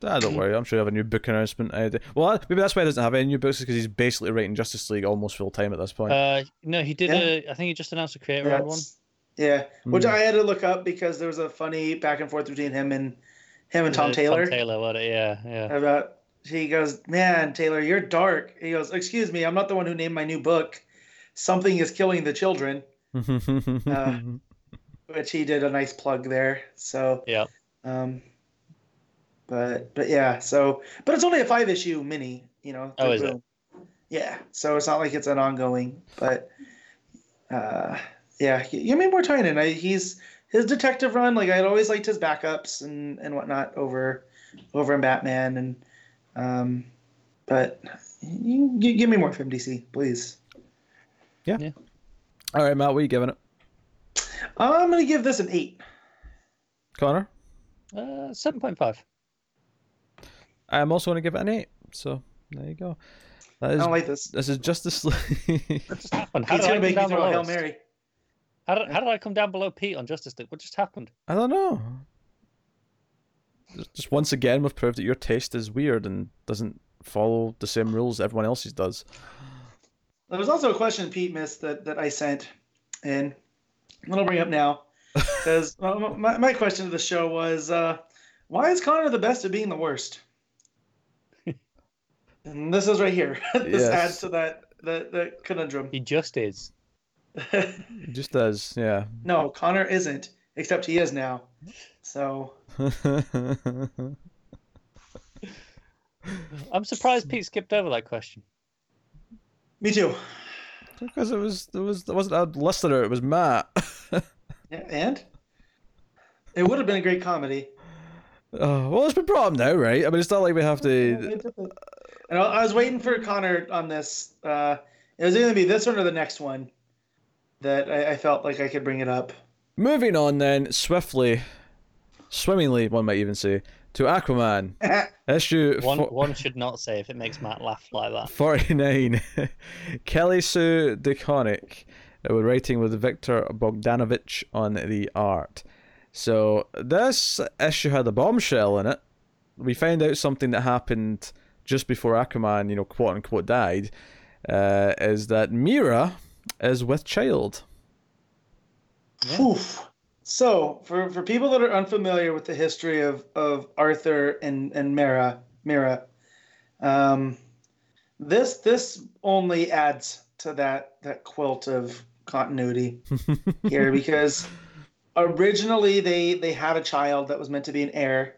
S1: ah, don't worry. I'm sure you have a new book announcement. Uh, well, maybe that's why he doesn't have any new books because he's basically writing Justice League almost full time at this point.
S3: Uh, no, he did.
S2: Yeah.
S3: A, I think he just announced a creator
S2: yeah,
S3: one.
S2: yeah, which
S1: Hmm.
S2: I had to look up because there was a funny back and forth between him and him and Tom
S3: Uh,
S2: Taylor.
S3: Tom Taylor, what? Yeah, yeah.
S2: about he goes, Man, Taylor, you're dark. He goes, Excuse me, I'm not the one who named my new book. Something is killing the children, uh, which he did a nice plug there. So
S3: Yeah.
S2: um but but yeah, so but it's only a five issue mini, you know.
S3: Oh, is it?
S2: Yeah. So it's not like it's an ongoing, but uh yeah, g- give me more Tynion. I, he's his detective run, like I'd always liked his backups and, and whatnot over over in Batman and um but you, you give me more from DC, please. Yeah.
S1: All right, Matt, what are you giving it?
S2: I'm gonna give this an eight.
S1: Connor?
S3: Uh, seven point five.
S1: I'm also going to give it an 8. So, there you go. That
S2: I don't like this.
S1: this is Justice League.
S3: What just happened? How did, I come
S2: make you
S3: down
S2: throw a
S3: below
S2: Hail? Mary.
S3: How did, how did I come down below Pete on Justice League? What just happened?
S1: I don't know. Just- Just once again, we've proved that your taste is weird and doesn't follow the same rules everyone else's does.
S2: There was also a question Pete missed that, that I sent. And I'll bring up now. Because my, my question to the show was uh, why is Connor the best at being the worst? And this is right here. this
S1: Yes.
S2: adds to that, that, that conundrum.
S3: He just is.
S1: It just does, yeah.
S2: no, Connor isn't, except he is now. So,
S3: I'm surprised Pete skipped over that question.
S2: me too.
S1: because it was it was it wasn't a listener, it was Matt.
S2: Yeah, and? It would have been a great comedy.
S1: oh, well, it's been brought up now, right? I mean, it's not like we have to.
S2: And I I was waiting for Connor on this. Uh, it was either gonna be this one or the next one that I, I felt like I could bring it up.
S1: Moving on then, swiftly, swimmingly, one might even say, to Aquaman. Issue
S3: One
S1: fo-
S3: one should not say if it makes Matt laugh like that.
S1: 49. Kelly Sue DeConnick. Uh, We're writing with Viktor Bogdanovic on the art. So this issue had a bombshell in it. We found out something that happened just before Aquaman, you know, quote unquote, died. Uh, is that Mera is with child.
S2: Oof. So, for, for people that are unfamiliar with the history of, of Arthur and, and Mera, Mera, um, this this only adds to that that quilt of continuity here because originally they they had a child that was meant to be an heir,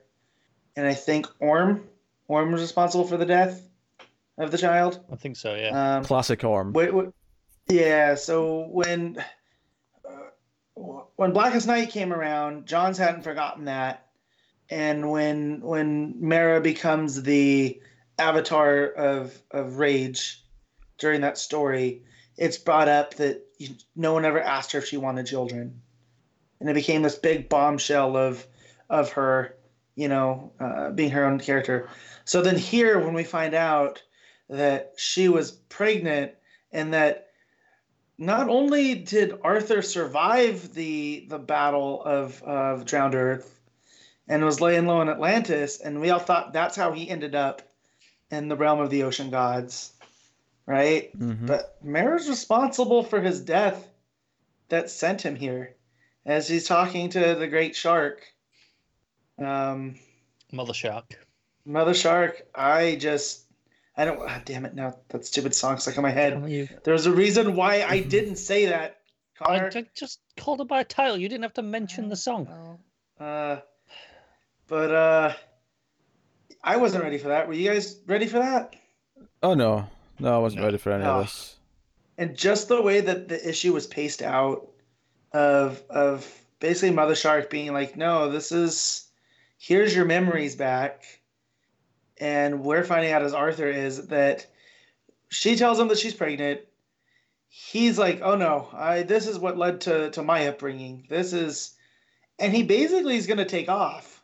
S2: and I think Orm Orm was responsible for the death of the child.
S3: I think so. Yeah.
S2: Um,
S1: Classic Orm.
S2: Wait, wait, yeah. So when uh, when Blackest Night came around, Johns hadn't forgotten that, and when when Mera becomes the avatar of of rage during that story, it's brought up that you, no one ever asked her if she wanted children, and it became this big bombshell of of her, you know, uh, being her own character. So then here, when we find out that she was pregnant and that not only did Arthur survive the the battle of of drowned Earth and was laying low in Atlantis, and we all thought that's how he ended up in the realm of the ocean gods, right?
S1: Mhm.
S2: But Mera's responsible for his death that sent him here, as he's talking to the great shark. Um,
S3: Mother Shark.
S2: Mother Shark, I just, I don't, ah, damn it, now that stupid song stuck in my head. There's a reason why I didn't say that, Connor.
S3: ju- just called it by a title. You didn't have to mention the song.
S2: Uh, but uh, I wasn't ready for that. Were you guys ready for that?
S1: Oh no, no, I wasn't
S3: No.
S1: ready for any
S2: Oh.
S1: of this.
S2: And just the way that the issue was paced out, of of basically Mother Shark being like, "No, this is, here's your memories back," and we're finding out as Arthur is that she tells him that she's pregnant. He's like, "Oh no, I this is what led to to my upbringing. This is," and he basically is going to take off,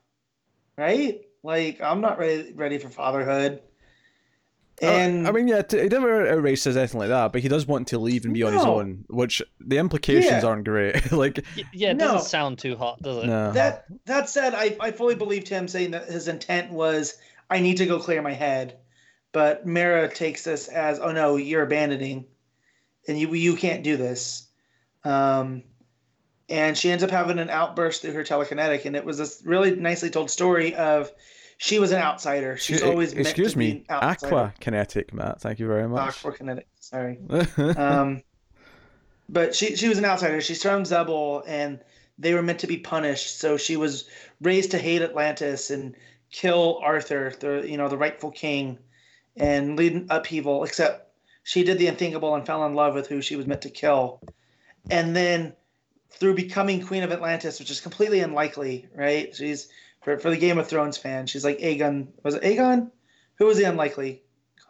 S2: right? Like, I'm not ready ready for fatherhood. And
S1: Uh, I mean, yeah, t- he never erases anything like that, but he does want to leave and be on his own, which the implications
S2: Yeah.
S1: aren't great. like,
S3: Yeah, it
S2: No.
S3: doesn't sound too hot, does it?
S1: no.
S2: that that said, I, I fully believed him saying that his intent was I need to go clear my head, but Mera takes this as oh no you're abandoning, and you you can't do this, um, and she ends up having an outburst through her telekinetic, and it was this really nicely told story of she was an outsider. She's always
S1: excuse
S2: to be
S1: me, aqua kinetic, Matt. Thank you very much.
S2: Aqua kinetic. Sorry. um, but she she was an outsider. She's from Xebel, and they were meant to be punished. So she was raised to hate Atlantis and kill Arthur, the you know the rightful king, and lead an upheaval. Except she did the unthinkable and fell in love with who she was meant to kill, and then through becoming queen of Atlantis, which is completely unlikely, right? She's for for the Game of Thrones fan. She's like Aegon. Was it Aegon? Who was the unlikely?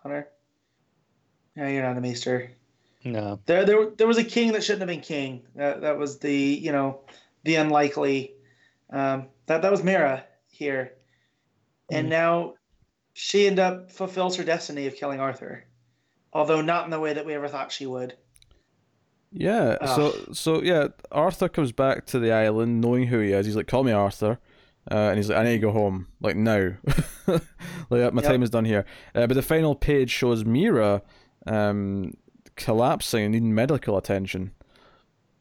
S2: Connor. No, you're not a maester.
S3: No.
S2: There, there, there was a king that shouldn't have been king. That, that was the, you know, the unlikely. Um, that, that was Mera here, and
S3: Mm.
S2: now she end up fulfills her destiny of killing Arthur, although not in the way that we ever thought she would.
S1: yeah. So, so yeah, Arthur comes back to the island, knowing who he is. He's like, "Call me Arthur," uh, and he's like, "I need to go home, like now. like my
S2: Yep.
S1: time is done here." Uh, but the final page shows Mera um, collapsing and needing medical attention.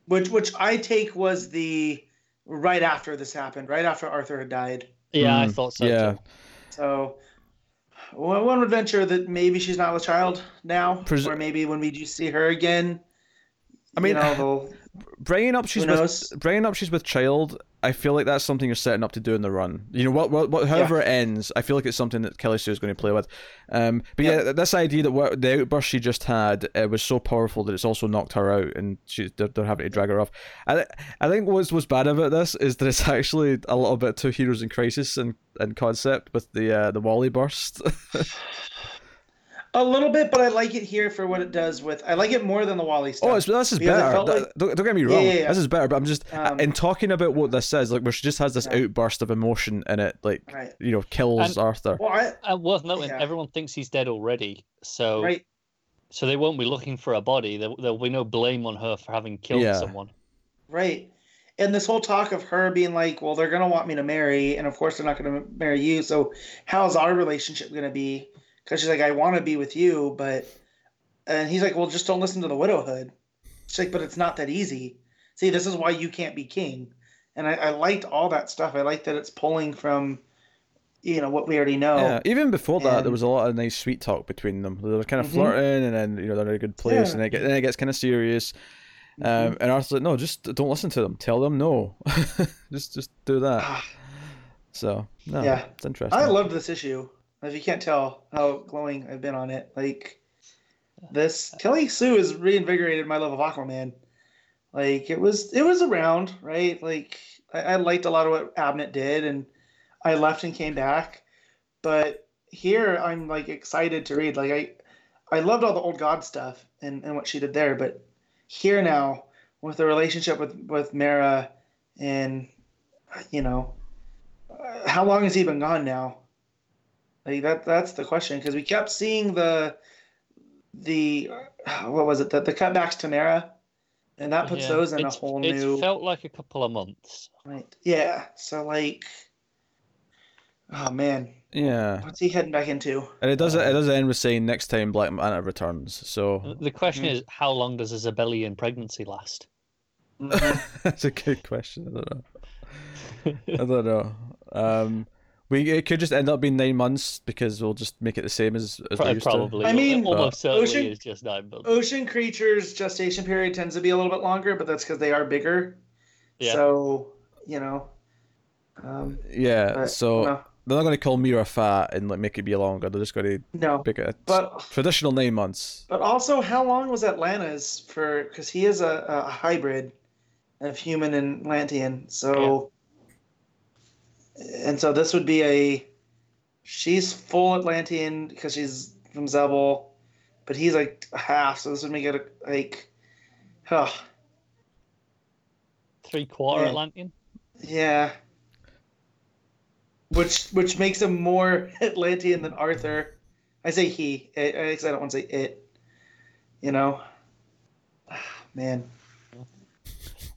S2: Which, which I take was the right after this happened, right after Arthur had died.
S3: Yeah, I
S1: Mm,
S3: thought so.
S1: yeah.
S3: too.
S2: So, one one would venture that maybe she's not a child now,
S1: Pres-
S2: or maybe when we do see her again,
S1: I mean,
S2: you know, they'll
S1: bringing up she's with bringing up she's with child. I feel like that's something you're setting up to do in the run. You know what? What? what however it ends, I feel like it's something that Kelly Sue is going to play with. Um, but
S2: Yep.
S1: yeah, this idea that what, the outburst she just had uh, was so powerful that it's also knocked her out, and she's they're, they're having to drag her off. I th- I think what's what's bad about this is that it's actually a little bit two heroes in crisis and and concept with the uh, the Wally burst.
S2: A little bit, but I like it here for what it does with. I like it more than the Wally stuff.
S1: Oh, it's, this is better.
S2: felt
S1: Th-
S2: like-
S1: don't, don't get me wrong.
S2: yeah, yeah.
S1: This is better, but I'm just
S2: Um,
S1: in talking about what this is, like where she just has this
S2: Yeah.
S1: outburst of emotion in it, like
S2: right.
S1: you know, kills
S3: And-
S1: Arthur.
S2: Well, I,
S3: And Uh, worth noting,
S2: Yeah.
S3: everyone thinks he's dead already, so
S2: right.
S3: so they won't be looking for a body. There, there'll be no blame on her for having killed
S1: Yeah.
S3: someone.
S2: Right. And this whole talk of her being like, well, they're going to want me to marry, and of course they're not going to marry you. So how's our relationship going to be? Because she's like, I want to be with you, but. And he's like, well, just don't listen to the widowhood. She's like, but it's not that easy. See, this is why you can't be king. And I, I liked all that stuff. I like that it's pulling from, you know, what we already know.
S1: Yeah, even before that, there was a lot of nice sweet talk between them. They were kind of
S2: Mhm.
S1: flirting, and then you know they're in a good place,
S2: Yeah.
S1: and then it, get, then it gets kind of serious. Um, and Arthur's like, no, just don't listen to them. Tell them no. just just do that.
S2: Ah,
S1: So no,
S2: Yeah.
S1: it's interesting.
S2: I loved this issue. If you can't tell how glowing I've been on it, like this Kelly Sue has reinvigorated my love of Aquaman. Like it was, it was around, right? Like I, I liked a lot of what Abnett did, and I left and came back. But here, I'm like excited to read. Like I, I loved all the old God stuff and and what she did there. But here now, with the relationship with with Mera, and you know, uh, how long has he been gone now? Like that that's the question because we kept seeing the the what was it the, the cutbacks to Mera, and that puts
S3: Yeah.
S2: those in
S3: It's-
S2: a whole
S3: It's
S2: new It
S3: felt like a couple of months.
S2: right. Yeah, so like, oh man,
S1: yeah,
S2: what's he heading back into?
S1: and it does it does end with saying next time Black Manta returns. So
S3: The question
S2: Mhm.
S3: is, how long does a Xebellian pregnancy last?
S2: Mhm.
S1: that's a good question. I don't know. I don't know. Um, we it could just end up being nine months because we'll just make it the same as as we
S3: Pro-
S1: used
S3: Probably.
S2: I mean,
S3: almost certainly
S2: Ocean-
S3: is just nine months.
S2: Ocean creatures gestation period tends to be a little bit longer, but that's because they are bigger.
S3: Yeah.
S2: So you know, um.
S1: Yeah.
S2: but,
S1: so
S2: no,
S1: they're not going to call Mera fat and like make it be longer. They're just going to
S2: no.
S1: make it a
S2: But
S1: traditional nine months.
S2: but also, how long was Atlanta's for? Because he is a, a hybrid of human and Atlantean. So, and so this would be a. She's full Atlantean because she's from Xebel, but he's like half. So this would make it a, like, huh,
S3: Three quarter
S2: Yeah.
S3: Atlantean.
S2: yeah. Which which makes him more Atlantean than Arthur. I say he. I, I I don't want to say it. You know. Man.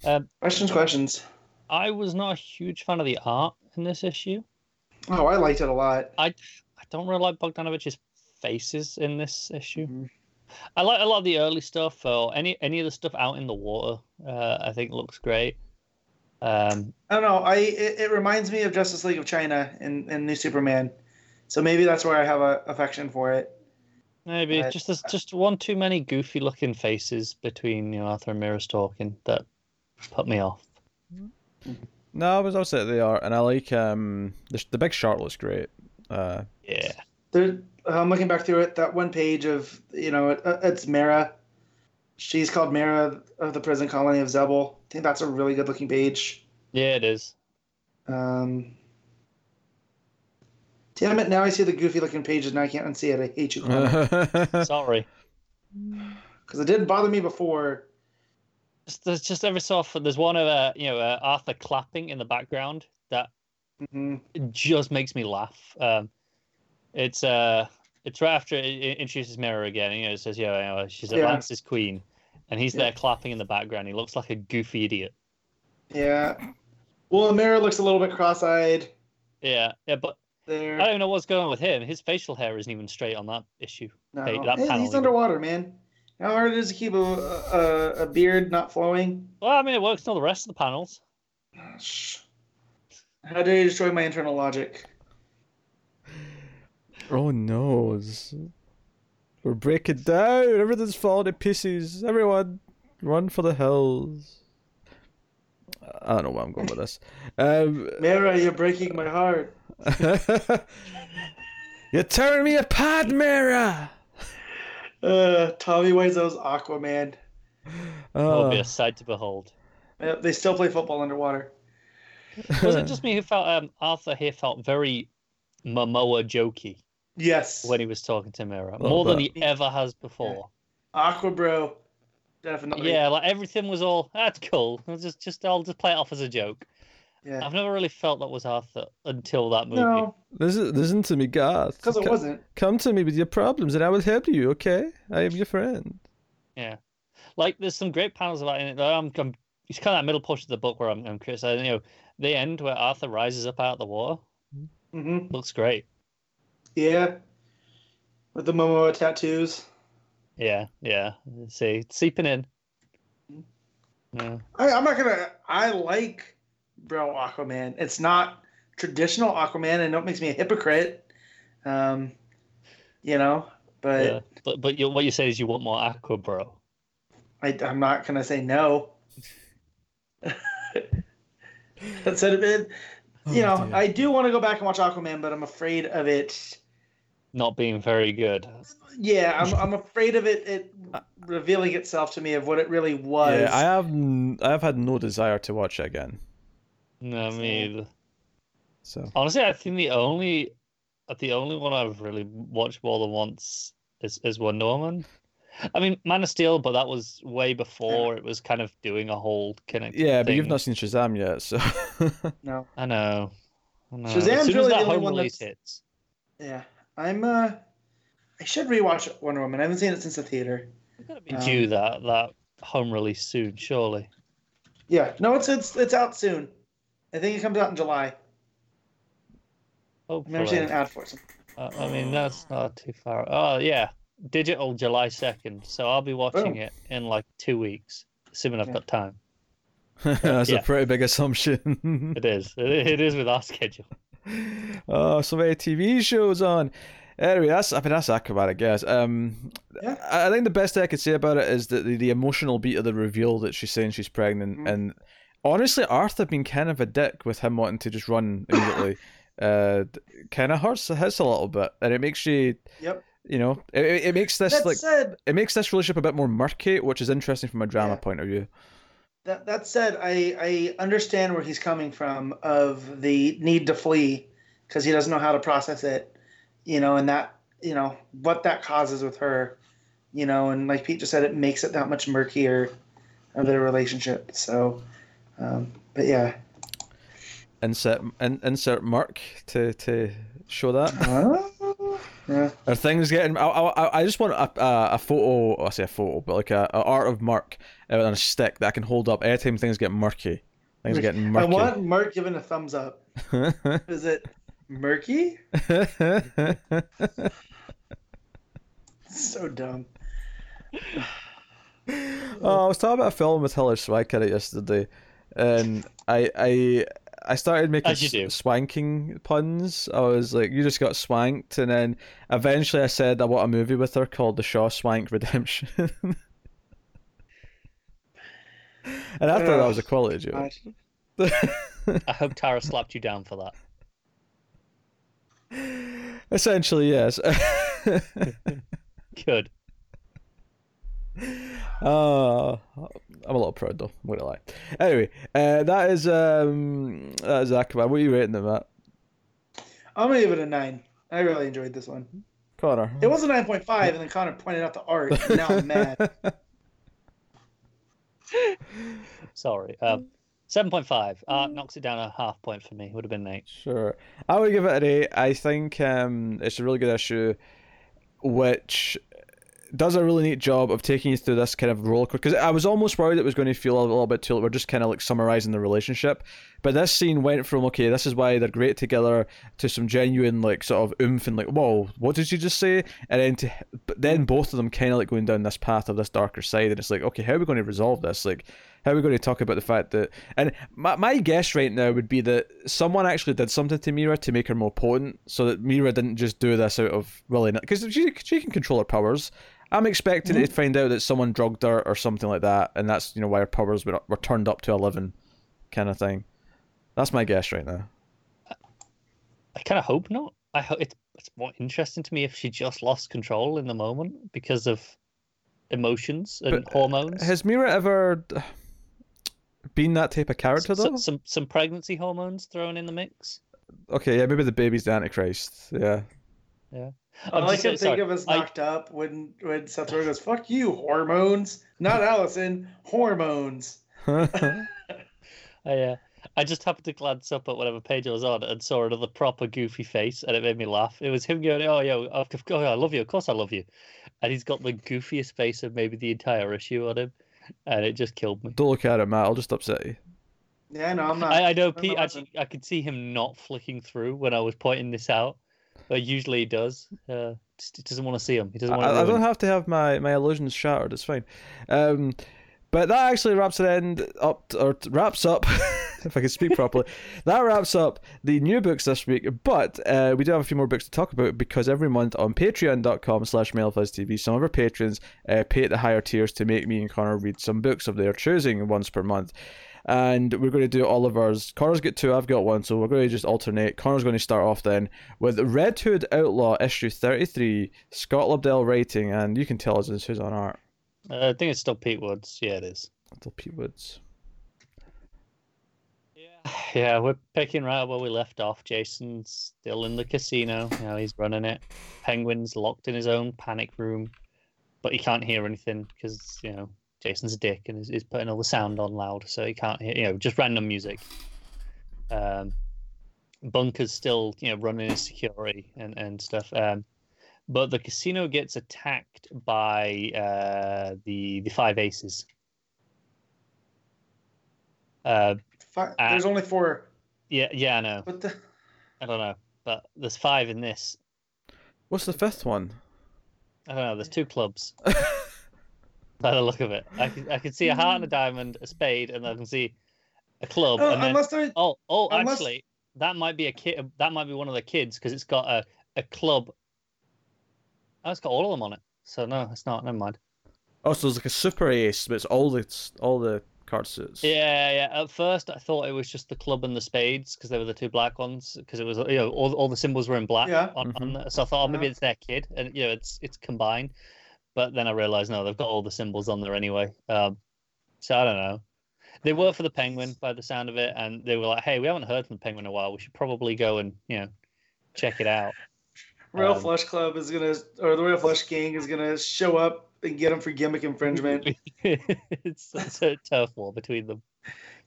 S3: Um,
S2: Questions, questions.
S3: I was not a huge fan of the art in this issue.
S2: Oh, I liked it a lot.
S3: I I don't really like Bogdanovic's faces in this issue.
S2: Mhm.
S3: I like a lot of the early stuff or any any of the stuff out in the water. Uh, I think looks great. Um,
S2: I don't know. I it, it reminds me of Justice League of China and, and New Superman, so maybe that's where I have a affection for it.
S3: maybe
S2: Right.
S3: just there's just one too many goofy looking faces between you know Arthur and Mera's talking that put me off.
S1: No, I was upset they are, and I like um the the big shark looks great. Uh,
S3: Yeah.
S2: There, I'm looking back through it. That one page of you know it, uh, it's Mera. She's called Mera of the prison colony of Xebel. I think that's a really good looking page.
S3: Yeah, it is.
S2: Um, damn it! Now I see the goofy looking pages. Now I can't unsee it. I hate you,
S3: Sorry.
S2: because it didn't bother me before.
S3: There's just every so often there's one of uh, you know uh, Arthur clapping in the background that
S2: hmm
S3: just makes me laugh. Um, it's uh, it's right after it it introduces Mera again. You know, it says, "Yeah, you know, she's
S2: Yeah.
S3: Atlantis' queen," and he's
S2: Yeah.
S3: there clapping in the background. He looks like a goofy idiot.
S2: Yeah. Well, Mera looks a little bit cross-eyed
S3: Yeah, yeah, but
S2: there.
S3: I don't know what's going on with him. His facial hair isn't even straight on that issue.
S2: No,
S3: Hey, that
S2: he's underwater, man. How hard it is to keep a, a, a beard not flowing?
S3: Well, I mean, it works on the rest of the panels.
S2: Shh. How dare you destroy my internal logic?
S1: oh no, we're breaking down. Everything's falling to pieces. Everyone, run for the hills. I don't know where I'm going with this. Um,
S2: Mera, you're breaking my heart.
S1: You're tearing me apart, Mera.
S2: Uh, Tommy Wiseau's Aquaman.
S3: It'll be
S1: Oh,
S3: a sight to behold.
S2: Uh, they still play football underwater.
S3: Was it just me who felt um, Arthur here felt very Momoa jokey?
S2: Yes.
S3: when he was talking to Mera,
S1: Well,
S3: more than he ever has before.
S2: Aqua Bro. Definitely.
S3: Yeah, like everything was all that's cool. I'll just just I'll just play it off as a joke.
S2: Yeah.
S3: I've never really felt that was Arthur until that movie.
S2: No,
S1: Listen, listen to me, Garth.
S2: because it
S1: Co-
S2: wasn't.
S1: Come to me with your problems, and I will help you. Okay, I am your friend.
S3: Yeah, like there's some great panels about it. I'm, I'm it's kind of that middle portion of the book where I'm, I'm criticizing. You know, the end where Arthur rises up out of the water
S2: hmm
S3: looks great.
S2: Yeah. With the Momoa tattoos.
S3: Yeah, yeah. See, it's seeping in. Yeah.
S2: I, I'm not gonna. I like Bro Aquaman. It's not traditional Aquaman, and it makes me a hypocrite. Um, you know, but
S3: yeah. But but you, what you say is you want more Aqua Bro.
S2: I, I'm not gonna say no. that said, it, you
S1: Oh,
S2: know,
S1: dear.
S2: I do want to go back and watch Aquaman, but I'm afraid of it.
S3: Not being very good.
S2: Yeah, I'm, I'm afraid of it, it revealing itself to me of what it really was.
S1: Yeah, I have. n- I have had no desire to watch it again.
S3: No, me either.
S1: So
S3: Honestly, I think the only the only one I've really watched more than once is is Wonder Woman. I mean, Man of Steel, but that was way before it was kind of doing a whole connected.
S1: yeah, but you've not seen Shazam yet, so
S2: no.
S3: I know. I know.
S2: Shazam's
S3: as soon
S2: really
S3: as that
S2: the only one
S3: release
S2: that's-
S3: hits,
S2: Yeah, I'm. uh I should rewatch Wonder Woman. I haven't seen it since the theater.
S3: we're gonna be
S2: Um,
S3: due that that home release soon, surely.
S2: Yeah, no, it's it's it's out soon. I think it comes out in July. I've never seen an ad for it.
S3: Uh, I mean, that's not too far. Oh yeah, digital July second. So I'll be watching
S2: Boom.
S3: it in like two weeks, assuming I've
S2: Yeah.
S3: got time.
S1: that's
S3: Yeah.
S1: a pretty big assumption.
S3: It is. It, it is with our schedule.
S1: oh, so many TV shows on. Anyway, that's I mean that's Aquaman, I guess. Um,
S2: Yeah.
S1: I, I think the best thing I could say about it is that the, the emotional beat of the reveal that she's saying she's pregnant,
S2: Mhm.
S1: and honestly, Arthur being kind of a dick with him wanting to just run immediately, uh, kind of hurts his a little bit, and it makes you,
S2: Yep.
S1: you know, it, it it makes this
S2: That
S1: like
S2: said,
S1: it makes this relationship a bit more murky, which is interesting from a drama
S2: Yeah.
S1: point of view.
S2: that that said, I I understand where he's coming from of the need to flee because he doesn't know how to process it, you know, and that you know what that causes with her, you know, and like Pete just said, it makes it that much murkier of their relationship. So, um, but yeah.
S1: Insert in, insert Mark to to show that.
S2: Uh, yeah.
S1: Are things getting? I, I, I just want a, a, a photo. I say a photo, but like a, a art of Mark on a stick that I can hold up anytime things get murky. Things are getting murky.
S2: I want Mark giving a thumbs up. Is it murky? So dumb.
S1: oh, I was talking about a film with Hilary Swank yesterday, and I I I started making
S3: As you do.
S1: s- swanking puns. I was like, "You just got swanked," and then eventually I said I want a movie with her called The Shaw Swank Redemption. and I thought that was a quality joke.
S3: I hope Tara slapped you down for that.
S1: Essentially, yes.
S3: Good.
S1: Uh, I'm a little proud though. I'm gonna lie. Anyway, uh, that is um, that is Aquaman. What are you rating them at,
S2: I'm gonna give it a nine. I really enjoyed this one.
S1: Connor?
S2: It was a nine point five, and then Connor pointed out the art. And now I'm mad.
S3: Sorry. Um, seven point five. Uh, knocks it down a half point for me. Would have been eight.
S1: Sure. I would give it an eight. I think um, it's a really good issue, which does a really neat job of taking you through this kind of roller coaster. Because I was almost worried it was going to feel a little bit too. We're just kind of like summarizing the relationship, but this scene went from okay, this is why they're great together, to some genuine like sort of oomph and like, whoa, what did you just say? And then to, but then mm. both of them kind of like going down this path of this darker side, and it's like, okay, how are we going to resolve this? Like, how are we going to talk about the fact that and my, my guess right now would be that someone actually did something to Mera to make her more potent so that Mera didn't just do this out of willing because she, she can control her powers I'm expecting it to find out that someone drugged her or something like that and that's you know why her powers were, were turned up to 11 kind of thing that's my guess right now
S3: I kind of hope not. I hope it's it's more interesting to me if she just lost control in the moment because of emotions and
S1: But, uh,
S3: hormones.
S1: has Mera ever been that type of character though
S3: some some pregnancy hormones thrown in the mix.
S1: okay yeah maybe the baby's the antichrist yeah
S2: I
S3: I'm
S2: like
S3: just
S2: to
S3: saying-
S2: think of
S3: sorry,
S2: us
S3: I-
S2: knocked up when when Seth Rogen goes, "Fuck you, hormones." Not Allison, hormones.
S3: I, uh, I just happened to glance up at whatever page I was on and saw another proper goofy face, and it made me laugh. It was him going, "Oh, yo, of course, oh, I love you. Of course, I love you," and he's got the goofiest face of maybe the entire issue on him, and it just killed me.
S1: Don't look at it, Matt. I'll just upset you.
S2: Yeah, no, I'm not.
S3: I, I know
S2: I'm
S3: Pete.
S2: not
S3: Actually, I could see him not flicking through when I was pointing this out, but usually he does. Uh, he doesn't want to see him. He doesn't want to.
S1: I, I don't have to have my, my illusions shattered. It's fine. Um, but that actually wraps it end up or wraps up. if I can speak properly, that wraps up the new books this week. But uh, we do have a few more books to talk about because every month on Patreon.com/slash TV, some of our patrons uh, pay at the higher tiers to make me and Connor read some books of their choosing once per month. And we're going to do all of ours. Connor's got two, I've got one, so we're going to just alternate. Connor's going to start off then with Red Hood Outlaw issue 33, Scott Lobdell writing, and you can tell us who's on art.
S3: Uh, I think it's still Pete Woods. Yeah, it is.
S1: Little Pete Woods.
S3: Yeah, yeah, we're picking right where we left off. Jason's still in the casino. You know, he's running it. Penguin's locked in his own panic room, but he can't hear anything because you know Jason's a dick and is, is putting all the sound on loud, so he can't hear. You know, just random music. Um, Bunker's still you know running his security and and stuff. Um, but the casino gets attacked by uh, the the five aces. Uh,
S2: Fi-
S3: uh,
S2: There's only four.
S3: yeah, yeah, I know.
S2: What the?
S3: I don't know, but there's five in this.
S1: What's the fifth one?
S3: I don't know. There's two clubs. By the look of it, I can I can see a heart and a diamond, a spade, and I can see a club.
S2: Oh,
S3: and then,
S2: unless I.
S3: oh, oh,
S2: unless-
S3: actually, that might be a kid. That might be one of the kids because it's got a a club. Oh, it's got all of them on it. So no, it's not. Never mind.
S1: Oh, so there's like a super ace, but it's all the all the card suits.
S3: Yeah, yeah. At first, I thought it was just the club and the spades because they were the two black ones. Because it was, you know, all, all the symbols were in black.
S2: Yeah.
S3: On, on the, so I thought, oh, maybe
S2: Uh-huh.
S3: it's their kid, and you know, it's it's combined. But then I realized, no, they've got all the symbols on there anyway. Um, so I don't know. They work for the Penguin by the sound of it, and they were like, "Hey, we haven't heard from the Penguin in a while. We should probably go and you know check it out."
S2: Royal
S3: um,
S2: Flush Club is gonna, or the Royal Flush Gang is gonna show up and get him for gimmick infringement.
S3: it's, it's a tough war between them.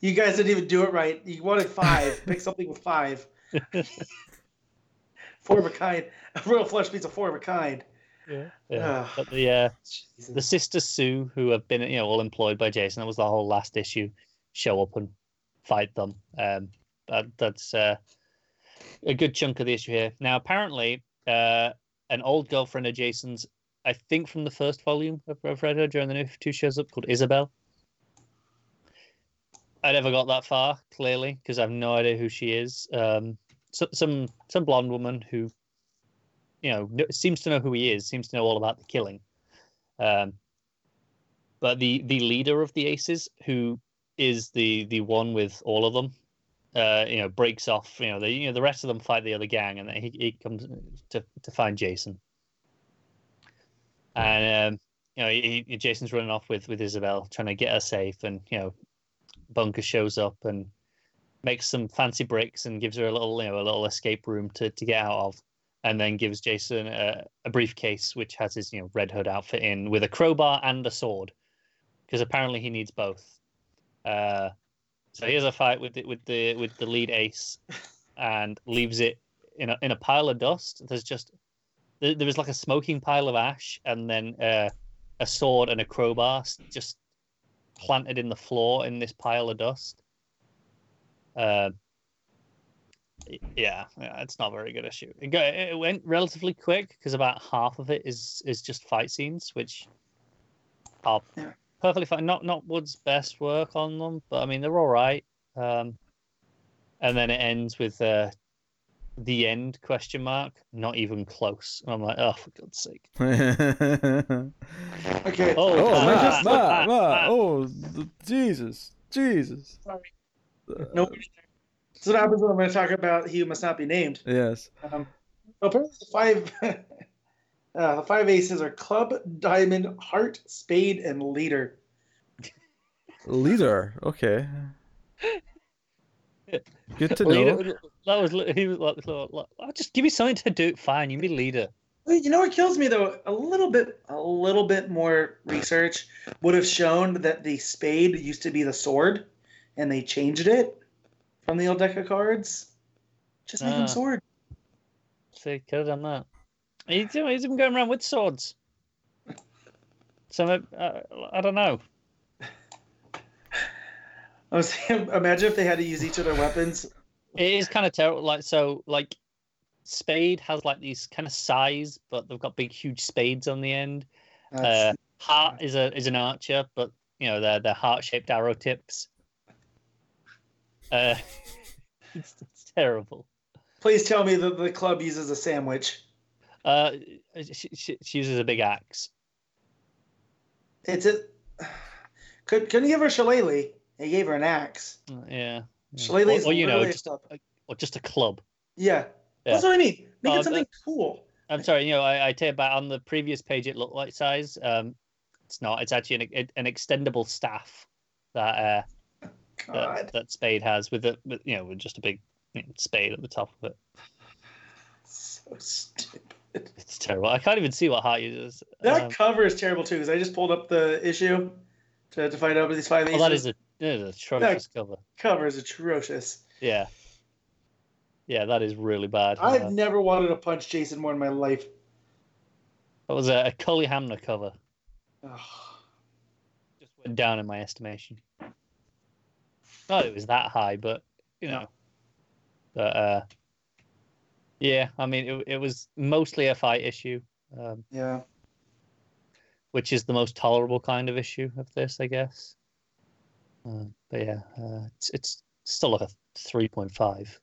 S2: you guys didn't even do it right. You wanted five. Pick something with five. Four of a kind. A Royal Flush beats a four of a kind.
S3: Yeah. yeah. But the uh, the sister Sue, who have been you know all employed by Jason, that was the whole last issue, show up and fight them. Um, that, that's uh, a good chunk of the issue here. Now, apparently, uh, an old girlfriend of Jason's, I think from the first volume of, of Red Hood during the new two shows up, called Isabel. I never got that far, clearly, because I have no idea who she is. Um, so, some some blonde woman who, you know, seems to know who he is, seems to know all about the killing. Um, but the the leader of the Aces, who is the the one with all of them, uh, you know, breaks off. You know, the you know the rest of them fight the other gang, and then he, he comes to to find Jason. And um, you know, he, he- Jason's running off with with Isabel, trying to get her safe, and you know, Bunker shows up and makes some fancy bricks and gives her a little you know a little escape room to to get out of and then gives Jason a, a briefcase which has his you know red hood outfit in with a crowbar and a sword because apparently he needs both. Uh, so he has a fight with the, with the with the lead ace and leaves it in a in a pile of dust. There's just there, was like a smoking pile of ash and then uh, a sword and a crowbar just planted in the floor in this pile of dust. Uh, yeah, yeah, it's not a very good issue. It, go, it went relatively quick because about half of it is is just fight scenes, which are
S2: Yeah.
S3: perfectly fine. Not not Wood's best work on them, but I mean they're all right. Um, and then it ends with uh, the end question mark, not even close. And I'm like, oh, for God's sake!
S1: oh,
S2: Okay.
S3: Oh,
S2: I
S1: Matt,
S2: just-
S1: Matt, Matt. Oh, Jesus, Jesus.
S2: Sorry.
S1: Uh,
S2: No. So what happens when I'm going to talk about he who must not be named.
S1: Yes.
S2: Um, apparently the five, uh, the five aces are club, diamond, heart, spade, and leader.
S1: Leader. Okay. Good to know.
S3: That was he was like, like, like, "Oh, just give me something to do. Fine, you be leader.
S2: You know what kills me though? A little bit, a little bit more research would have shown that the spade used to be the sword, and they changed it from the old deck of cards. Just make
S3: Ah.
S2: them sword.
S3: See, could have done that. He's, he's even going around with swords. So uh, I don't know.
S2: I was saying, imagine if they had to use each of their weapons.
S3: It is kind of terrible. Like so, like Spade has like these kind of size, but they've got big, huge spades on the end. Uh, Heart is a is an archer, but you know they're they're heart shaped arrow tips. Uh, it's, it's terrible.
S2: please tell me that the club uses a sandwich.
S3: Uh, she, she, she uses a big axe.
S2: It's a. Could couldn't you give her shillelagh. They gave her an axe.
S3: Uh, Yeah. yeah.
S2: Shillelagh's
S3: or, or you know,
S2: literally a
S3: just or just a club.
S2: Yeah.
S3: Yeah.
S2: That's what I mean. Make
S3: Oh,
S2: it something cool.
S3: I'm sorry, you know, I, I take back on the previous page. It looked like size. Um, it's not. It's actually an, an extendable staff that uh. That, that Spade has with a with, you know with just a big you know, spade at the top of it.
S2: So stupid.
S3: It's terrible. I can't even see what Heart uses.
S2: That
S3: Um,
S2: cover is terrible too, because I just pulled up the issue to, to find out what these five
S3: oh, that is a that is a atrocious cover.
S2: cover is atrocious.
S3: Yeah. Yeah, that is really bad.
S2: I've
S3: Uh,
S2: never wanted to punch Jason more in my life.
S3: that was a, a Cully Hamner cover. Just went down in my estimation. Not it was that high, but you know. But uh, yeah, I mean, it it was mostly a fight issue, um,
S2: Yeah.
S3: which is the most tolerable kind of issue of this, I guess. Uh, but yeah, uh, it's it's still like a three point five.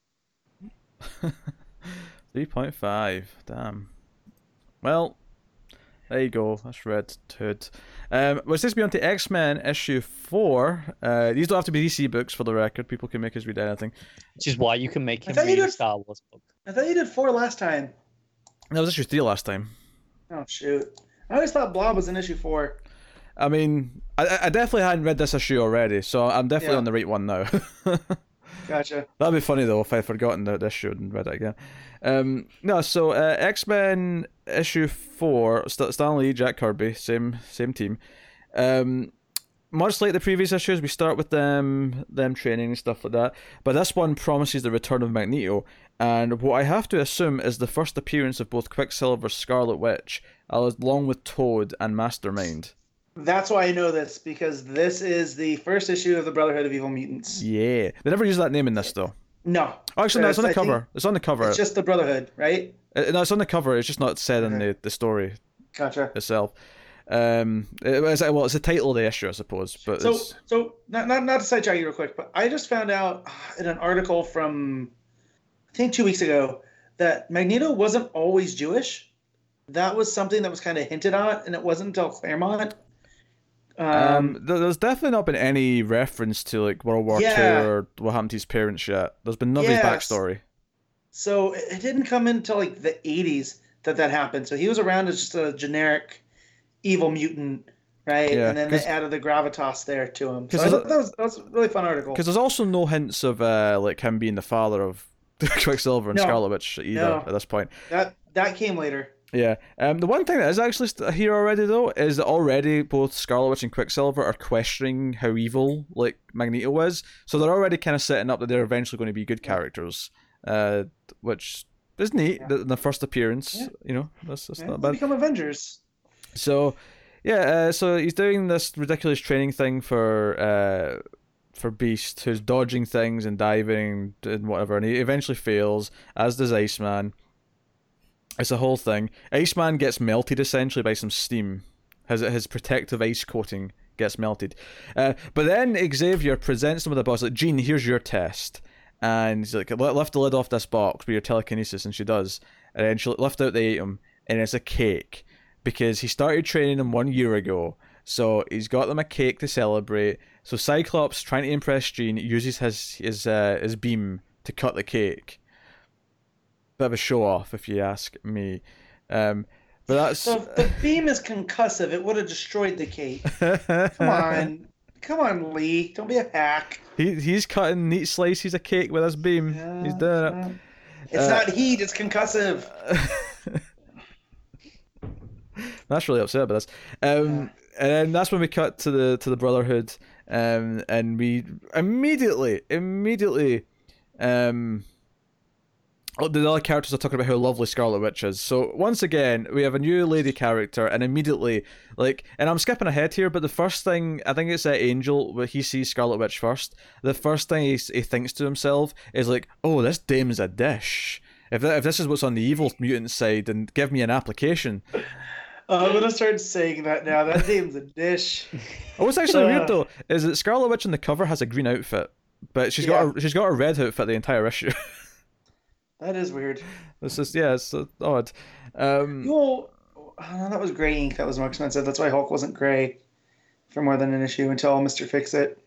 S1: 3.5. Damn. Well, there you go. That's Red Hood. Um, let's just be on to X Men issue 4. Uh, these don't have to be DC books for the record. People can make us read anything.
S3: Which is why you can make
S2: I
S3: him
S2: thought you
S3: read a
S2: did-
S3: Star Wars book.
S2: I thought you did four last time.
S1: That was issue 3 last time.
S2: Oh shoot. I always thought Blob was in issue four.
S1: I mean, I, I definitely hadn't read this issue already, so I'm definitely
S2: Yeah.
S1: on the right one now.
S2: Gotcha.
S1: That'd be funny though if I'd forgotten that this issue and read it again. Um, no, so uh, X Men issue four, St- Stan Lee, Jack Kirby, same same team. Um, much like the previous issues, we start with them them training and stuff like that. But this one promises the return of Magneto, and what I have to assume is the first appearance of both Quicksilver, Scarlet Witch, along with Toad and Mastermind.
S2: That's why I know this because this is the first issue of the Brotherhood of Evil Mutants.
S1: Yeah, they never use that name in this though.
S2: No,
S1: Oh, actually, no, it's on the cover. It's on the cover.
S2: It's just the Brotherhood, right?
S1: Uh, No, it's on the cover. It's just not said in the, the story
S2: Gotcha.
S1: itself. Um, it, it's, well, it's the title of the issue, I suppose. But
S2: So,
S1: it's,
S2: so not, not not to sidetrack you real quick, but I just found out in an article from I think two weeks ago that Magneto wasn't always Jewish. That was something that was kind of hinted at, and it wasn't until Claremont. Um,
S1: um, there's definitely not been any reference to like World War
S2: Yeah.
S1: Two or what happened to his parents yet. There's been none of his
S2: Yes.
S1: backstory.
S2: so it didn't come until like the '80s that that happened. So he was around as just a generic evil mutant, right?
S1: Yeah,
S2: and then they added the gravitas there to him. So that was that was a really fun article.
S1: Because there's also no hints of uh, like him being the father of Quicksilver and
S2: No.
S1: Scarlet Witch either
S2: No.
S1: at this point.
S2: That that came later.
S1: Yeah. Um, the one thing that is actually here already though is that already both Scarlet Witch and Quicksilver are questioning how evil like Magneto is, so they're already kind of setting up that they're eventually going to be good characters. Uh, which is neat.
S2: Yeah.
S1: The, the first appearance,
S2: Yeah.
S1: you know, that's, that's
S2: Yeah,
S1: not
S2: they
S1: bad.
S2: become Avengers.
S1: So, yeah, uh, so he's doing this ridiculous training thing for uh, for Beast, who's dodging things and diving and whatever, and he eventually fails, as does Iceman. It's a whole thing. Iceman gets melted essentially by some steam. His his protective ice coating gets melted. Uh, but then Xavier presents him with a box like, Jean, here's your test. And he's like, lift the lid off this box with your telekinesis, and she does. And then she'll lift out the item, and it's a cake because he started training them one year ago. So he's got them a cake to celebrate. So Cyclops, trying to impress Jean, uses his his uh, his beam to cut the cake. Bit of a show off, if you ask me. Um, but that's
S2: if the beam is concussive, it would have destroyed the cake. Come on. Come on, Lee. Don't be a hack.
S1: he he's cutting neat slices of cake with his beam. he's doing it.
S2: It's
S1: Uh,
S2: not heat, it's concussive.
S1: That's really upset about this. Um, and then that's when we cut to the to the Brotherhood, um, and we immediately, immediately, um, the other characters are talking about how lovely Scarlet Witch is. So once again, we have a new lady character, and immediately, like, and I'm skipping ahead here, but the first thing I think it's that Angel, where he sees Scarlet Witch first. The first thing he, he thinks to himself is like, "Oh, this dame's a dish." If, that, if this is what's on the evil mutant side, then give me an application.
S2: Uh, I'm gonna start saying that now. That dame's a dish.
S1: Oh, what's actually
S2: Uh.
S1: weird though is that Scarlet Witch on the cover has a green outfit, but she's got a, she's got a red outfit the entire issue.
S2: That is weird.
S1: it's just yeah, it's odd. Um,
S2: Well, uh, that was gray ink. That was more expensive. That's why Hulk wasn't gray for more than an issue until Mister Fix It.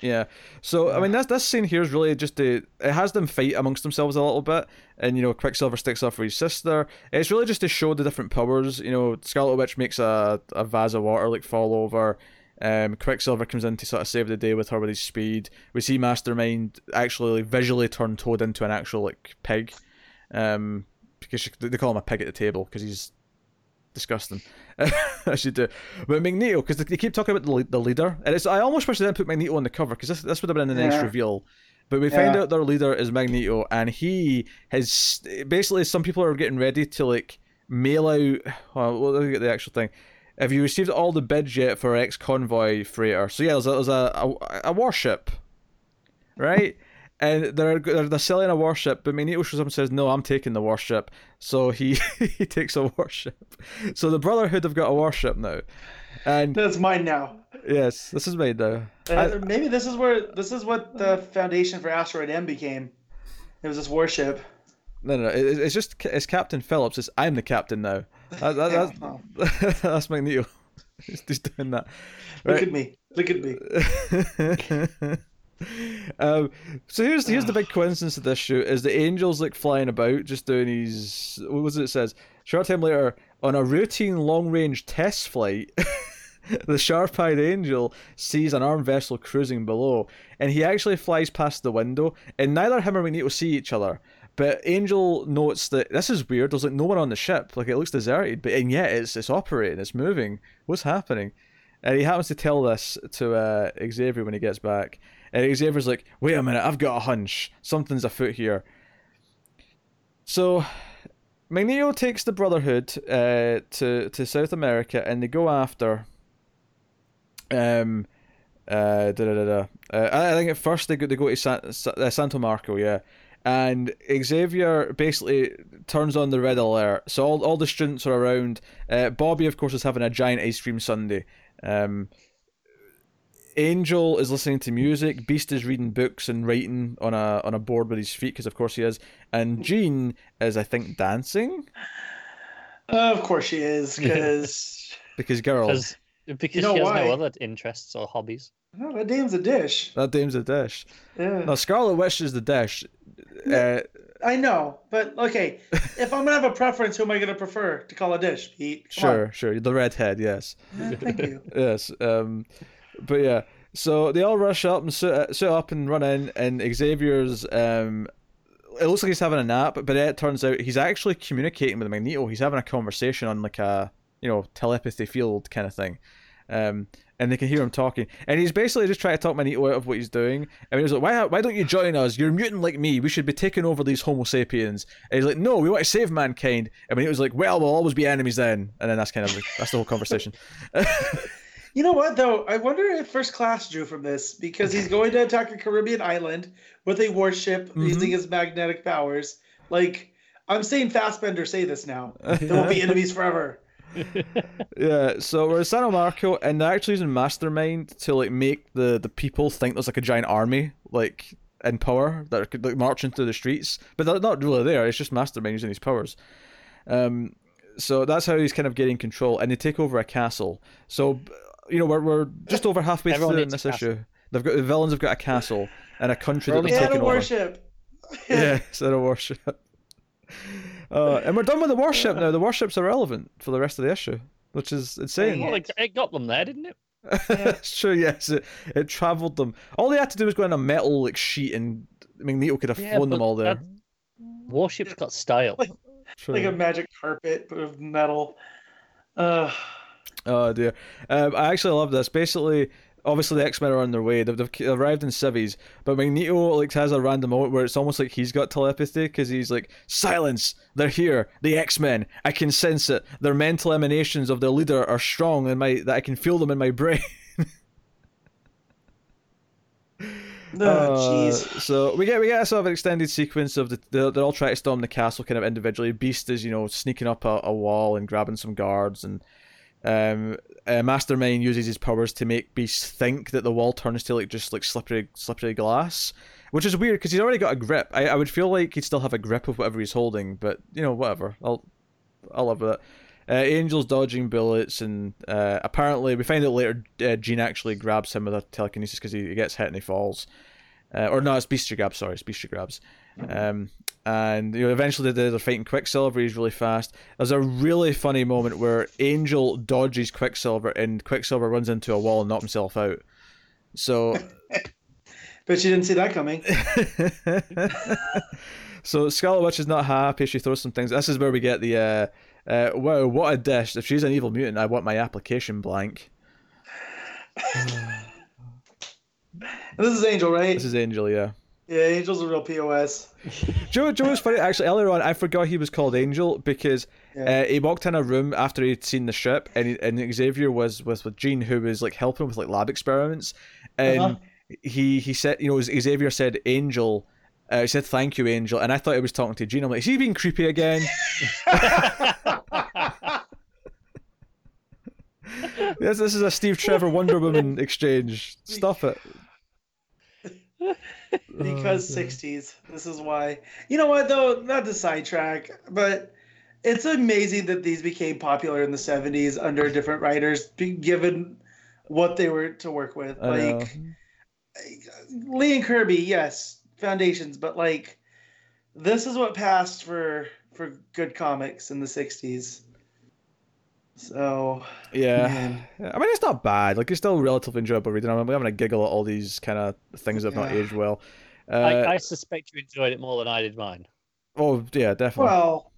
S1: yeah, so I mean this this scene here is really just to it has them fight amongst themselves a little bit, and you know Quicksilver sticks up for his sister. It's really just to show the different powers. You know, Scarlet Witch makes a a vase of water like fall over. Um, Quicksilver comes in to sort of save the day with her with his speed. We see Mastermind actually like, visually turn Toad into an actual like pig, um, because she, they call him a pig at the table because he's disgusting. As you do, but Magneto because they keep talking about the, the leader, and it's I almost wish they didn't put Magneto on the cover because this this would have been a nice
S2: Yeah.
S1: reveal. But we find out their leader is Magneto, and he has basically some people are getting ready to like mail out. Well, let me get the actual thing. Have you received all the bids yet for ex convoy freighter? So yeah, there's a, there's a, a, a warship, right? and they're they're they're selling a warship, but Magneto shows up and says, "No, I'm taking the warship." So he he takes a warship. So the Brotherhood have got a warship now, and
S2: That's mine now.
S1: yes, this is mine now.
S2: Uh,
S1: I-
S2: maybe this is where this is what the foundation for Asteroid M became. It was this warship.
S1: No, no, it, it's just it's Captain Phillips. It's I'm the captain now. That, that, that's, that's Magneto. He's just doing that.
S2: look at me. Look at me.
S1: um, so here's here's the big coincidence of this shoot is the angel's like flying about just doing his what was it, it says short time later on a routine long range test flight the sharp-eyed angel sees an armed vessel cruising below and he actually flies past the window and neither him or Magneto see each other but Angel notes that this is weird. There's like no one on the ship. Like it looks deserted, but and yet it's it's operating. It's moving. What's happening? And he happens to tell this to uh, Xavier when he gets back. And Xavier's like, wait a minute, I've got a hunch. Something's afoot here. So, Magneto takes the Brotherhood uh, to, to South America and they go after. Um, uh, da, da, da, da. Uh, I think at first they go, they go to San, Sa- uh, Santo Marco, yeah. And Xavier basically turns on the red alert. So all, all the students are around. Uh, Bobby, of course, is having a giant ice cream sundae. Um, Angel is listening to music. Beast is reading books and writing on a on a board with his feet, because of course he is. And Jean is, I think, dancing
S2: of course she is, because
S1: because girl,
S3: Because because
S2: know
S3: she has
S2: why?
S3: no other interests or hobbies.
S2: no, that dame's a dish.
S1: that dame's a dish.
S2: Yeah.
S1: No, Scarlet Witch is the dish. Uh,
S2: I know, but okay. if I'm gonna have a preference, who am I gonna prefer to call a dish? Pete. Come on.
S1: sure, sure, the redhead, yes.
S2: Yeah, thank you.
S1: Yes. Um, but yeah, so they all rush up and sit, sit up and run in, and Xavier's. Um, it looks like he's having a nap, but it turns out he's actually communicating with Magneto. He's having a conversation on like a you know telepathy field kind of thing. Um, and they can hear him talking, and he's basically just trying to talk Magneto out of what he's doing. And he's like, "Why, why don't you join us? You're a mutant like me. We should be taking over these Homo sapiens." And he's like, "No, we want to save mankind." And Magneto was like, "Well, we'll always be enemies then." And then that's kind of like, that's the whole conversation.
S2: You know what though? I wonder if First Class drew from this because he's going to attack a Caribbean island with a warship
S1: Mm-hmm.
S2: using his magnetic powers. Like I'm saying, Fassbender, say this now. They won't be enemies forever.
S1: Yeah, so we're in San Marco, and they're actually using Mastermind to like make the the people think there's like a giant army like in power that are like marching through the streets, but they're not really there. It's just Mastermind using these powers. Um, so that's how he's kind of getting control, and they take over a castle. So you know we're we're just over halfway
S3: Everyone
S1: through in this issue. They've got the villains have got a castle and a country that
S3: They
S2: They
S1: they're taking over.
S2: warship.
S1: Yeah, instead of warship. Uh, and we're done with the warship now. The warship's irrelevant for the rest of the issue, which is insane.
S3: Well, it, it got them there, didn't it?
S1: That's true. Yes, it, it travelled them. All they had to do was go on a metal like sheet, and Magneto could have
S3: Yeah,
S1: flown them all there.
S3: that- Warship's got style.
S1: True.
S2: like a magic carpet of metal. Uh,
S1: Oh dear. Um, I actually love this. Basically, obviously the X Men are on their way. They've, they've arrived in civvies, but Magneto like has a random moment where it's almost like he's got telepathy because he's like, "Silence! They're here. The X Men. I can sense it. Their mental emanations of their leader are strong, and my that I can feel them in my brain."
S2: oh, jeez.
S1: Uh, so we get we get a sort of an extended sequence of the they're, they're all trying to storm the castle kind of individually. Beast is you know sneaking up a, a wall and grabbing some guards, and um, Mastermind uses his powers to make Beast think that the wall turns to like just like slippery slippery glass, which is weird because he's already got a grip. I, I would feel like he'd still have a grip of whatever he's holding, but you know whatever. I'll I'll live with it. Uh, Angel's dodging bullets, and uh, apparently we find out later uh, Jean actually grabs him with her telekinesis because he, he gets hit and he falls. Uh, or no, it's Beast grabs. Sorry, it's Beast grabs. Um, and you know, eventually they're, fighting Quicksilver. He's really fast. There's a really funny moment where Angel dodges Quicksilver, and Quicksilver runs into a wall and knocks himself out. So,
S2: but you didn't see that coming.
S1: so Scarlet Witch is not happy. She throws some things. This is where we get the uh, uh, wow, what a dish! If she's an evil mutant, I want my application blank.
S2: this is Angel, right?
S1: This is Angel, yeah.
S2: Yeah, Angel's a real POS.
S1: Joe, Joe was funny. Actually, earlier on, I forgot he was called Angel because
S2: Yeah.
S1: uh, he walked in a room after he'd seen the ship, and, he, and Xavier was with with Jean, who was like helping with like lab experiments, and
S2: Uh-huh.
S1: he he said, you know, Xavier said Angel. Uh, he said thank you, Angel, and I thought he was talking to Jean. I'm like, is he being creepy again? this, this is a Steve Trevor Wonder Woman exchange. Stop it.
S2: because 60s. This is why. You know what, though? Not to sidetrack, but it's amazing that these became popular in the 70s under different writers, given what they were to work with.
S1: I know.
S2: Like, Lee and Kirby, yes, foundations, but like, this is what passed for for good comics in the 60s. So,
S1: Yeah.
S2: man.
S1: I mean, it's not bad. Like, it's still relatively enjoyable reading. I'm having a giggle at all these kind of things that have not aged well. Uh,
S3: I, I suspect you enjoyed it more than I did mine.
S1: oh, yeah, definitely.
S2: well,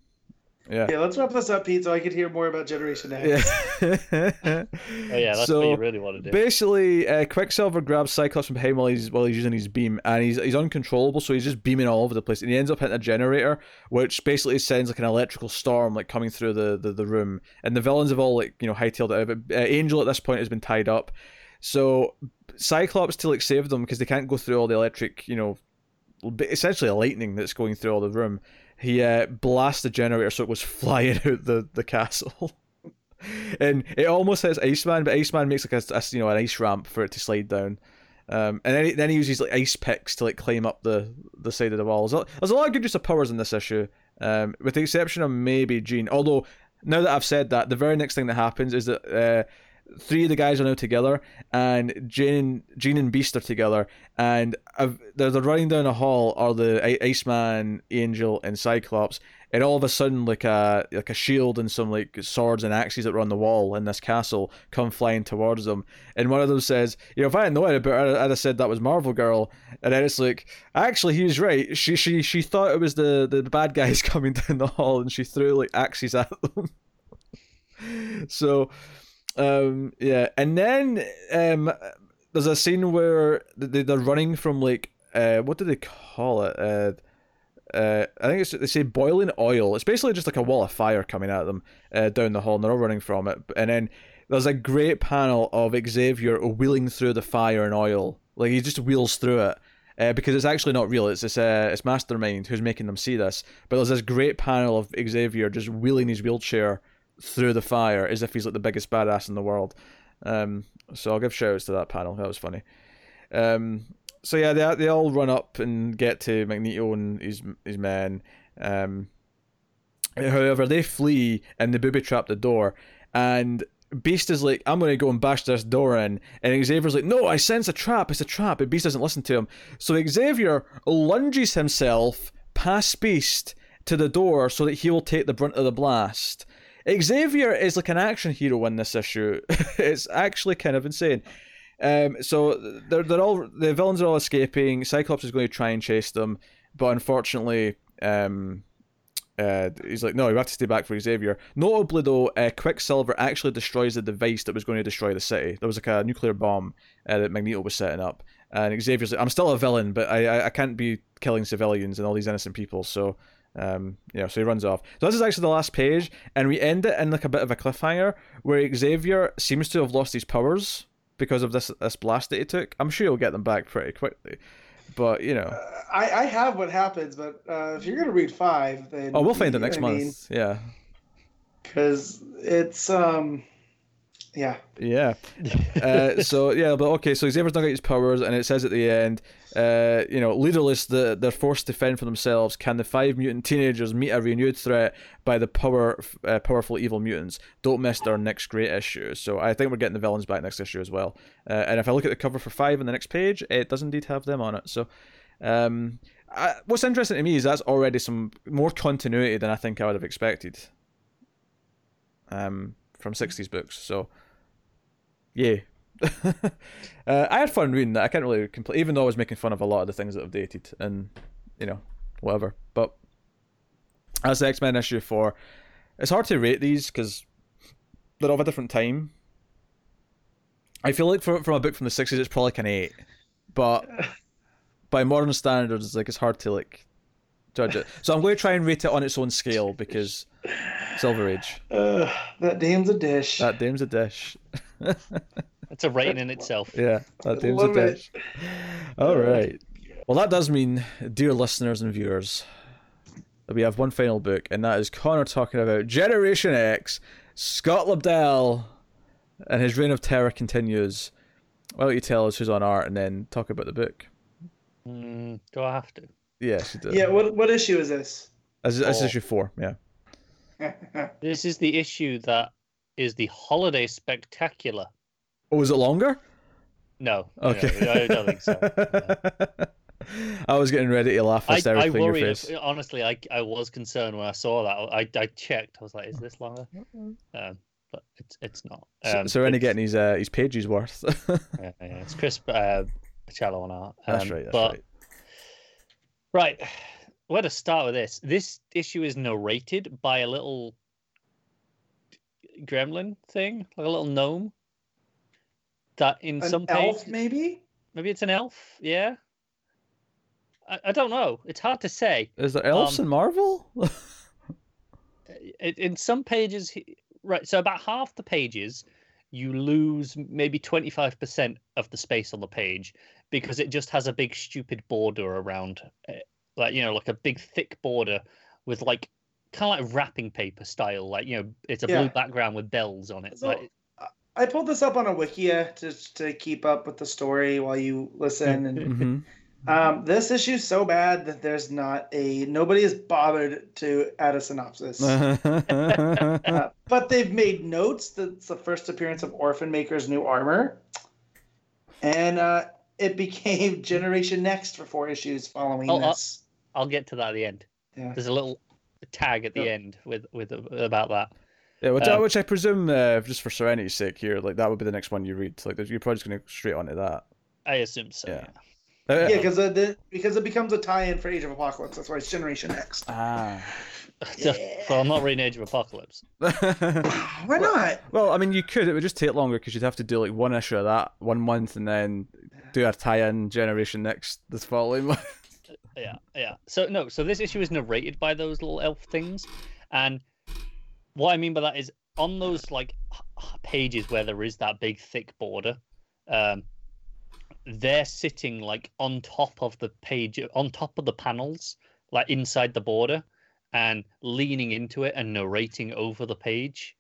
S1: yeah.
S2: yeah, let's wrap this up, Pete, so I could hear more about Generation X.
S1: Yeah.
S3: Oh yeah, that's
S1: so,
S3: what you really want to do.
S1: Basically, uh, Quicksilver grabs Cyclops from behind while he's while he's using his beam, and he's he's uncontrollable, so he's just beaming all over the place, and he ends up hitting a generator, which basically sends like an electrical storm like coming through the the, the room, and the villains have all like you know hightailed it. out, But uh, Angel at this point has been tied up, so Cyclops to like save them because they can't go through all the electric you know, essentially a lightning that's going through all the room. He uh, blasts the generator so it was flying out the the castle. and it almost hits Iceman, but Iceman makes like a, a you know an ice ramp for it to slide down. Um, and then he, then he uses like ice picks to like climb up the, the side of the wall. There's a, lot of good use of powers in this issue, um, with the exception of maybe Jean. Although now that I've said that, the very next thing that happens is that uh, three of the guys are now together, and Jean, Jean and Beast are together, and I've, they're, they're running down a hall. Are the I- Iceman, Angel, and Cyclops, and all of a sudden, like a like a shield and some like swords and axes that were on the wall in this castle come flying towards them. And one of them says, "You know, if I hadn't known it, I'd, I'd have said that was Marvel Girl." And then it's like, actually, he was right. She she she thought it was the the bad guys coming down the hall, and she threw like axes at them. so, um, yeah, and then um, there's a scene where they they're running from like uh, what do they call it? Uh, uh, I think it's they say boiling oil. It's basically just like a wall of fire coming at them uh, down the hall, and they're all running from it. And then there's a great panel of Xavier wheeling through the fire and oil, like he just wheels through it. Uh, because it's actually not real. It's this, uh, it's Mastermind who's making them see this. But there's this great panel of Xavier just wheeling his wheelchair through the fire as if he's like the biggest badass in the world. Um, so I'll give shout outs to that panel. That was funny. Um, so yeah, they they all run up and get to Magneto and his his men. Um, however, they flee and they booby trap the door, and Beast is like, "I'm gonna go and bash this door in," and Xavier's like, "No, I sense a trap. It's a trap." But Beast doesn't listen to him, so Xavier lunges himself past Beast to the door so that he will take the brunt of the blast. Xavier is like an action hero in this issue. it's actually kind of insane. Um, so they're they're all the villains are all escaping. Cyclops is going to try and chase them, but unfortunately, um, uh, he's like, no, you have to stay back for Xavier. Notably, though, uh, Quicksilver actually destroys the device that was going to destroy the city. There was like a nuclear bomb uh, that Magneto was setting up, and Xavier's like, I'm still a villain, but I, I, I can't be killing civilians and all these innocent people. So, um, yeah, so he runs off. So this is actually the last page, and we end it in like a bit of a cliffhanger where Xavier seems to have lost his powers because of this this blast that he took. I'm sure he'll get them back pretty quickly. But you know,
S2: I, I have what happens, but uh, if you're gonna read five, then
S1: oh, we'll find it next month.
S2: mean,
S1: Yeah,
S2: because it's um, yeah.
S1: yeah. uh, so yeah, but okay. So Xavier's not got his powers, and it says at the end, uh, you know, leaderless, the they're forced to fend for themselves. Can the five mutant teenagers meet a renewed threat by the power, uh, powerful evil mutants? Don't miss their next great issue. So I think we're getting the villains back next issue as well. Uh, and if I look at the cover for five on the next page, it does indeed have them on it. So. Um, I, what's interesting to me is that's already some more continuity than I think I would have expected. Um, from '60s books, so yeah. uh, I had fun reading that. I can't really complain, even though I was making fun of a lot of the things that have dated and you know whatever. But as the X Men issue four, it's hard to rate these because they're of a different time. I feel like from from a book from the '60s, it's probably like an eight, but by modern standards, like it's hard to like judge it. So I'm going to try and rate it on its own scale because Silver Age.
S2: Uh, that dame's a dish.
S1: That dame's a dish.
S3: It's a rating in itself.
S1: Yeah, that dame's a
S2: Love it.
S1: dish. All right. Well, that does mean, dear listeners and viewers, that we have one final book, and that is Connor talking about Generation X. Scott Lobdell and his reign of terror continues. Why don't you tell us who's on art and then talk about the book?
S3: Mm, do I have to?
S1: Yes, you do.
S2: Yeah. What what issue is this?
S1: As, as
S3: Four.
S1: issue four, yeah.
S3: This is the issue that is the holiday spectacular.
S1: Oh, is it longer?
S3: No, no,
S1: Okay.
S3: no, I don't think so. no.
S1: I was getting ready to laugh
S3: I, I
S1: hysterically in your face.
S3: if- honestly, I I was concerned when I saw that. I I checked. I was like, "Is this longer?" Um, but it's it's not.
S1: So,
S3: Um,
S1: so we're only getting his uh, his pages worth.
S3: Yeah, yeah, it's Chris uh, Bachalo on art.
S1: that's
S3: Um,
S1: right. That's
S3: but
S1: right.
S3: Right. Where to start with this? This issue is narrated by a little gremlin thing, like a little gnome. That in
S2: An
S3: some
S2: elf,
S3: page,
S2: maybe.
S3: maybe it's an elf. Yeah. I, I don't know. It's hard to say.
S1: Is there elves
S3: um,
S1: in Marvel?
S3: It, in some pages, right? So about half the pages, you lose maybe twenty five percent of the space on the page because it just has a big stupid border around, it. like you know, like a big thick border with like kind of like wrapping paper style, like you know, it's a blue background with bells on it.
S2: So-
S3: like,
S2: I pulled this up on a wikia to to keep up with the story while you listen. And
S1: hmm
S2: um, this issue's so bad that there's not a nobody has bothered to add a synopsis. Uh, but they've made notes that it's the first appearance of Orphan Maker's new armor, and uh, it became Generation Next for four issues following
S3: Oh,
S2: this.
S3: I'll get to that at the end.
S2: Yeah.
S3: There's a little tag at the
S2: Yep.
S3: end with with about that.
S1: Yeah, which,
S3: Um,
S1: which I presume, uh, just for serenity's sake, here, like that would be the next one you read. Like you're probably just going to straight onto that.
S3: I assume so.
S1: Yeah.
S3: yeah.
S1: Uh,
S2: Yeah, because the, because it becomes a tie-in for Age of Apocalypse. That's why it's Generation Next.
S1: Ah.
S3: well, I'm not reading Age of Apocalypse.
S2: Why not?
S1: well, I mean, you could. It would just take longer because you'd have to do like one issue of that one month, and then do a tie-in generation next this following month.
S3: yeah yeah so no so this issue is narrated by those little elf things and what i mean by that is on those like h- h- pages where there is that big thick border um they're sitting like on top of the page on top of the panels like inside the border and leaning into it and narrating over the page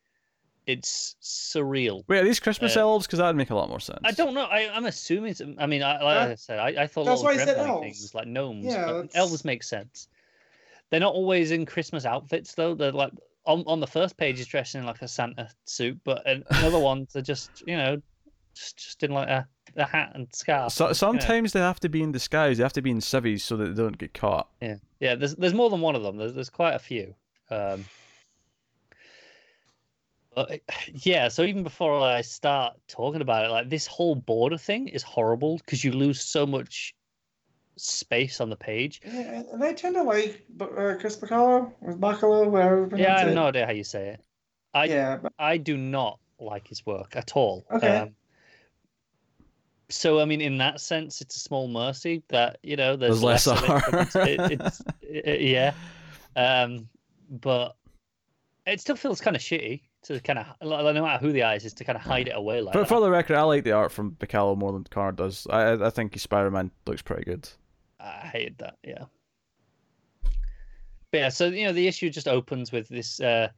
S3: it's surreal
S1: Wait, are these Christmas
S3: Uh,
S1: elves? Because that would make a lot more sense.
S3: I don't know. I, I'm assuming. It's, I mean, I, like
S2: That-
S3: I said, I, I thought
S2: that's
S3: little
S2: why I said elves.
S3: things like gnomes.
S2: Yeah,
S3: but elves make sense. They're not always in Christmas outfits though. They're like on, on the first page is dressed in like a Santa suit, but in other ones they're just you know just just in like a, a hat and scarf.
S1: So, sometimes they have to be in disguise. They have to be in civvies so that they don't get caught.
S3: Yeah, yeah. There's there's more than one of them. There's there's quite a few. Um, but yeah, so even before I start talking about it, like this whole border thing is horrible because you lose so much space on the page.
S2: Yeah, and I tend to like uh, Chris Bachalo or Bachalo, whatever.
S3: Yeah, I have
S2: it.
S3: no idea how you say it. I
S2: Yeah, but,
S3: I do not like his work at all.
S2: Okay.
S3: Um, so I mean, in that sense, it's a small mercy that you know there's,
S1: There's less
S3: of it,
S1: are.
S3: It's, it, it's it- yeah, um, but it still feels kind of shitty to kind of no matter who the eyes is to kind of hide it away like
S1: But
S3: that.
S1: for the record, I like the art from Bachalo more than Connor does. I I- I think his Spider-Man looks pretty good.
S3: I hated that. Yeah. But yeah, so you know the issue just opens with this. Uh,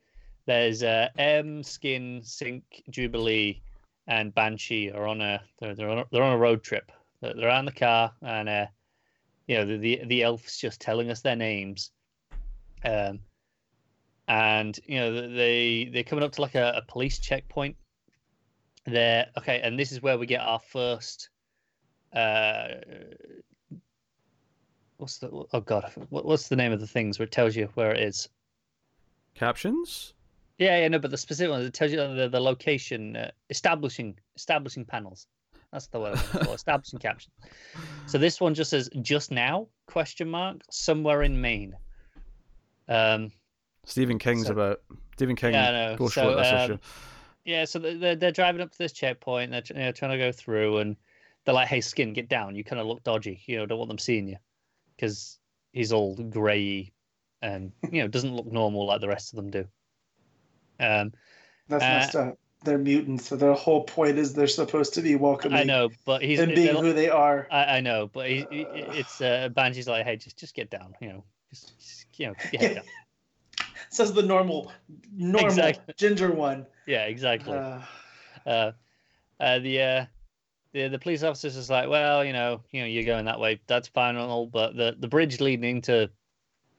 S3: there's uh, M, Skin, Synch, Jubilee, and Banshee are on a they're they're on a, they're on a road trip. They're, they're in the car, and uh, you know the, the the elf's just telling us their names. Um, and you know they they're coming up to like a, a police checkpoint. There, okay, and this is where we get our first uh what's the oh god what's the name of the things where it tells you where it is
S1: Captions?
S3: yeah yeah no but the specific one it tells you the, the location uh, establishing establishing panels that's the word for, establishing caption so this one just says just now question mark somewhere in maine um
S1: Stephen King's
S3: So-
S1: about Stephen King.
S3: Yeah.
S1: Goes
S3: So, um. Yeah, so they- they're they're driving up to this checkpoint. They're you know, trying to go through, and they're like, "Hey, skin, get down. You kind of look dodgy. You know, don't want them seeing you, because he's all grey and you know doesn't look normal like the rest of them do." Um,
S2: that's
S3: Uh,
S2: messed up. They're mutants, so their whole point is they're supposed to be welcoming
S3: I know, but he's
S2: and being who they are.
S3: I, I know, but he, he- it's uh, Banshee's like, "Hey, just just get down. You know, just, just you know, get down."
S2: Says the normal, normal
S3: Exactly.
S2: ginger one.
S3: Yeah, exactly.
S2: Uh,
S3: uh, uh, the uh, the the police officer's just like, well, you know, you know, you're going that way. That's fine and all, but the the bridge leading into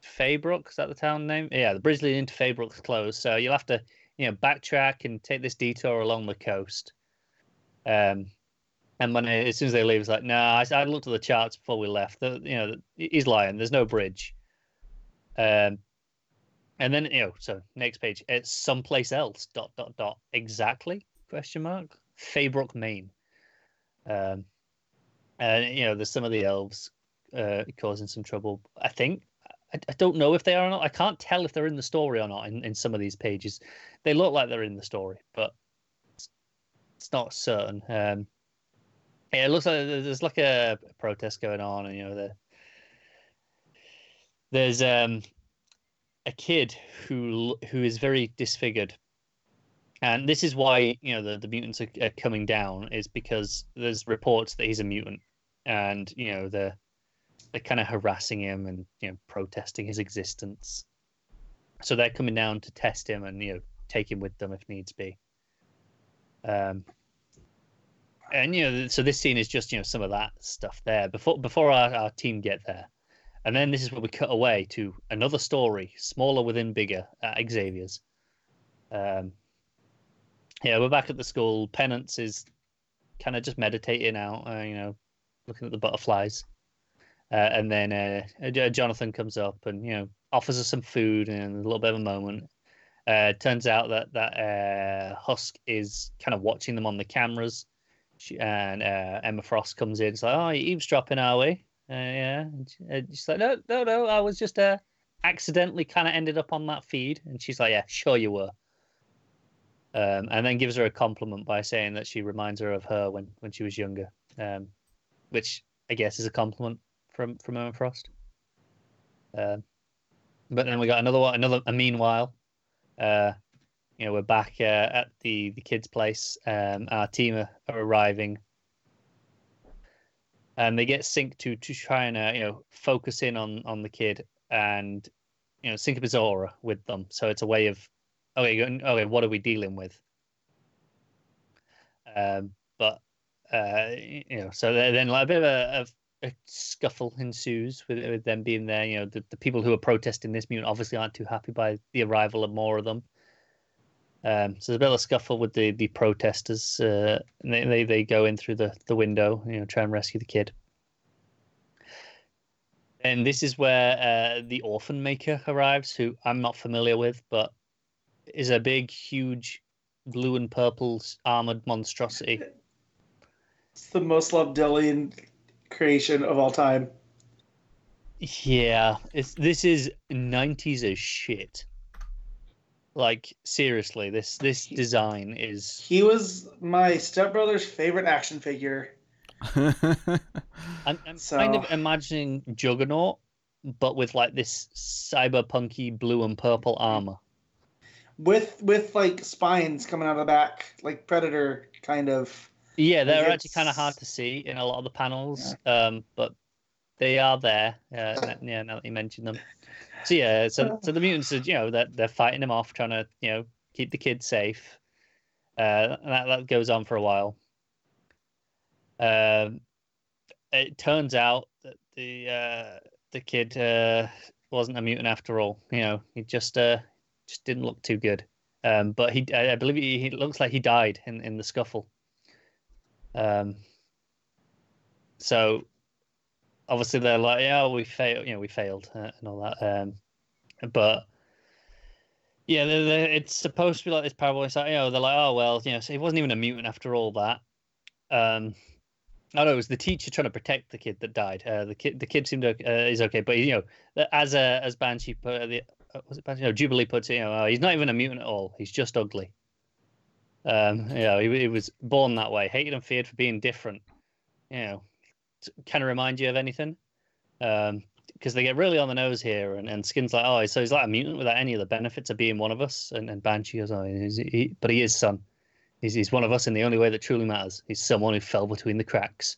S3: Faybrook is that the town name? Yeah, the bridge leading into Faybrook's closed, so you'll have to, you know, backtrack and take this detour along the coast. Um, and when as soon as they leave, it's like, no, I, I looked at the charts before we left. The, you know, he's lying. There's no bridge. Um, and then you know, so next page, it's someplace else. Dot dot dot. Exactly? Question mark. Faybrook, Maine. Um, and you know, there's some of the elves uh, causing some trouble. I think. I, I don't know if they are or not. I can't tell if they're in the story or not in, in some of these pages. They look like they're in the story, but it's, not certain. Um, yeah, it looks like there's there's like a protest going on, and you know, the, there's um a kid who who is very disfigured, and this is why you know the the mutants are, are coming down is because there's reports that he's a mutant, and you know they're they're kind of harassing him and you know protesting his existence. So they're coming down to test him and you know take him with them if needs be. Um, and you know, so this scene is just you know some of that stuff there before before our, our team get there, and then this is where we cut away to another story, smaller within bigger, at Xavier's. Um, yeah, we're back at the school. Penance is kind of just meditating out, uh, you know, looking at the butterflies, uh, and then uh, Jonothon comes up and you know offers us some food and a little bit of a moment. Uh, turns out that that uh, Husk is kind of watching them on the cameras she, and uh, Emma Frost comes in. It's like, oh, you're eavesdropping, are we? Yeah. And she's like, no, no, no. I was just accidentally kind of ended up on that feed. And she's like, yeah, sure you were. Um, and then gives her a compliment by saying that she reminds her of her when, when she was younger, um, which I guess is a compliment from from Emma Frost. Um, but then we got another one, another. A meanwhile, uh, you know, we're back uh, at the the kids' place. Um, our team are, are arriving, and they get Synch to to try and uh, you know focus in on on the kid and you know sync up his aura with them. So it's a way of okay, okay, what are we dealing with? Um, but uh, you know, so then like a bit of a, a, a scuffle ensues with with them being there. You know, the, the people who are protesting this mutant obviously aren't too happy by the arrival of more of them. Um, so there's a bit of a scuffle with the the protesters. Uh, they, they they go in through the the window, you know, try and rescue the kid. And this is where uh, the orphan maker arrives, who I'm not familiar with, but is a big, huge, blue and purple armored monstrosity.
S2: it's the most Lobdellian creation of all time.
S3: Yeah, it's this is nineties as shit. Like seriously, this this design is
S2: He was my stepbrother's favorite action figure.
S3: I'm, I'm kind of imagining Juggernaut, but with like this cyberpunky blue and purple armor.
S2: With with like spines coming out of the back, like Predator kind of.
S3: Yeah, they're actually kind of hard to see in a lot of the panels, um, but they are there. Uh, yeah, now that you mention them. So yeah, so so the mutants, are, you know, that they're fighting them off, trying to you know keep the kid safe. Uh, and that that goes on for a while. Um, it turns out that the uh, the kid uh, wasn't a mutant after all. You know, he just uh, just didn't look too good. Um, but he, I I believe he, he looks like he died in, in the scuffle. Um, so obviously they're like, yeah, we failed, you know, we failed uh, and all that. Um, but yeah, they're, they're, it's supposed to be like this parable. It's like, you know, they're like, oh well, you know, so he wasn't even a mutant after all that. Um, oh no, it was the teacher trying to protect the kid that died. Uh, the kid, the kid seemed to, uh, is okay, but you know, as a as Banshee put it, the was it Banshee? No, Jubilee puts it, you know, oh, he's not even a mutant at all. He's just ugly. Um, you know, he, he was born that way, hated and feared for being different. You know, kind of remind you of anything? Um, because they get really on the nose here, and, and Skin's like, oh, so he's like a mutant without any of the benefits of being one of us, and, and Banshee goes, oh, he, but he is son. He's he's one of us in the only way that truly matters. He's someone who fell between the cracks,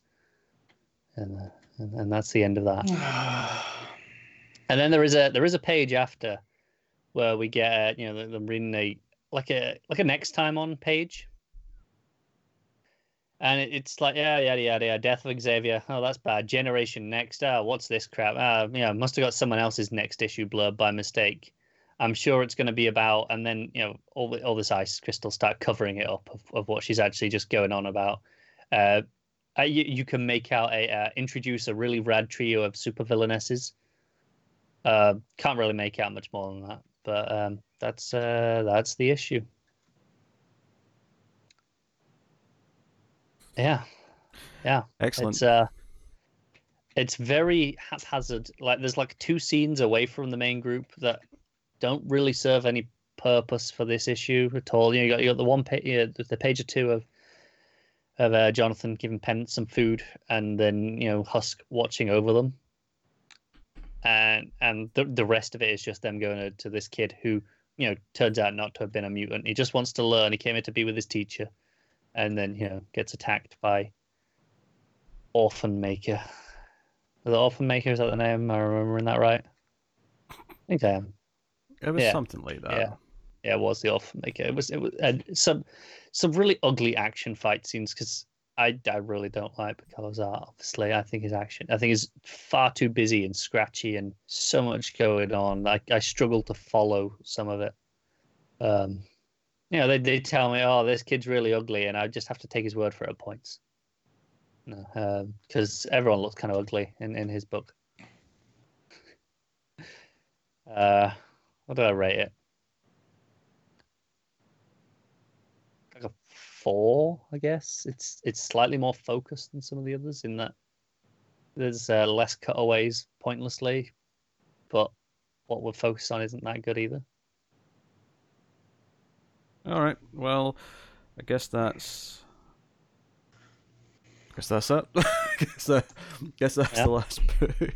S3: and uh, and, and that's the end of that. And then there is a there is a page after where we get uh, you know them reading a like a like a next time on page, and it, it's like yeah yeah yeah yeah death of Xavier oh that's bad Generation Next ah what's this crap ah know must have got someone else's next issue blurb by mistake. I'm sure it's going to be about and then you know all the, all this ice crystals start covering it up of, of what she's actually just going on about. Uh, uh, you, you can make out a uh, introduce a really rad trio of supervillainesses. Uh, can't really make out much more than that, but um, that's uh, that's the issue. Yeah, yeah.
S1: Excellent.
S3: It's uh, it's very haphazard. Like there's like two scenes away from the main group that don't really serve any purpose for this issue at all. You, know, you got you got the one page, you know, the page or two of of uh, Jonathan giving Penance some food, and then you know Husk watching over them, and and the the rest of it is just them going to, this kid who you know turns out not to have been a mutant. He just wants to learn. He came here to be with his teacher, and then you know gets attacked by Orphan Maker. The Orphan Maker is that the name? Am I remembering that right? I think I am.
S1: it was
S3: yeah.
S1: something like that.
S3: Yeah. Yeah, it was the Orphan Maker. It was it was and some some really ugly action fight scenes because I I really don't like Picolo's art. Obviously, I think his action I think he's far too busy and scratchy and so much going on. I I struggle to follow some of it. Um, you know, they they tell me, oh, this kid's really ugly, and I just have to take his word for it at points. No, because everyone looks kind of ugly in in his book. Uh, what did I rate it? Like a four, I guess. It's it's slightly more focused than some of the others in that there's uh, less cutaways pointlessly, but what we're focused on isn't that good either.
S1: All right. Well, I guess that's. I guess that's it. I guess that. Guess that's
S3: Yeah.
S1: the last book.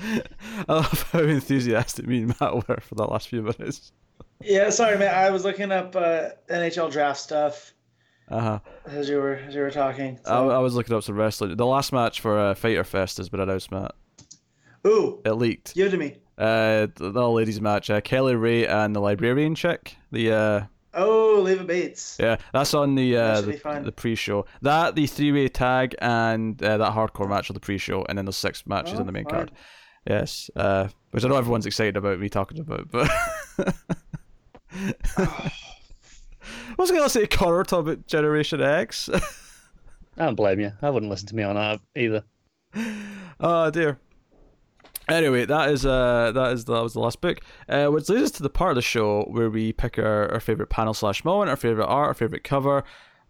S1: I love how enthusiastic me and Matt were for the last few minutes.
S2: Yeah, sorry, man. I was looking up uh, NHL draft stuff
S1: Uh huh.
S2: as you were as you were talking.
S1: I,
S2: so-
S1: I was looking up some wrestling. The last match for uh, Fyter Fest has been announced, Matt.
S2: Ooh,
S1: It leaked.
S2: give it to me.
S1: Uh, the, the all ladies match. Uh, Kylie Rae and the librarian chick. The uh,
S2: Oh, Leva Bates.
S1: yeah, that's on the uh, the, the pre-show. That the three-way tag and uh, that hardcore match on the pre-show, and then the six matches
S2: Oh,
S1: on the main
S2: fun.
S1: card. Yes, uh, which I know everyone's excited about me talking about, but. I was gonna say Connor talk about Generation X.
S3: I don't blame you. I wouldn't listen to me on that either.
S1: oh dear. Anyway, that is uh that is that was the last book. Uh, which leads us to the part of the show where we pick our, our favorite panel slash moment, our favorite art, our favorite cover,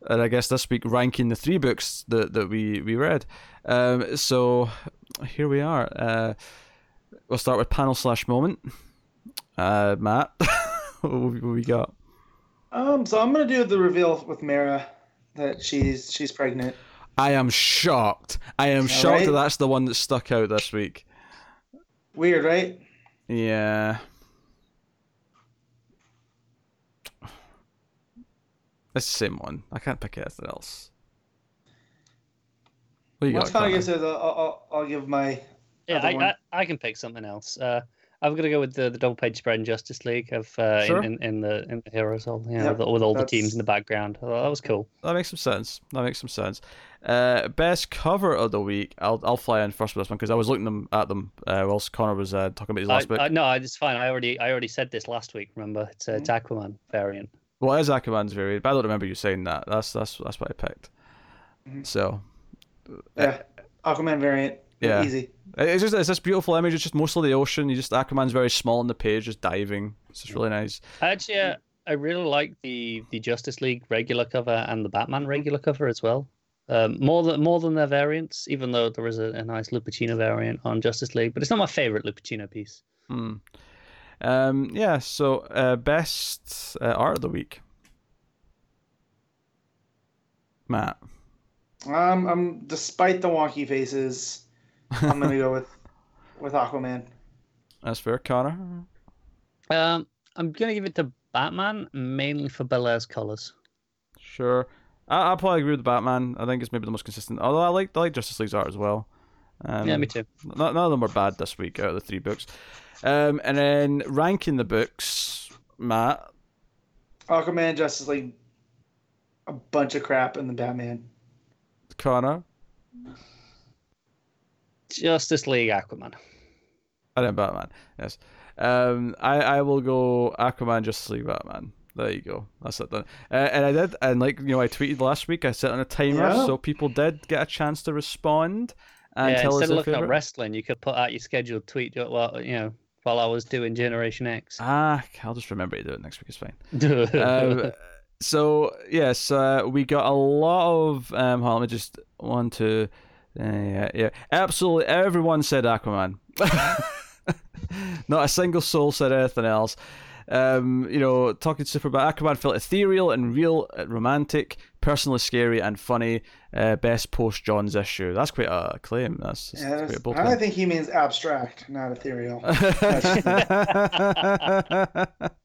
S1: and I guess this week ranking the three books that that we we read. Um, so here we are. Uh, we'll start with panel slash moment. Uh, Matt, what we got?
S2: Um, so I'm gonna do the reveal with Mera that she's she's pregnant.
S1: I am shocked. I am shocked
S2: right?
S1: that that's the one that stuck out this week.
S2: Weird, right?
S1: Yeah. It's the same one. I can't pick anything else. What you
S2: Once
S1: got?
S2: Connor
S1: Connor?
S2: gives it, I'll, I'll, I'll give my.
S3: Yeah,
S2: Other
S3: I,
S2: one.
S3: I, I can pick something else. Uh, I'm gonna go with the, the double page spread in Justice League of uh,
S1: Sure.
S3: in, in, in the in the Heroes all yeah, know,
S2: Yep,
S3: with, with all the teams in the background. Oh, that was cool.
S1: That makes some sense. That makes some sense. Uh, best cover of the week. I'll I'll fly in first with this one because I was looking them at them uh, whilst Connor was uh, talking about his
S3: I,
S1: last book.
S3: I, no, it's fine. I already I already said this last week. Remember, it's, uh, it's Aquaman variant.
S1: Well, it is Aquaman's variant, but I don't remember you saying that. That's that's that's what I picked.
S2: Mhm.
S1: So
S2: Yeah, Aquaman variant.
S1: Yeah.
S2: Easy.
S1: it's just it's this beautiful image. It's just mostly the ocean. You just Aquaman's very small on the page, just diving. It's just really nice.
S3: Actually, uh, I really like the the Justice League regular cover and the Batman regular cover as well. Um, more than more than their variants, even though there is a, a nice Lupacchino variant on Justice League, but it's not my favorite Lupacchino piece.
S1: Hmm. Um, yeah. So uh, best uh, art of the week, Matt.
S2: Um, I'm despite the wonky faces, I'm gonna go with with Aquaman.
S1: That's fair, Connor.
S3: Um, I'm gonna give it to Batman mainly for Bellaire's colors.
S1: Sure. I, I'll probably agree with Batman. I think it's maybe the most consistent. Although I like I like Justice League's art as well. Um,
S3: yeah, me too.
S1: None, none of them were bad this week out of the three books. Um, and then ranking the books, Matt.
S2: Aquaman, Justice League, a bunch of crap and the Batman.
S1: Connor.
S3: Justice League Aquaman.
S1: I didn't Batman. Yes. Um, I I will go Aquaman, Justice League, Batman. There you go. That's it done. Uh, and I did, and like you know, I tweeted last week. I set on a timer,
S2: Yeah.
S1: so people did get a chance to respond and
S3: yeah,
S1: tell us
S3: instead of
S1: their
S3: looking
S1: favorite.
S3: at wrestling, you could put out your scheduled tweet while you know while I was doing Generation X.
S1: Ah, I'll just remember to do it next week. It's fine. um, so yes, uh, we got a lot of. Um, hold on, let me just one, two, yeah, yeah. Absolutely everyone said Aquaman. Not a single soul said anything else. Um, you know, talking super about Aquaman felt ethereal and real, uh, romantic, personally scary and funny. Uh, best post John's issue. That's quite a claim. That's, that's
S2: Yeah,
S1: quite
S2: that's-
S1: a bold
S2: I
S1: claim.
S2: think he means abstract, not ethereal.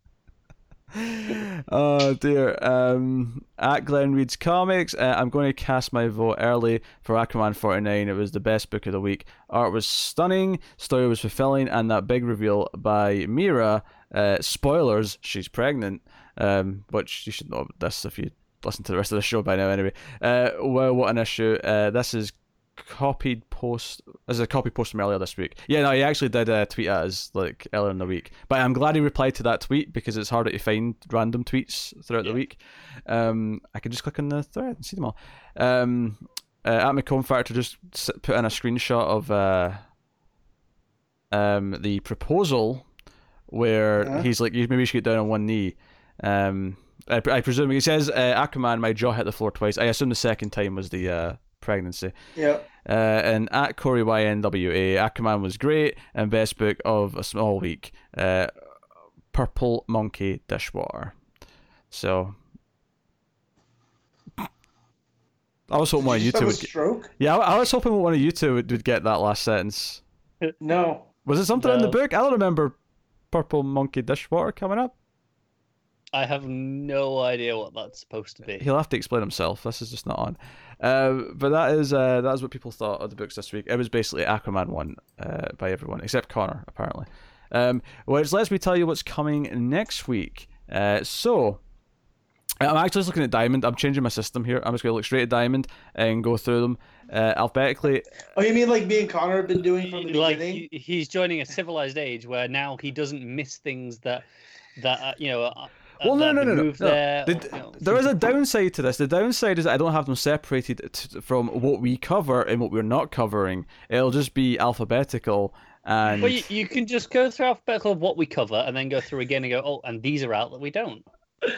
S1: oh dear. Um, at Glenn Reed's Comics, uh, I'm going to cast my vote early for Aquaman 49. It was the best book of the week. Art was stunning, story was fulfilling, and that big reveal by Mera. Uh, spoilers: she's pregnant. Um, which you should know this if you listen to the rest of the show by now, anyway. Uh, well, what an issue. Uh, this is copied post is a copy post from earlier this week. Yeah, no, he actually did uh, tweet at us like earlier in the week. But I'm glad he replied to that tweet because it's harder to find random tweets throughout the week. Um, I can just click on the thread and see them all. Um, uh, at McComb Factor just put in a screenshot of uh, um, the proposal where
S2: Yeah.
S1: he's like, you maybe should get down on one knee. Um, I, I presume he says, uh, Aquaman, my jaw hit the floor twice. I assume the second time was the uh, pregnancy.
S2: yep.
S1: Uh, and at Corey YNWA, Aquaman was great and best book of a small week. Uh, Purple Monkey Dishwater. So. I was hoping one of you two would get,
S2: stroke?
S1: yeah, I I was hoping one of you two would, would get that last sentence.
S2: No.
S1: Was it something in the book? I don't remember Purple Monkey Dishwater coming up.
S3: I have no idea what that's supposed to be.
S1: He'll have to explain himself. This is just not on. Uh, but that is uh, that is what people thought of the books this week. It was basically Aquaman one uh, by everyone except Connor apparently. Um, which lets me tell you what's coming next week. Uh, so I'm actually just looking at Diamond. I'm changing my system here. I'm just going to look straight at Diamond and go through them uh, alphabetically.
S2: Oh, you mean like me and Connor have been doing from the
S3: like
S2: beginning?
S3: he, he's joining a civilized age where now he doesn't miss things that that uh, you know.
S1: Well, no, no, no, no. no.
S3: There,
S1: The-
S3: or, you know,
S1: there is a downside to this. The downside is I don't have them separated t- from what we cover and what we're not covering. It'll just be alphabetical. And
S3: Well, you, you can just go through alphabetical of what we cover, and then go through again and go, oh, and these are out that we don't.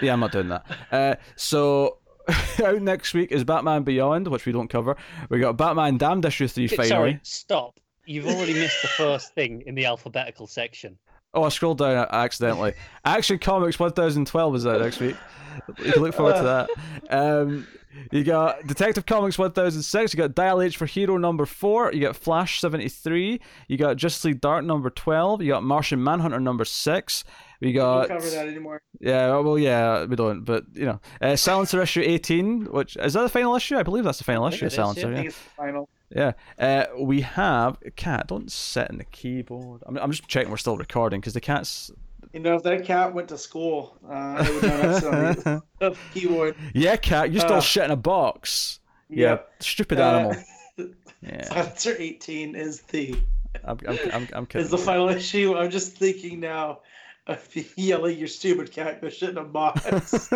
S1: yeah, I'm not doing that. Uh, so out next week is Batman Beyond, which we don't cover. We got Batman Damned issue three finally.
S3: Sorry, stop. You've already missed the first thing in the alphabetical section.
S1: Oh, I scrolled down accidentally. Action Comics 1012 is out next week. You can look forward to that. Um, you got Detective Comics 1006. You got Dial H for Hero number 4. You got Flash 73. You got Justice League Dark number 12. You got Martian Manhunter number 6. We got.
S2: Don't cover that anymore.
S1: Yeah, well, yeah, we don't, but you know, uh, Silencer issue 18, which is that the final issue? I believe that's the final issue of Silencer.
S2: I
S1: Yeah,
S2: think it's the final.
S1: Yeah. Uh, we have cat. Don't sit in the keyboard. I'm, I'm just checking we're still recording because the cat's.
S2: You know, if that cat went to school, uh, it would know that's keyboard.
S1: Yeah, cat, you're still
S2: Uh,
S1: shit in a box. Yeah, stupid
S2: Uh,
S1: animal. Yeah,
S2: Silencer 18 is the
S1: I'm, I'm, I'm, I'm kidding.
S2: is the final issue. I'm just thinking now of yelling, "Your stupid cat, go shit in a box."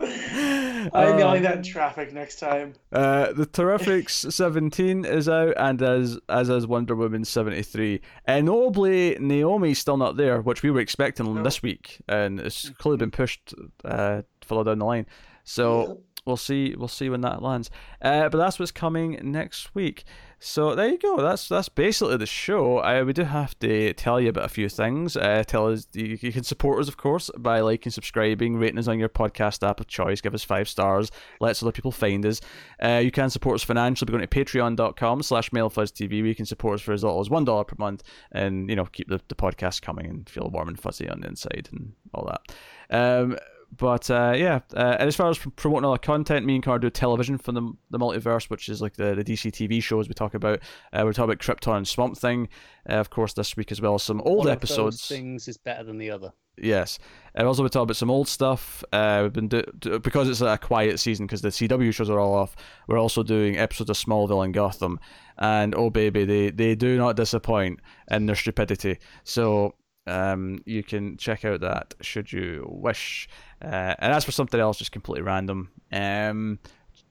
S2: I'm yelling that in traffic next time.
S1: Uh, the Terrifics 17 is out, and as as is Wonder Woman 73. And notably, Naomi's still not there, which we were expecting
S2: No.
S1: this week, and it's clearly been pushed uh, further down the line. So we'll see we'll see when that lands. Uh, but that's what's coming next week. So there you go. That's that's basically the show. Uh, we do have to tell you about a few things. Uh, tell us you, you can support us, of course, by liking, subscribing, rating us on your podcast app of choice. Give us five stars. Let other people find us. Uh, you can support us financially by going to patreon.com slash mailfuzztv. You can support us for as little as one dollar per month, and you know keep the, the podcast coming and feel warm and fuzzy on the inside and all that. Um, but uh, yeah, uh, and as far as promoting all our content, me and Connor do television for the, the multiverse, which is like the, the DC TV shows we talk about. Uh, we're talking about Krypton and Swamp Thing, uh, of course, this week as well. As some old
S3: One of
S1: episodes.
S3: those things is better than the other.
S1: Yes, and also we talk about some old stuff. Uh, we've been do- do- because it's a quiet season because the CW shows are all off. We're also doing episodes of Smallville and Gotham, and oh baby, they they do not disappoint in their stupidity. So um, you can check out that should you wish. Uh, and as for something else, just completely random. Um,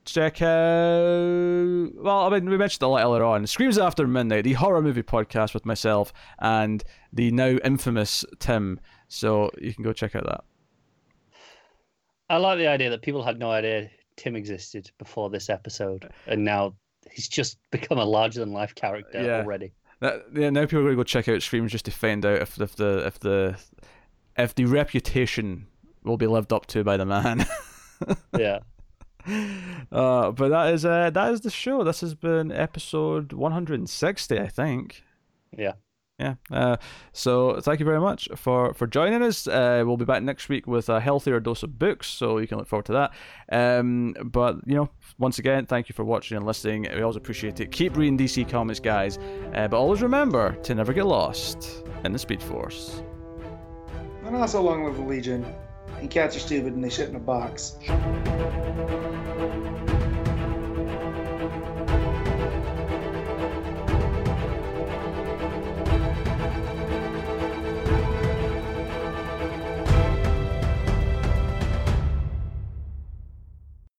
S1: check out. Well, I mean, we mentioned a lot earlier on. Screams After Midnight, the horror movie podcast with myself and the now infamous Tim. So you can go check out that.
S3: I like the idea that people had no idea Tim existed before this episode, and now he's just become a larger than life character
S1: Yeah.
S3: already.
S1: That, yeah, now people are going to go check out Screams just to find out if, if the if the if the reputation will be lived up to by the man.
S3: Yeah.
S1: uh, but that is uh, that is the show. This has been episode 160, I think.
S3: Yeah.
S1: Yeah. Uh, so thank you very much for, for joining us. Uh, we'll be back next week with a healthier dose of books, so you can look forward to that. Um, but you know, once again, thank you for watching and listening. We always appreciate it. Keep reading DC Comics, guys. Uh, but always remember to never get lost in the Speed Force.
S2: And also, long live the Legion. And cats are stupid and they shit in a box.